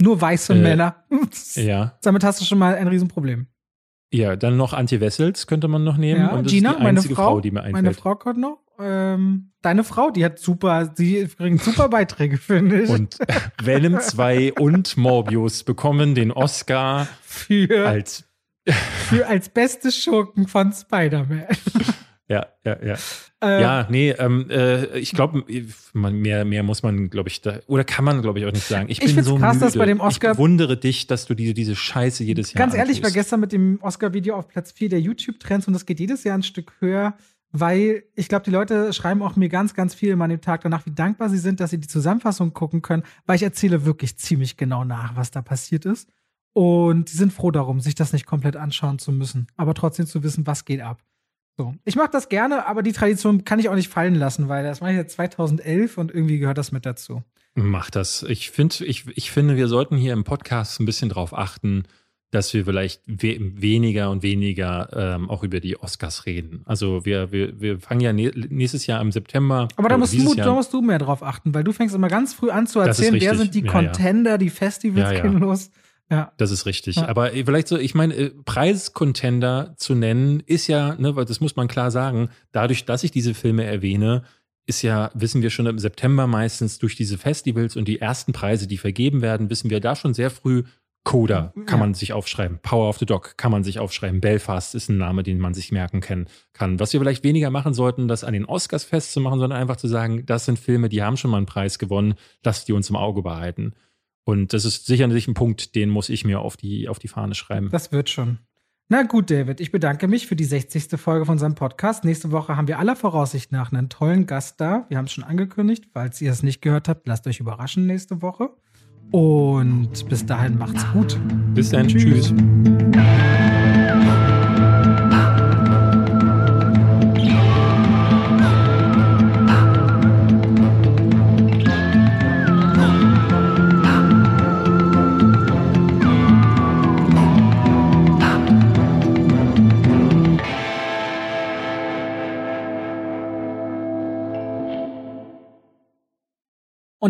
nur weiße Äh, Männer. Ja. Damit hast du schon mal ein Riesenproblem. Ja, dann noch Antje Wessels könnte man noch nehmen. Ja, und Gina, meine Frau, Frau, die mir einfällt. Meine Frau kommt noch. Ähm, deine Frau, die hat super, die bringt super Beiträge, finde ich. Und Venom 2 und Morbius bekommen den Oscar für, als für als beste Schurken von Spider-Man. Ja, ja, ja. Äh, Ja, nee, ähm, äh, ich glaube, mehr, mehr muss man, glaube ich, da, oder kann man, glaube ich, auch nicht sagen. Ich Ich bin so krass, müde. dass bei dem Oscar- ich bewundere dich, dass du diese, diese Scheiße jedes Jahr Ganz ehrlich, ich war gestern mit dem Oscar-Video auf Platz 4 der YouTube-Trends und das geht jedes Jahr ein Stück höher, weil ich glaube, die Leute schreiben auch mir ganz, ganz viel an dem Tag danach, wie dankbar sie sind, dass sie die Zusammenfassung gucken können, weil ich erzähle wirklich ziemlich genau nach, was da passiert ist. Und die sind froh darum, sich das nicht komplett anschauen zu müssen, aber trotzdem zu wissen, was geht ab. So. Ich mache das gerne, aber die Tradition kann ich auch nicht fallen lassen, weil das mache ich jetzt 2011 und irgendwie gehört das mit dazu. Mach das. Ich, find, ich, ich finde, wir sollten hier im Podcast ein bisschen drauf achten, dass wir vielleicht we weniger und weniger ähm, auch über die Oscars reden. Also wir, wir, wir fangen ja nächstes Jahr im September. Aber da musst, du, da musst du mehr drauf achten, weil du fängst immer ganz früh an zu erzählen, wer sind die ja, Contender, ja. die Festivals ja, los. Ja. Das ist richtig. Ja. Aber vielleicht so, ich meine, äh, Preiscontender zu nennen, ist ja, ne, weil das muss man klar sagen, dadurch, dass ich diese Filme erwähne, ist ja, wissen wir schon im September meistens durch diese Festivals und die ersten Preise, die vergeben werden, wissen wir da schon sehr früh, Coda kann ja. man sich aufschreiben. Power of the Dog kann man sich aufschreiben. Belfast ist ein Name, den man sich merken kann. Was wir vielleicht weniger machen sollten, das an den Oscars festzumachen, sondern einfach zu sagen, das sind Filme, die haben schon mal einen Preis gewonnen, lasst die uns im Auge behalten. Und das ist sicherlich ein Punkt, den muss ich mir auf die, auf die Fahne schreiben. Das wird schon. Na gut, David, ich bedanke mich für die 60. Folge von unserem Podcast. Nächste Woche haben wir aller Voraussicht nach einen tollen Gast da. Wir haben es schon angekündigt. Falls ihr es nicht gehört habt, lasst euch überraschen nächste Woche. Und bis dahin macht's gut. Bis dann. Tschüss. Tschüss.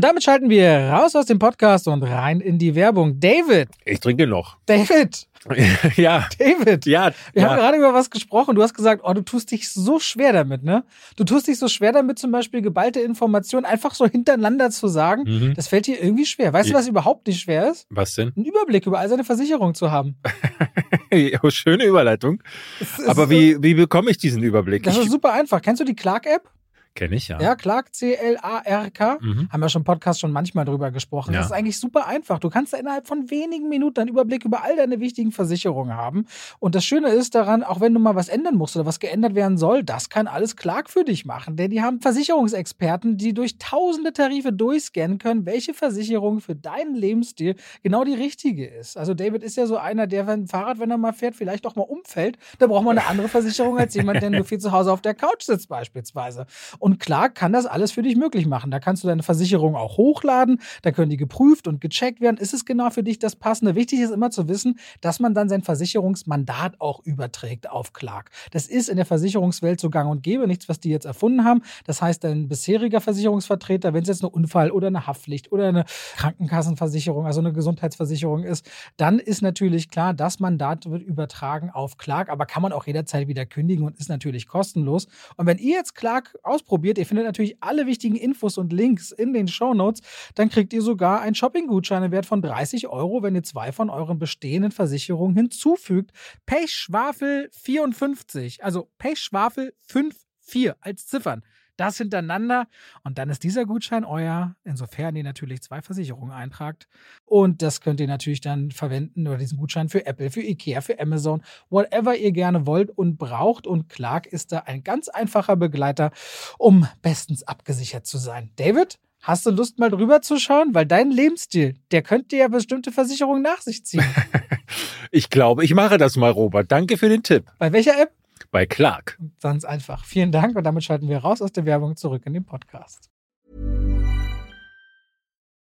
Und damit schalten wir raus aus dem Podcast und rein in die Werbung. David. Ich trinke noch. David. ja. David. Ja. Wir ja. haben gerade über was gesprochen. Du hast gesagt, oh, du tust dich so schwer damit, ne? Du tust dich so schwer damit, zum Beispiel geballte Informationen einfach so hintereinander zu sagen. Mhm. Das fällt dir irgendwie schwer. Weißt ja. du, was überhaupt nicht schwer ist? Was denn? Einen Überblick über all seine Versicherungen zu haben. schöne Überleitung. Aber wie, wie bekomme ich diesen Überblick? Das ist super einfach. Kennst du die Clark-App? Kenne ich, ja. Ja, Clark, C-L-A-R-K. Mhm. Haben wir schon im Podcast schon manchmal drüber gesprochen. Ja. Das ist eigentlich super einfach. Du kannst da innerhalb von wenigen Minuten einen Überblick über all deine wichtigen Versicherungen haben. Und das Schöne ist daran, auch wenn du mal was ändern musst oder was geändert werden soll, das kann alles Clark für dich machen. Denn die haben Versicherungsexperten, die durch tausende Tarife durchscannen können, welche Versicherung für deinen Lebensstil genau die richtige ist. Also David ist ja so einer, der, wenn ein Fahrrad, wenn er mal fährt, vielleicht auch mal umfällt, da braucht man eine andere Versicherung als jemand, der nur viel zu Hause auf der Couch sitzt beispielsweise. Und klar kann das alles für dich möglich machen. Da kannst du deine Versicherung auch hochladen, da können die geprüft und gecheckt werden. Ist es genau für dich das Passende? Wichtig ist immer zu wissen, dass man dann sein Versicherungsmandat auch überträgt auf Clark. Das ist in der Versicherungswelt so gang und gäbe, nichts, was die jetzt erfunden haben. Das heißt, dein bisheriger Versicherungsvertreter, wenn es jetzt eine Unfall- oder eine Haftpflicht oder eine Krankenkassenversicherung, also eine Gesundheitsversicherung ist, dann ist natürlich klar, das Mandat wird übertragen auf Clark, aber kann man auch jederzeit wieder kündigen und ist natürlich kostenlos. Und wenn ihr jetzt Clark ausprobiert, ausprobiert. Ihr findet natürlich alle wichtigen Infos und Links in den Show Notes. Dann kriegt ihr sogar einen Shopping-Gutschein im Wert von 30 Euro, wenn ihr zwei von euren bestehenden Versicherungen hinzufügt. Pechschwafel 54, also Pechschwafel 54 als Ziffern das hintereinander und dann ist dieser Gutschein euer, insofern ihr natürlich zwei Versicherungen eintragt. Und das könnt ihr natürlich dann verwenden oder diesen Gutschein für Apple, für Ikea, für Amazon, whatever ihr gerne wollt und braucht. Und Clark ist da ein ganz einfacher Begleiter, um bestens abgesichert zu sein. David? Hast du Lust, mal drüber zu schauen? Weil dein Lebensstil, der könnte ja bestimmte Versicherungen nach sich ziehen. ich glaube, ich mache das mal, Robert. Danke für den Tipp. Bei welcher App? bei Clark. Ganz einfach. Vielen Dank und damit schalten wir raus aus der Werbung zurück in den Podcast.